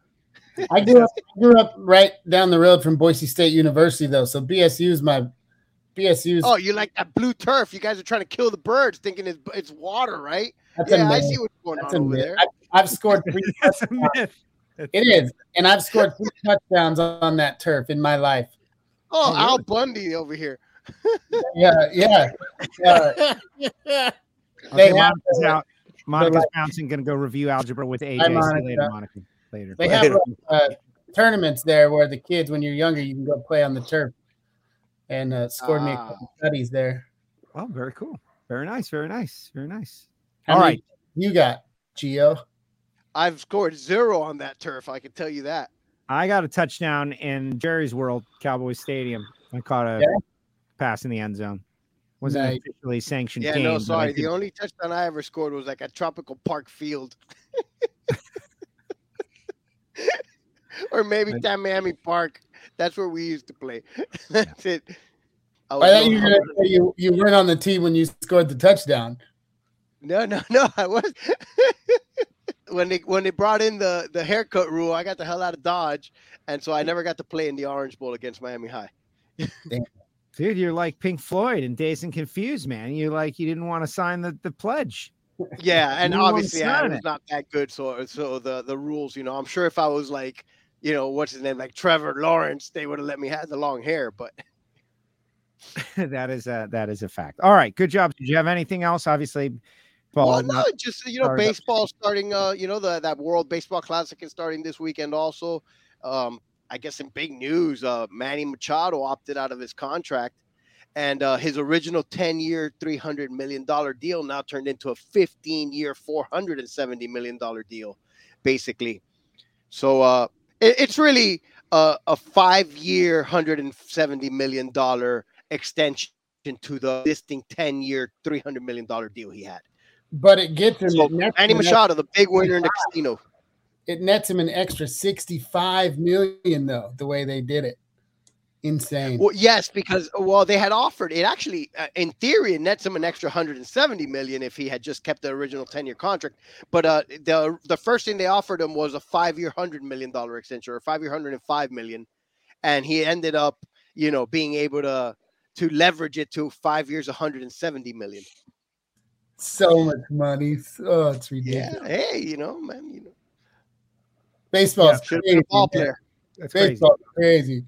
I grew up, I grew up right down the road from Boise State University, though. So BSU is my BSU's. Oh, you like that blue turf? You guys are trying to kill the birds, thinking it's, it's water, right? That's yeah, I see what's going That's on over myth. there. I, I've scored [LAUGHS] three. That's a touchdowns. myth. It is, and I've scored three [LAUGHS] touchdowns on that turf in my life. Oh, Oh, Al? Bundy over here. Yeah, yeah. Uh, [LAUGHS] Okay, They have, Monica's uh, out. Monica's like- bouncing. Going to go review algebra with AJ. Hi, See Monica. later, Monica. Later. they have uh, tournaments there where the kids, when you're younger, you can go play on the turf, and uh, scored me a Ah. couple studies there. Oh, very cool. Very nice. Very nice. Very nice. How All many right. you got, Geo? I've scored zero on that turf. I can tell you that. I got a touchdown in Jerry's World, Cowboys Stadium. I caught a Yeah? pass in the end zone. Wasn't Nice. an officially sanctioned Yeah, game. no, sorry. The only touchdown I ever scored was like a Tropical Park Field. [LAUGHS] or maybe Nice. down Miami Park. That's where we used to play. [LAUGHS] That's it. I I thought you were gonna say you, you weren't on the team when you scored the touchdown. No, no, no. I was [LAUGHS] when they when they brought in the the haircut rule. I got the hell out of Dodge, and so I never got to play in the Orange Bowl against Miami High. [LAUGHS] Dude, you're like Pink Floyd and Dazed and Confused, man. You're like you didn't want to sign the, the pledge. Yeah, [LAUGHS] and obviously I was it. not that good. So so the the rules, you know, I'm sure if I was like, you know, what's his name, like Trevor Lawrence, they would have let me have the long hair. But [LAUGHS] that is a that is a fact. All right, good job. Did you have anything else? Obviously. Well, no, just you know, baseball [LAUGHS] starting. Uh, you know, the that World Baseball Classic is starting this weekend. Also, um, I guess in big news, uh, Manny Machado opted out of his contract, and uh, his original ten-year, three hundred million dollar deal now turned into a fifteen-year, four hundred and seventy million dollar deal, basically. So uh, it, it's really a, a five-year, hundred and seventy million dollar extension to the existing ten-year, three hundred million dollar deal he had. But it gets him. So Manny Machado, the big winner in the casino. it nets him an extra 65 million though the way they did it insane Well, yes, because well, they had offered it. Actually, uh, in theory, it nets him an extra 170 million if he had just kept the original 10 year contract. But uh, the the first thing they offered him was a five year, hundred million dollar extension, or five year, 105 million, and he ended up, you know, being able to to leverage it to five years, 170 million. So much money oh it's ridiculous Yeah, hey, you know, man, you know, baseball's should have crazy, been a ball player. That's baseball's crazy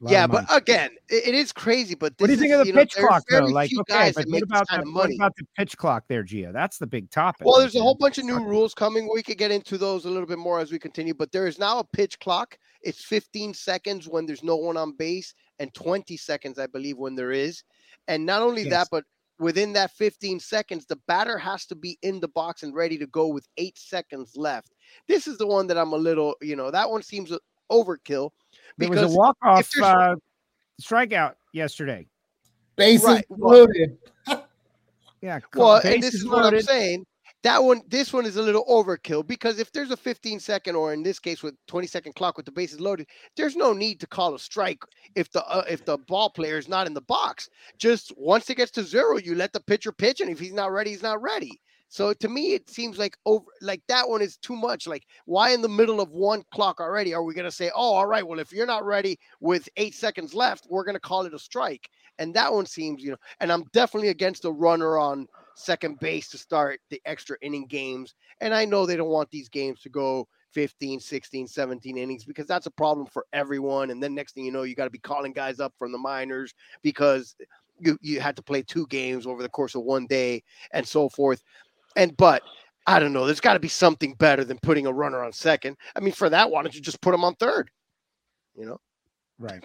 A lot Yeah, but again, it, it is crazy. But what do you this think is, of the pitch there's clock though? Like, okay, guys but what about kind the, of what about the pitch clock there, Gio? That's the big topic. Well, there's a whole bunch of new rules coming. We could get into those a little bit more as we continue, but there is now a pitch clock. It's 15 seconds when there's no one on base and 20 seconds, I believe, when there is. And not only Yes. that, but within that 15 seconds, the batter has to be in the box and ready to go with eight seconds left. This is the one that I'm a little, you know, that one seems a- overkill. There was a walk off if there's- uh, strikeout yesterday. bases Right, loaded Yeah. [LAUGHS] Well, and this is what I'm saying. That one, this one is a little overkill because if there's a 15 second, or in this case, with 20 second clock with the bases loaded, there's no need to call a strike if the uh, if the ball player is not in the box. Just once it gets to zero, you let the pitcher pitch, and if he's not ready, he's not ready. So to me, it seems like over like that one is too much. Like, why in the middle of one clock already are we gonna say, oh, all right, well, if you're not ready with eight seconds left, we're gonna call it a strike? And that one seems, you know, and I'm definitely against a runner on second base to start the extra inning games. And I know they don't want these games to go 15, 16, 17 innings because that's a problem for everyone. And then next thing you know, you got to be calling guys up from the minors because you you had to play two games over the course of one day and so forth. And but I don't know, there's got to be something better than putting a runner on second. I mean, for that, why don't you just put him on third? You know? Right.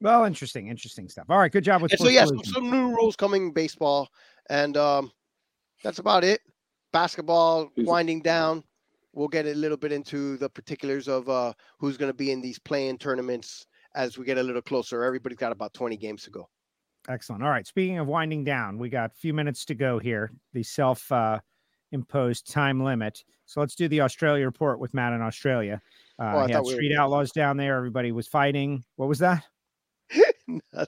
Well, interesting, interesting stuff. All right, good job with so yes, some, Collision. some new rules coming in baseball, and um, that's about it. Basketball winding down. We'll get a little bit into the particulars of uh, who's going to be in these playing tournaments as we get a little closer. Everybody's got about 20 games to go. Excellent. All right. Speaking of winding down, we got a few minutes to go here. The self uh, imposed time limit. So let's do the Australia report with Matt in Australia. Uh, Oh, I he had thought we were- street outlaws down there. Everybody was fighting. What was that? [LAUGHS]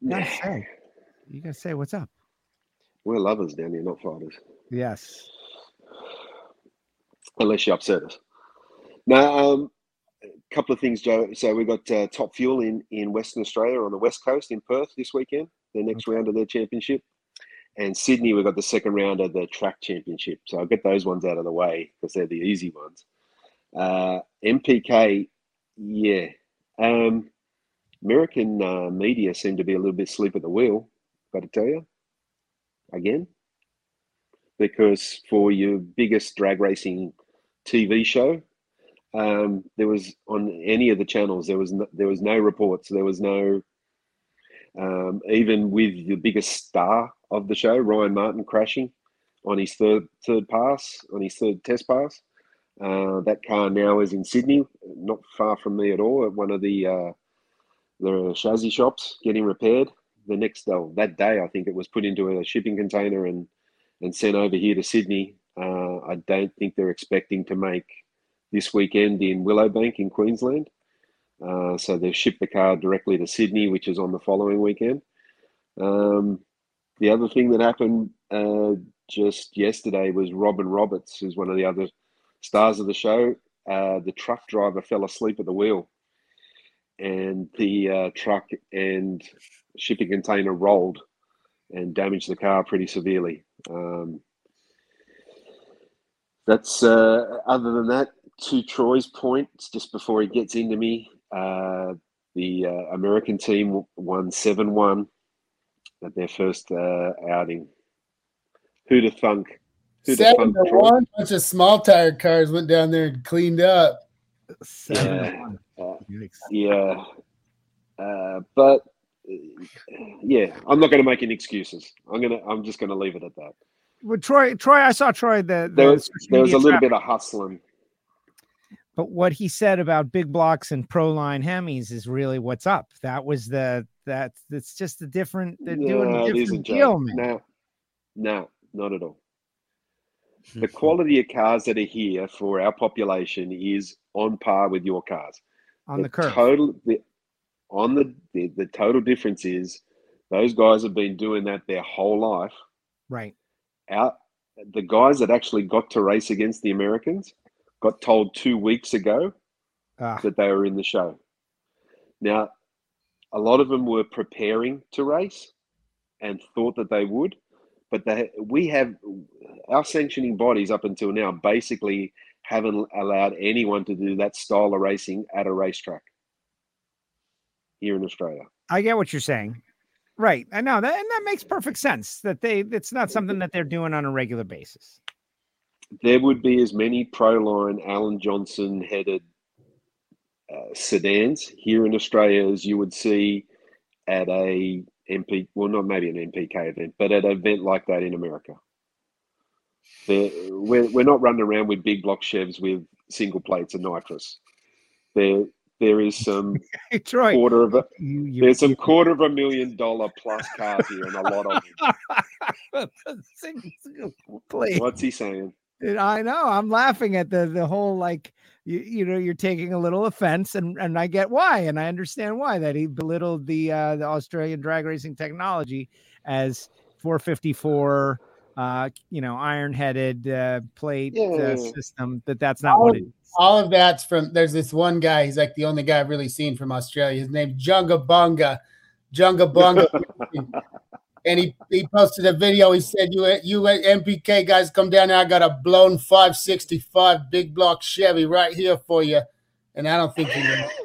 You gotta say. You gotta say what's up. We're lovers down here, not fighters. Yes. Unless you upset us. Now, um, a couple of things, Joe. So we've got uh, Top Fuel in, in Western Australia on the West Coast in Perth this weekend, the next round of their championship. And Sydney, we've got the second round of the track championship. So I'll get those ones out of the way because they're the easy ones. Uh, NPK, yeah. Um, American uh, media seem to be a little bit asleep at the wheel, got to tell you. Again, because for your biggest drag racing TV show, um, there was on any of the channels there was no, there was no reports. There was no um, even with the biggest star of the show, Ryan Martin, crashing on his third third pass on his third test pass. Uh, that car now is in Sydney, not far from me at all, at one of the uh, the chassis shops getting repaired. The next oh, that day, I think it was put into a shipping container and and sent over here to Sydney. Uh, I don't think they're expecting to make this weekend in Willowbank in Queensland. Uh, so they've shipped the car directly to Sydney, which is on the following weekend. Um, the other thing that happened uh, just yesterday was Robin Roberts, who's one of the other stars of the show. Uh, the truck driver fell asleep at the wheel, and the uh, truck and shipping container rolled and damaged the car pretty severely. Um, that's uh, other than that. To Troy's point, just before he gets into me, uh, the uh, American team won seven one at their first uh, outing. Who'd have thunk? Who'd have Seven thunk, to Troy? one. Bunch of small tire cars went down there and cleaned up. Yeah, uh, yeah. Uh, but [SIGHS] yeah, I'm not going to make any excuses. I'm gonna. I'm just going to leave it at that. Well, Troy, Troy, I saw Troy the, the There was there was a little traffic, bit of hustling. but what he said about big blocks and pro line Hemis is really what's up. That was the that that's just a different. They're doing a different isn't, deal, man. No, no, not at all. Hmm. The quality of cars that are here for our population is on par with your cars. On the curve. Total, the, on the, the the total difference is those guys have been doing that their whole life. Right. Out the guys that actually got to race against the Americans got told two weeks ago Ah. that they were in the show. Now, a lot of them were preparing to race and thought that they would, but they we have our sanctioning bodies up until now basically haven't allowed anyone to do that style of racing at a racetrack here in Australia. I get what you're saying. Right. I know that, and that makes perfect sense. That they it's not something that they're doing on a regular basis. There would be as many Proline Alan Johnson headed uh, sedans here in Australia as you would see at a MP, well, not maybe an NPK event, but at an event like that in America. They're, we're, we're not running around with big block Chevs with single plates and nitrous. They're, there is some [LAUGHS] Troy, quarter of a you, you, there's some quarter of a million dollar plus cars here and a lot of them. [LAUGHS] What's he saying? I know. I'm laughing at the the whole like you, you know you're taking a little offense and and I get why and I understand why that he belittled the uh the Australian drag racing technology as 454 uh you know iron headed uh plate uh, Yeah. system that that's not all, what it is. All of that's from there's this one guy he's like the only guy I've really seen from Australia. His name's Junga Bunga Junga Bunga [LAUGHS] and he, he posted a video. He said you you NPK guys come down here. I got a blown 565 big block Chevy right here for you. And I don't think he will. [LAUGHS]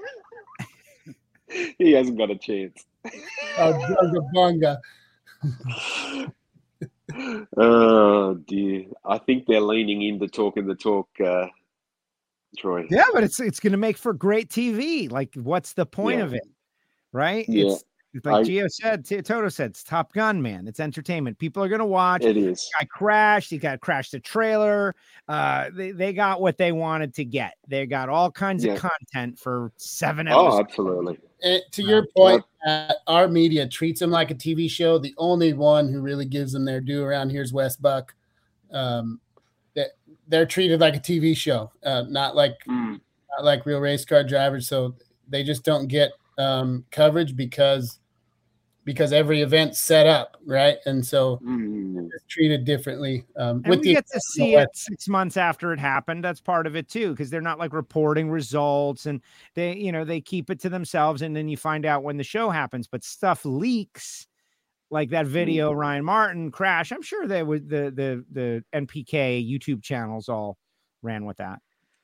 He hasn't got a chance. oh Junga Bunga [LAUGHS] Oh dear. I think they're leaning into talking the talk, uh, Troy. Yeah, but it's it's going to make for great TV. Like, what's the point Yeah. of it, right? Yeah. It's, it's like I- Gio said, T- Toto said, it's Top Gun, man. It's entertainment. People are going to watch. It is. I crashed. He got crashed the trailer. Uh, they, they got what they wanted to get. They got all kinds Yeah. of content for seven episodes. Oh, absolutely. And to your point, uh, our media treats them like a TV show. The only one who really gives them their due around here is Wes Buck. Um, that they're treated like a TV show, uh, not like Mm. not like real race car drivers. So they just don't get um, coverage because because every event's set up right, and so Mm. it's treated differently. Um, And with we the get to see it six months after it happened. That's part of it too, because they're not like reporting results and they, you know, they keep it to themselves. And then you find out when the show happens, but stuff leaks like that video Ryan Martin crash. I'm sure that would the the the NPK YouTube channels all ran with that.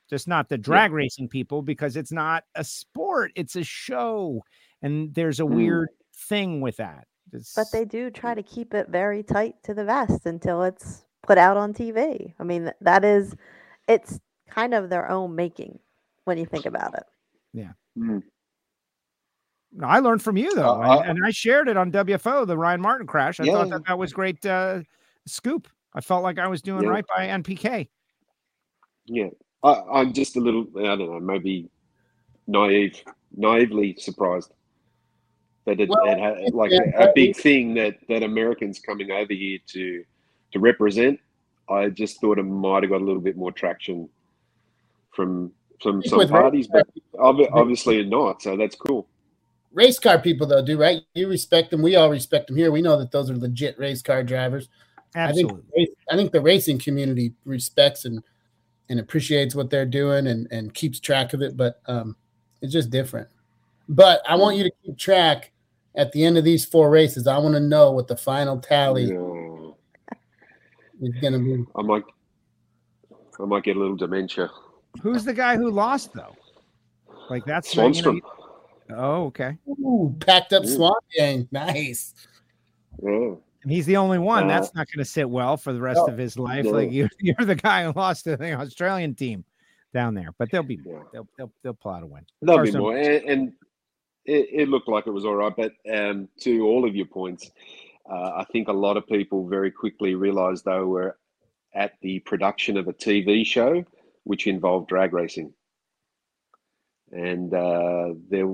Just not the drag racing people because it's not a sport, it's a show. And there's a Mm. weird thing with that. It's- But they do try to keep it very tight to the vest until it's put out on TV. I mean, that is, it's kind of their own making when you think about it. Yeah. Mm. No, I learned from you though, Uh, and, and I shared it on WFO, the Ryan Martin crash. I thought that that was great uh, scoop. I felt like I was doing Yeah. right by NPK. Yeah, I, I'm just a little, I don't know, maybe naive, naively surprised that it, Well, it had like yeah, a, a big thing that that Americans coming over here to to represent. I just thought it might have got a little bit more traction from from some with race parties, but obvi- obviously not. So that's cool. Race car people though do right you respect them we all respect them here we know that those are legit race car drivers Absolutely. i think i think the racing community respects and and appreciates what they're doing and and keeps track of it but um it's just different but i want you to keep track at the end of these four races i want to know what the final tally Yeah. is going to be I might, I might get a little dementia. Who's the guy who lost though? Like that's not- you know, Swanstrom. you- oh, okay. Ooh, packed up Mm. swan gang nice Yeah. And he's the only one. Uh, that's not going to sit well for the rest no, of his life. no. Like you, [LAUGHS] you're the guy who lost to the Australian team down there, but they'll be Yeah. they'll they'll, they'll pull out a win. There'll be more, and, and it, it looked like it was all right. But um, to all of your points, uh, I think a lot of people very quickly realised they were at the production of a TV show which involved drag racing. And uh, there,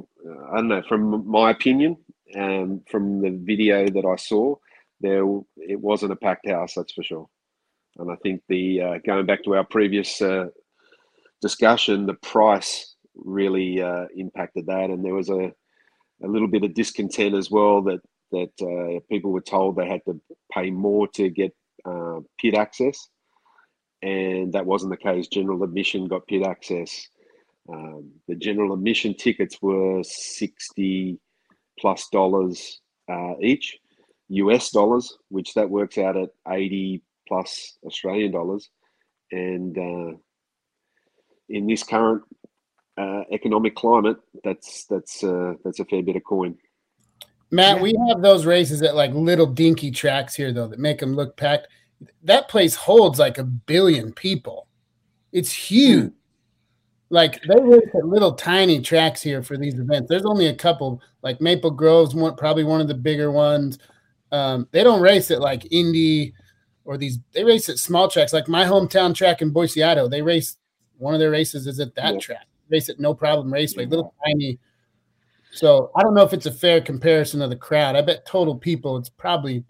I don't know. From my opinion, um, from the video that I saw, there it wasn't a packed house. That's for sure. And I think the uh, going back to our previous uh, discussion, the price really uh, impacted that, and there was a, a little bit of discontent as well that that uh, people were told they had to pay more to get uh, pit access, and that wasn't the case. General admission got pit access. Um, the general admission tickets were sixty plus dollars uh, each, US dollars, which that works out at eighty plus Australian dollars, and uh, in this current uh, economic climate, that's that's uh, that's a fair bit of coin. Matt, we have those races at like little dinky tracks here though that make them look packed. That place holds like a billion people. It's huge. Like they race at little tiny tracks here for these events. There's only a couple, like Maple Grove's one, probably one of the bigger ones. Um, they don't race at like Indy or these. They race at small tracks, like my hometown track in Boise, Idaho. They race one of their races is at that Yeah. track. race at No Problem Raceway, little tiny. So I don't know if it's a fair comparison of the crowd. I bet total people, it's probably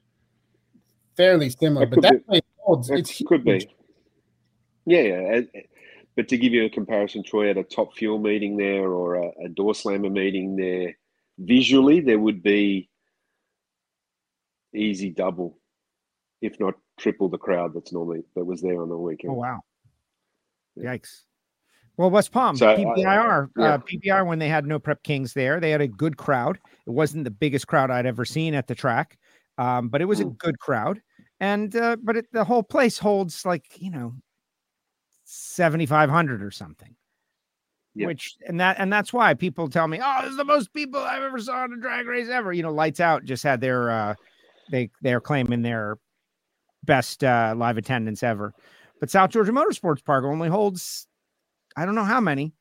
fairly similar, but that holds. That It's could huge. be. Yeah, yeah. But to give you a comparison, Troy, at a top fuel meeting there or a, a door slammer meeting there, visually there would be easy double, if not triple the crowd that's normally that was there on the weekend. Oh wow. Yikes. Well, West Palm, So, uh, PBIR, yeah. uh, PPR, when they had no prep kings there, they had a good crowd. It wasn't the biggest crowd I'd ever seen at the track, um, but it was a good crowd. And uh, but it, the whole place holds like you know seventy five hundred or something. Yeah. Which and that and that's why people tell me, oh, this is the most people I've ever saw in a drag race ever. You know, Lights Out just had their uh, they they're claiming their best uh, live attendance ever. But South Georgia Motorsports Park only holds, I don't know how many,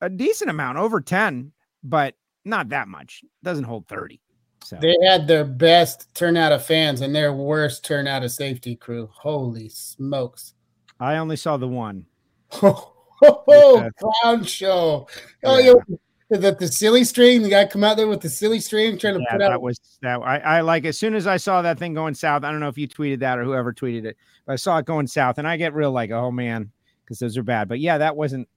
a decent amount, over 10, but not that much. Doesn't hold 30. So They had their best turnout of fans and their worst turnout of safety crew. Holy smokes. I only saw the one. Oh, clown show. Oh, yeah. The, the silly string, the guy come out there with the silly string trying to Yeah, put out that was that. I, I like as soon as I saw that thing going south. I don't know if you tweeted that or whoever tweeted it, but I saw it going south, and I get real like, oh man, because those are bad. But yeah, that wasn't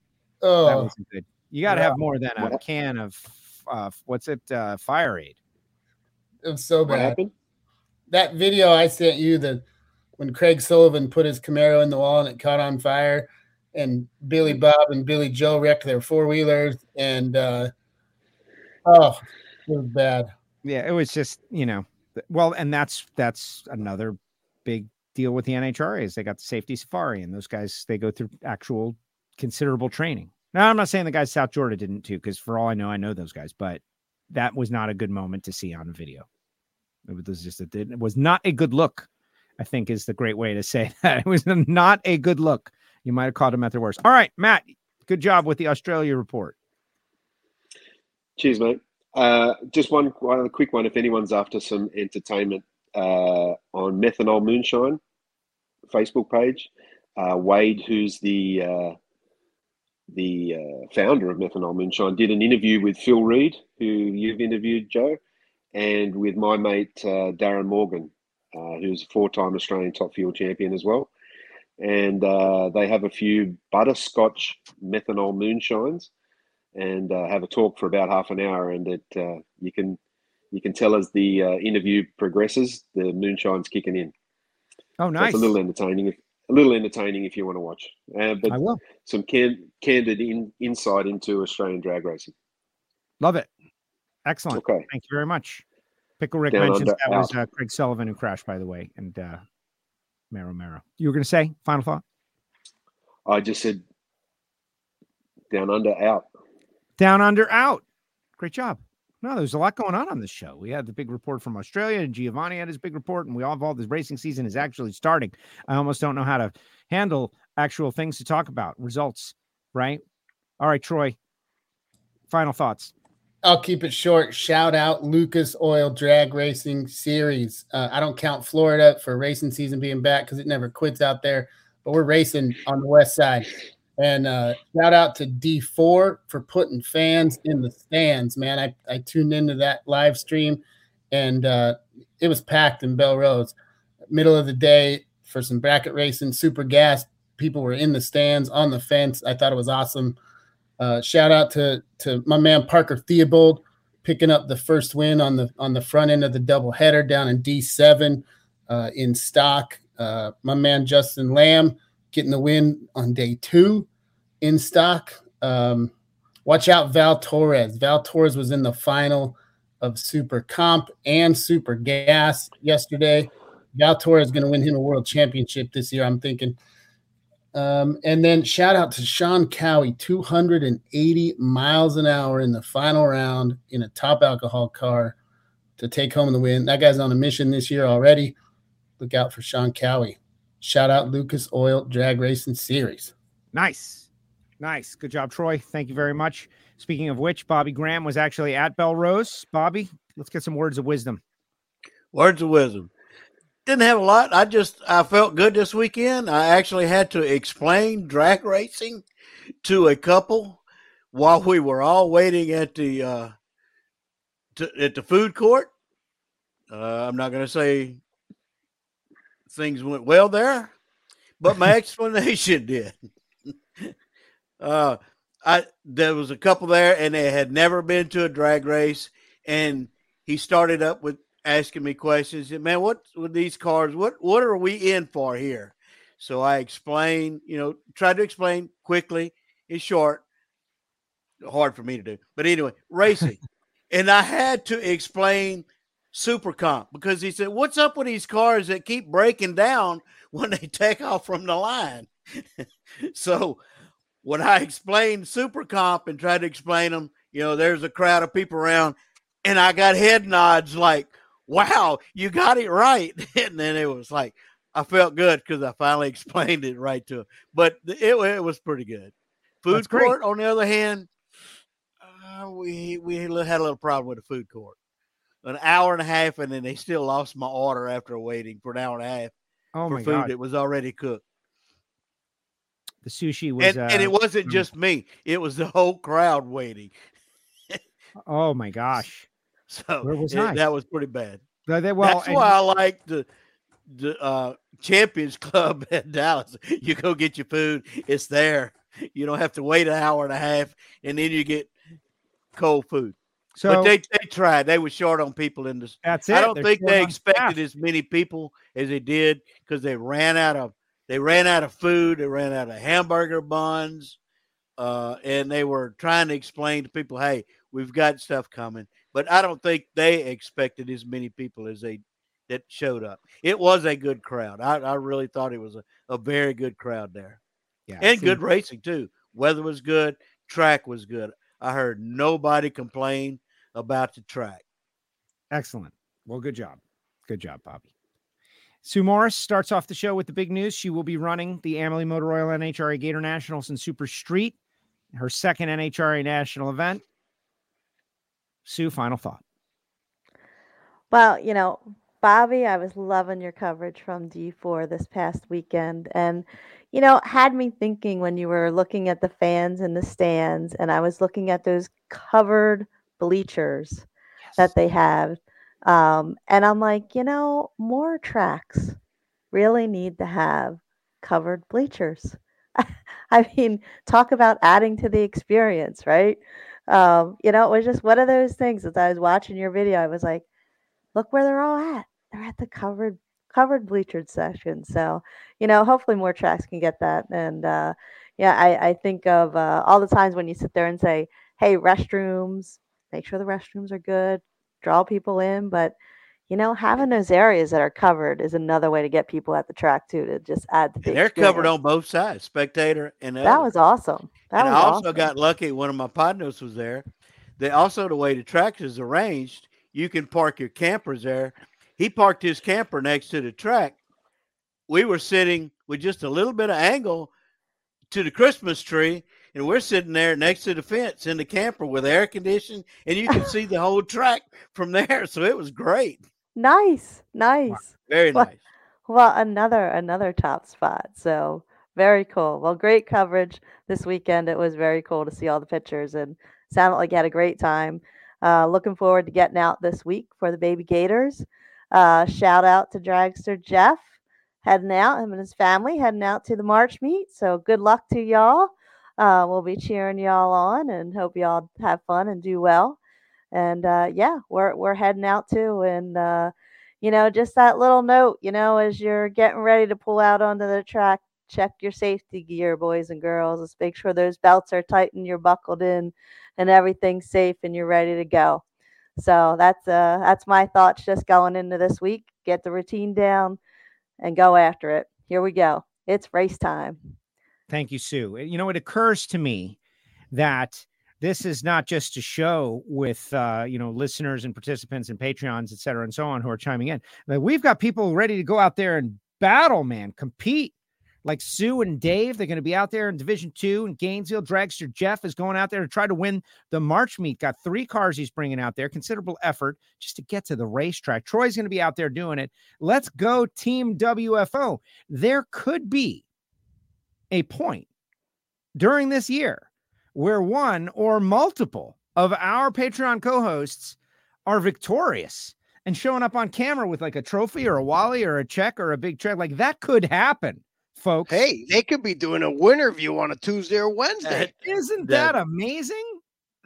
Oh, that wasn't good. You got to have more than a What- can of uh, what's it, uh, fire aid. It was so What bad. happened? That video I sent you, the when Craig Sullivan put his Camaro in the wall and it caught on fire, and Billy Bob and Billy Joe wrecked their four wheelers, and uh, oh, it was bad. Yeah, it was just you know, well, and that's that's another big deal with the NHRA is they got the safety safari, and those guys they go through actual considerable training. Now, I'm not saying the guys South Georgia didn't too, because for all I know, I know those guys, but that was not a good moment to see on video. It was just it was not a good look. I think is the great way to say [LAUGHS] that. It was not a good look. You might have caught them at their worst. All right, Matt, good job with the Australia report. Cheers, mate. Uh, just one, one quick one. If anyone's after some entertainment uh, on Methanol Moonshine Facebook page, uh, Wade, who's the uh, the uh, founder of Methanol Moonshine, did an interview with Phil Reed, who you've interviewed, Joe, and with my mate uh, Darren Morgan, uh, who's a four-time Australian top fuel champion as well. And uh, they have a few butterscotch methanol moonshines and uh, have a talk for about half an hour. And it uh, you can you can tell as the uh, interview progresses, the moonshine's kicking in. Oh, So nice. it's a little entertaining. A little entertaining if you want to watch. Uh, but I will. some can, candid in, insight into Australian drag racing. Love it. Excellent. Okay. Thank you very much. Pickle Rick Down mentions that was uh, Craig Sullivan who crashed, by the way, and uh, Mero Mero. You were going to say final thought? I just said down under out. Down under out. Great job. No, there's a lot going on on this show. We had the big report from Australia, and Giovanni had his big report, and we all involved. This racing season is actually starting. I almost don't know how to handle actual things to talk about, results, right? All right, Troy. Final thoughts. I'll keep it short. Shout out Lucas Oil Drag Racing Series. Uh, I don't count Florida for racing season being back because it never quits out there, but we're racing on the west side. And uh, shout out to D4 for putting fans in the stands, man. I, I tuned into that live stream and uh, it was packed in Belle Rose. Middle of the day for some bracket racing, super gas. People were in the stands on the fence. I thought it was awesome. Uh, shout out to to my man Parker Theobald picking up the first win on the on the front end of the double header down in D7 uh, in stock. Uh, my man Justin Lamb getting the win on day two in stock. Um, watch out, Val Torres. Val Torres was in the final of Super Comp and Super Gas yesterday. Val Torres is going to win him a world championship this year, I'm thinking. Um, and then shout out to Sean Cowie, 280 miles an hour in the final round in a top alcohol car to take home the win. That guy's on a mission this year already. Look out for Sean Cowie. Shout out Lucas Oil Drag Racing Series. Nice. Nice. Good job, Troy. Thank you very much. Speaking of which, Bobby Graham was actually at Belle Rose. Bobby, let's get some words of wisdom. Words of wisdom. Didn't have a lot. I just I felt good this weekend. I actually had to explain drag racing to a couple while we were all waiting at the uh, to, at the food court, uh, I'm not going to say things went well there, but my [LAUGHS] explanation [LAUGHS] did. uh, I there was a couple there, and they had never been to a drag race, and he started up with asking me questions. Man, what with these cars? What what are we in for here? So I explained, you know, tried to explain quickly and short. Hard for me to do, but anyway, racing, [LAUGHS] and I had to explain super comp because he said, "What's up with these cars that keep breaking down when they take off from the line?" [LAUGHS] so when I explained super comp and tried to explain them, you know, there's a crowd of people around, and I got head nods like, "Wow, you got it right," [LAUGHS] and then it was like. I felt good because I finally [LAUGHS] explained it right to him, but it, it was pretty good. Food That's great. court, on the other hand, uh, we we had a little problem with the food court. An hour and a half, and then they still lost my order after waiting for an hour and a half Oh for my food god, that was already cooked. the sushi was. And, uh, and it wasn't mm. just me; it was the whole crowd waiting. [LAUGHS] Oh my gosh. [LAUGHS] So Well, was it- nice. that was pretty bad. Well, they- well, That's and- why I like the the uh, Champions [LAUGHS] Club in Dallas. You go get your food; it's there. You don't have to wait an hour and a half, and then you get cold food. So- but they they tried. They were short on people in this. That's it. I don't They're think they expected staff. as many people as they did because they ran out of they ran out of food. They ran out of hamburger buns, uh, and they were trying to explain to people, "Hey, we've got stuff coming." But I don't think they expected as many people as they that showed up. It was a good crowd. I, I really thought it was a, a very good crowd there. Yeah, and good racing too. Weather was good, track was good. I heard nobody complain about the track. Excellent. Well, good job. Good job, Bobby. Sue Morris starts off the show with the big news. She will be running the Amalie Motor Oil NHRA Gatornationals in Super Street, her second NHRA national event. Sue, final thought. Well, you know, Bobby, I was loving your coverage from D4 this past weekend. And, you know, had me thinking when you were looking at the fans in the stands, and I was looking at those covered bleachers that they have. Um, and I'm like, you know, more tracks really need to have covered bleachers. [LAUGHS] I mean, talk about adding to the experience, right? Um, you know, it was just one of those things. As I was watching your video, I was like, look where they're all at. They're at the covered covered bleachered section. So, you know, hopefully more tracks can get that. And uh, yeah, I, I think of uh, all the times when you sit there and say, hey, restrooms, make sure the restrooms are good, draw people in. But you know, having those areas that are covered is another way to get people at the track too to just add to the And they're covered on both sides, spectator and That other. was awesome. That and was I also awesome. got lucky. One of my partners was there. They also the way the track is arranged, you can park your campers there. He parked his camper next to the track. We were sitting with just a little bit of angle to the Christmas tree, and we're sitting there next to the fence in the camper with air conditioning, and you can see the whole track from there. [LAUGHS] So it was great. Nice, nice. Very Well- nice. Well, another another top spot. So very cool. Well, great coverage this weekend. It was very cool to see all the pictures and sounded like you had a great time. Uh, looking forward to getting out this week for the baby gators. Uh, shout out to dragster Jeff heading out, him and his family heading out to the March meet. So good luck to y'all. Uh, we'll be cheering y'all on and hope y'all have fun and do well. And uh, yeah, we're we're heading out too. And uh, you know, just that little note, you know, as you're getting ready to pull out onto the track, check your safety gear, boys and girls. Let's make sure those belts are tightened, you're buckled in, and everything's safe and you're ready to go. So that's uh that's my thoughts just going into this week. Get the routine down and go after it. Here we go. It's race time. Thank you, Sue. You know, it occurs to me that this is not just a show with uh, you know listeners and participants and Patreons, et cetera, and so on who are chiming in. But we've got people ready to go out there and battle, man, compete. Like Sue and Dave, they're going to be out there in Division Two in Gainesville. Dragster Jeff is going out there to try to win the March meet. Got three cars he's bringing out there. Considerable effort just to get to the racetrack. Troy's going to be out there doing it. Let's go, Team WFO. There could be a point during this year where one or multiple of our Patreon co hosts are victorious and showing up on camera with like a trophy or a Wally or a check or a big check. Like that could happen, folks. Hey, they could be doing a winter view on a Tuesday or Wednesday. [LAUGHS] Isn't that amazing?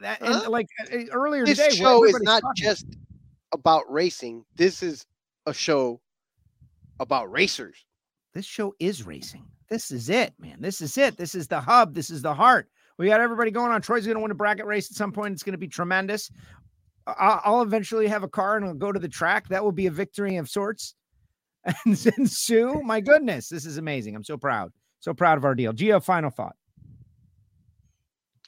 That, and Huh? like uh, uh, earlier this today, show is not talking- just about racing. This is a show about racers. this show is racing. This is it, man. This is it. This is the hub. This is the heart. We got everybody going on. Troy's going to win a bracket race at some point. It's going to be tremendous. I'll eventually have a car and I'll go to the track. That will be a victory of sorts. [LAUGHS] And then Sue, my goodness, this is amazing. I'm so proud. So proud of our deal. Gio, final thought.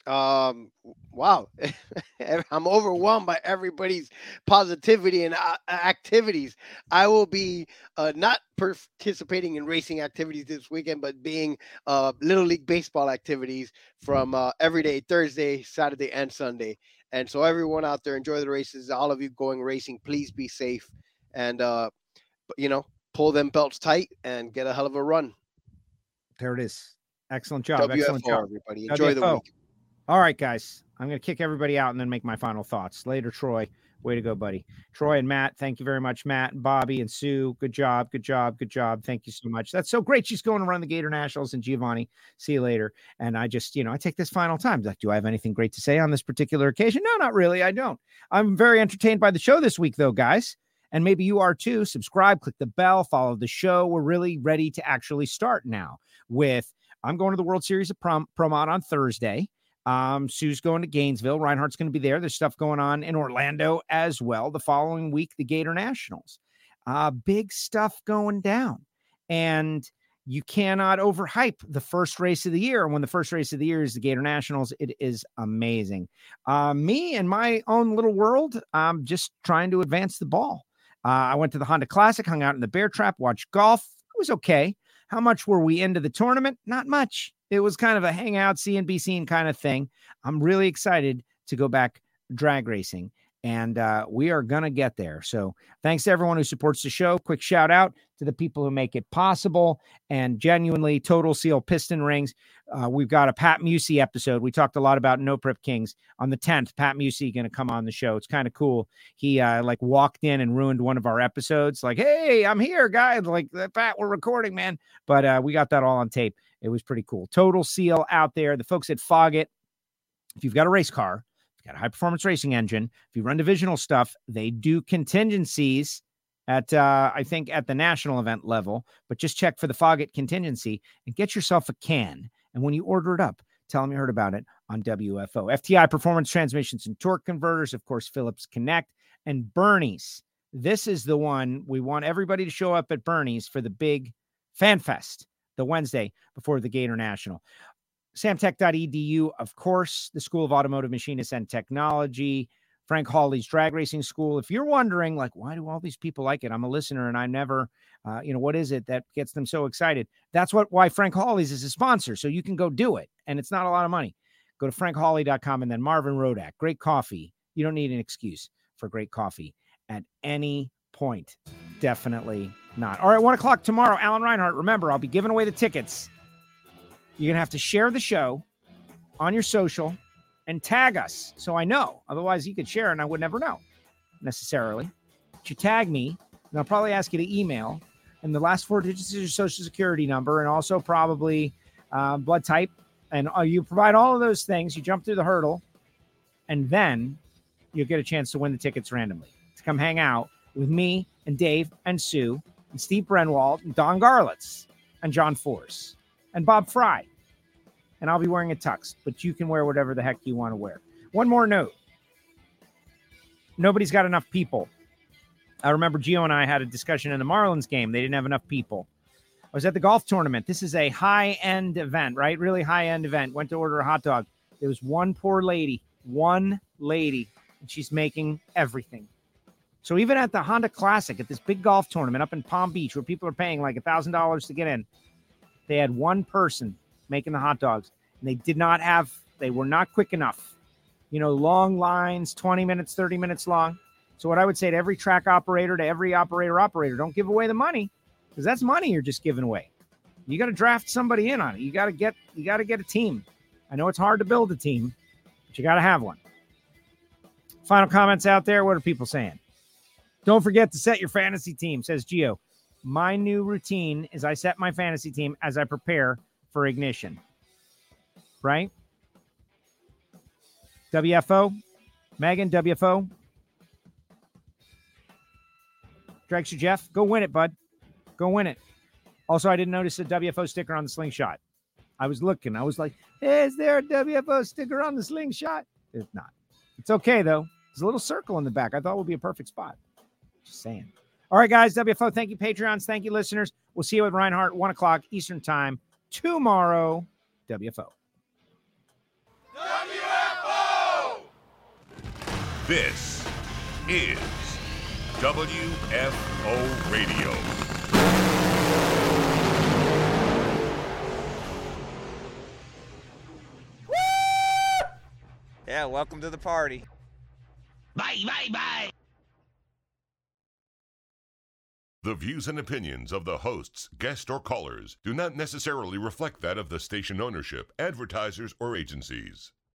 Um, wow, [LAUGHS] I'm overwhelmed by everybody's positivity and uh, activities. I will be uh, not participating in racing activities this weekend, but being uh, little league baseball activities from uh, every day, Thursday, Saturday, and Sunday. And so, everyone out there, enjoy the races. All of you going racing, please be safe and uh, you know, pull them belts tight and get a hell of a run. There it is. Excellent job. Excellent job. everybody. Enjoy the week. All right, guys. I'm going to kick everybody out and then make my final thoughts. Later, Troy. Way to go, buddy. Troy and Matt, thank you very much. Matt and Bobby and Sue, good job. Good job. Good job. Thank you so much. That's so great. She's going to run the Gatornationals and Giovanni. See you later. And I just, you know, I take this final time. Like, do I have anything great to say on this particular occasion? No, not really. I don't. I'm very entertained by the show this week, though, guys. And maybe you are too. Subscribe, click the bell, follow the show. We're really ready to actually start now with I'm going to the World Series of Prom- Pro Mod on Thursday. Um, Sue's going to Gainesville. Reinhart's going to be there. There's stuff going on in Orlando as well. The following week, the Gatornationals. Uh, big stuff going down. And you cannot overhype the first race of the year. And when the first race of the year is the Gatornationals, it is amazing. Uh, me and my own little world, I'm just trying to advance the ball. Uh, I went to the Honda Classic, hung out in the Bear Trap, watched golf. It was okay. How much were we into the tournament? Not much. It was kind of a hangout, see and kind of thing. I'm really excited to go back drag racing, and uh, we are going to get there. So, thanks to everyone who supports the show. Quick shout out to the people who make it possible and genuinely Total Seal Piston Rings. Uh, we've got a Pat Musi episode. We talked a lot about No Prep Kings on the 10th. Pat Musi going to come on the show. It's kind of cool. He uh, like walked in and ruined one of our episodes. Like, hey, I'm here, guys. Like, Pat, we're recording, man. But uh, we got that all on tape. It was pretty cool. Total Seal out there. The folks at Foggett. If you've got a race car, got a high performance racing engine, if you run divisional stuff, they do contingencies at uh, I think at the national event level. But just check for the Foggett contingency and get yourself a can. And when you order it up, tell them you heard about it on WFO. FTI Performance Transmissions and Torque Converters, of course, Phillips Connect and Bernie's. This is the one we want everybody to show up at Bernie's for the big fan fest the Wednesday before the Gatornational. Samtech.edu, of course, the School of Automotive Machinists and Technology, Frank Hawley's Drag Racing School. If you're wondering, like, why do all these people like it? I'm a listener and I never, uh, you know, what is it that gets them so excited? That's what why Frank Hawley's is a sponsor. So you can go do it. And it's not a lot of money. Go to frankhawley.com and then Marvin Rodak. Great coffee. You don't need an excuse for great coffee at any point. Definitely not. All right, one o'clock tomorrow. Alan Reinhart. Remember, I'll be giving away the tickets. You're gonna have to share the show on your social and tag us so I know. Otherwise, you could share and I would never know necessarily. But you tag me, and I'll probably ask you to email. And the last four digits is your social security number, and also probably uh, blood type. And uh, you provide all of those things. You jump through the hurdle, and then you'll get a chance to win the tickets randomly to come hang out with me and Dave and Sue and Steve Brenwald and Don Garlits and John Force and Bob Frey. And I'll be wearing a tux, but you can wear whatever the heck you want to wear. One more note nobody's got enough people. I remember Gio and I had a discussion in the Marlins game. They didn't have enough people. I was at the golf tournament. This is a high end event, right? Really high end event. Went to order a hot dog. There was one poor lady, one lady, and she's making everything. So even at the Honda Classic, at this big golf tournament up in Palm Beach, where people are paying like a thousand dollars to get in, they had one person making the hot dogs, and they did not have. They were not quick enough. You know, long lines, twenty minutes, thirty minutes long. So what I would say to every track operator, to every operator operator, don't give away the money because that's money you're just giving away. You got to draft somebody in on it. You got to get you got to get a team. I know it's hard to build a team, but you got to have one. Final comments out there. What are people saying? Don't forget to set your fantasy team, says Gio. My new routine is I set my fantasy team as I prepare for ignition. Right? WFO? Megan, WFO? Dragster Jeff, go win it, bud. Go win it. Also, I didn't notice a WFO sticker on the slingshot. I was looking. I was like, is there a WFO sticker on the slingshot? It's not. It's okay, though. There's a little circle in the back. I thought would be a perfect spot. Just saying. All right, guys. WFO, thank you, Patreons. Thank you, listeners. We'll see you at Reinhart, 1 o'clock Eastern Time tomorrow. WFO. This is WFO Radio. Yeah, welcome to the party. Bye, bye, bye. The views and opinions of the hosts, guests, or callers do not necessarily reflect that of the station ownership, advertisers, or agencies.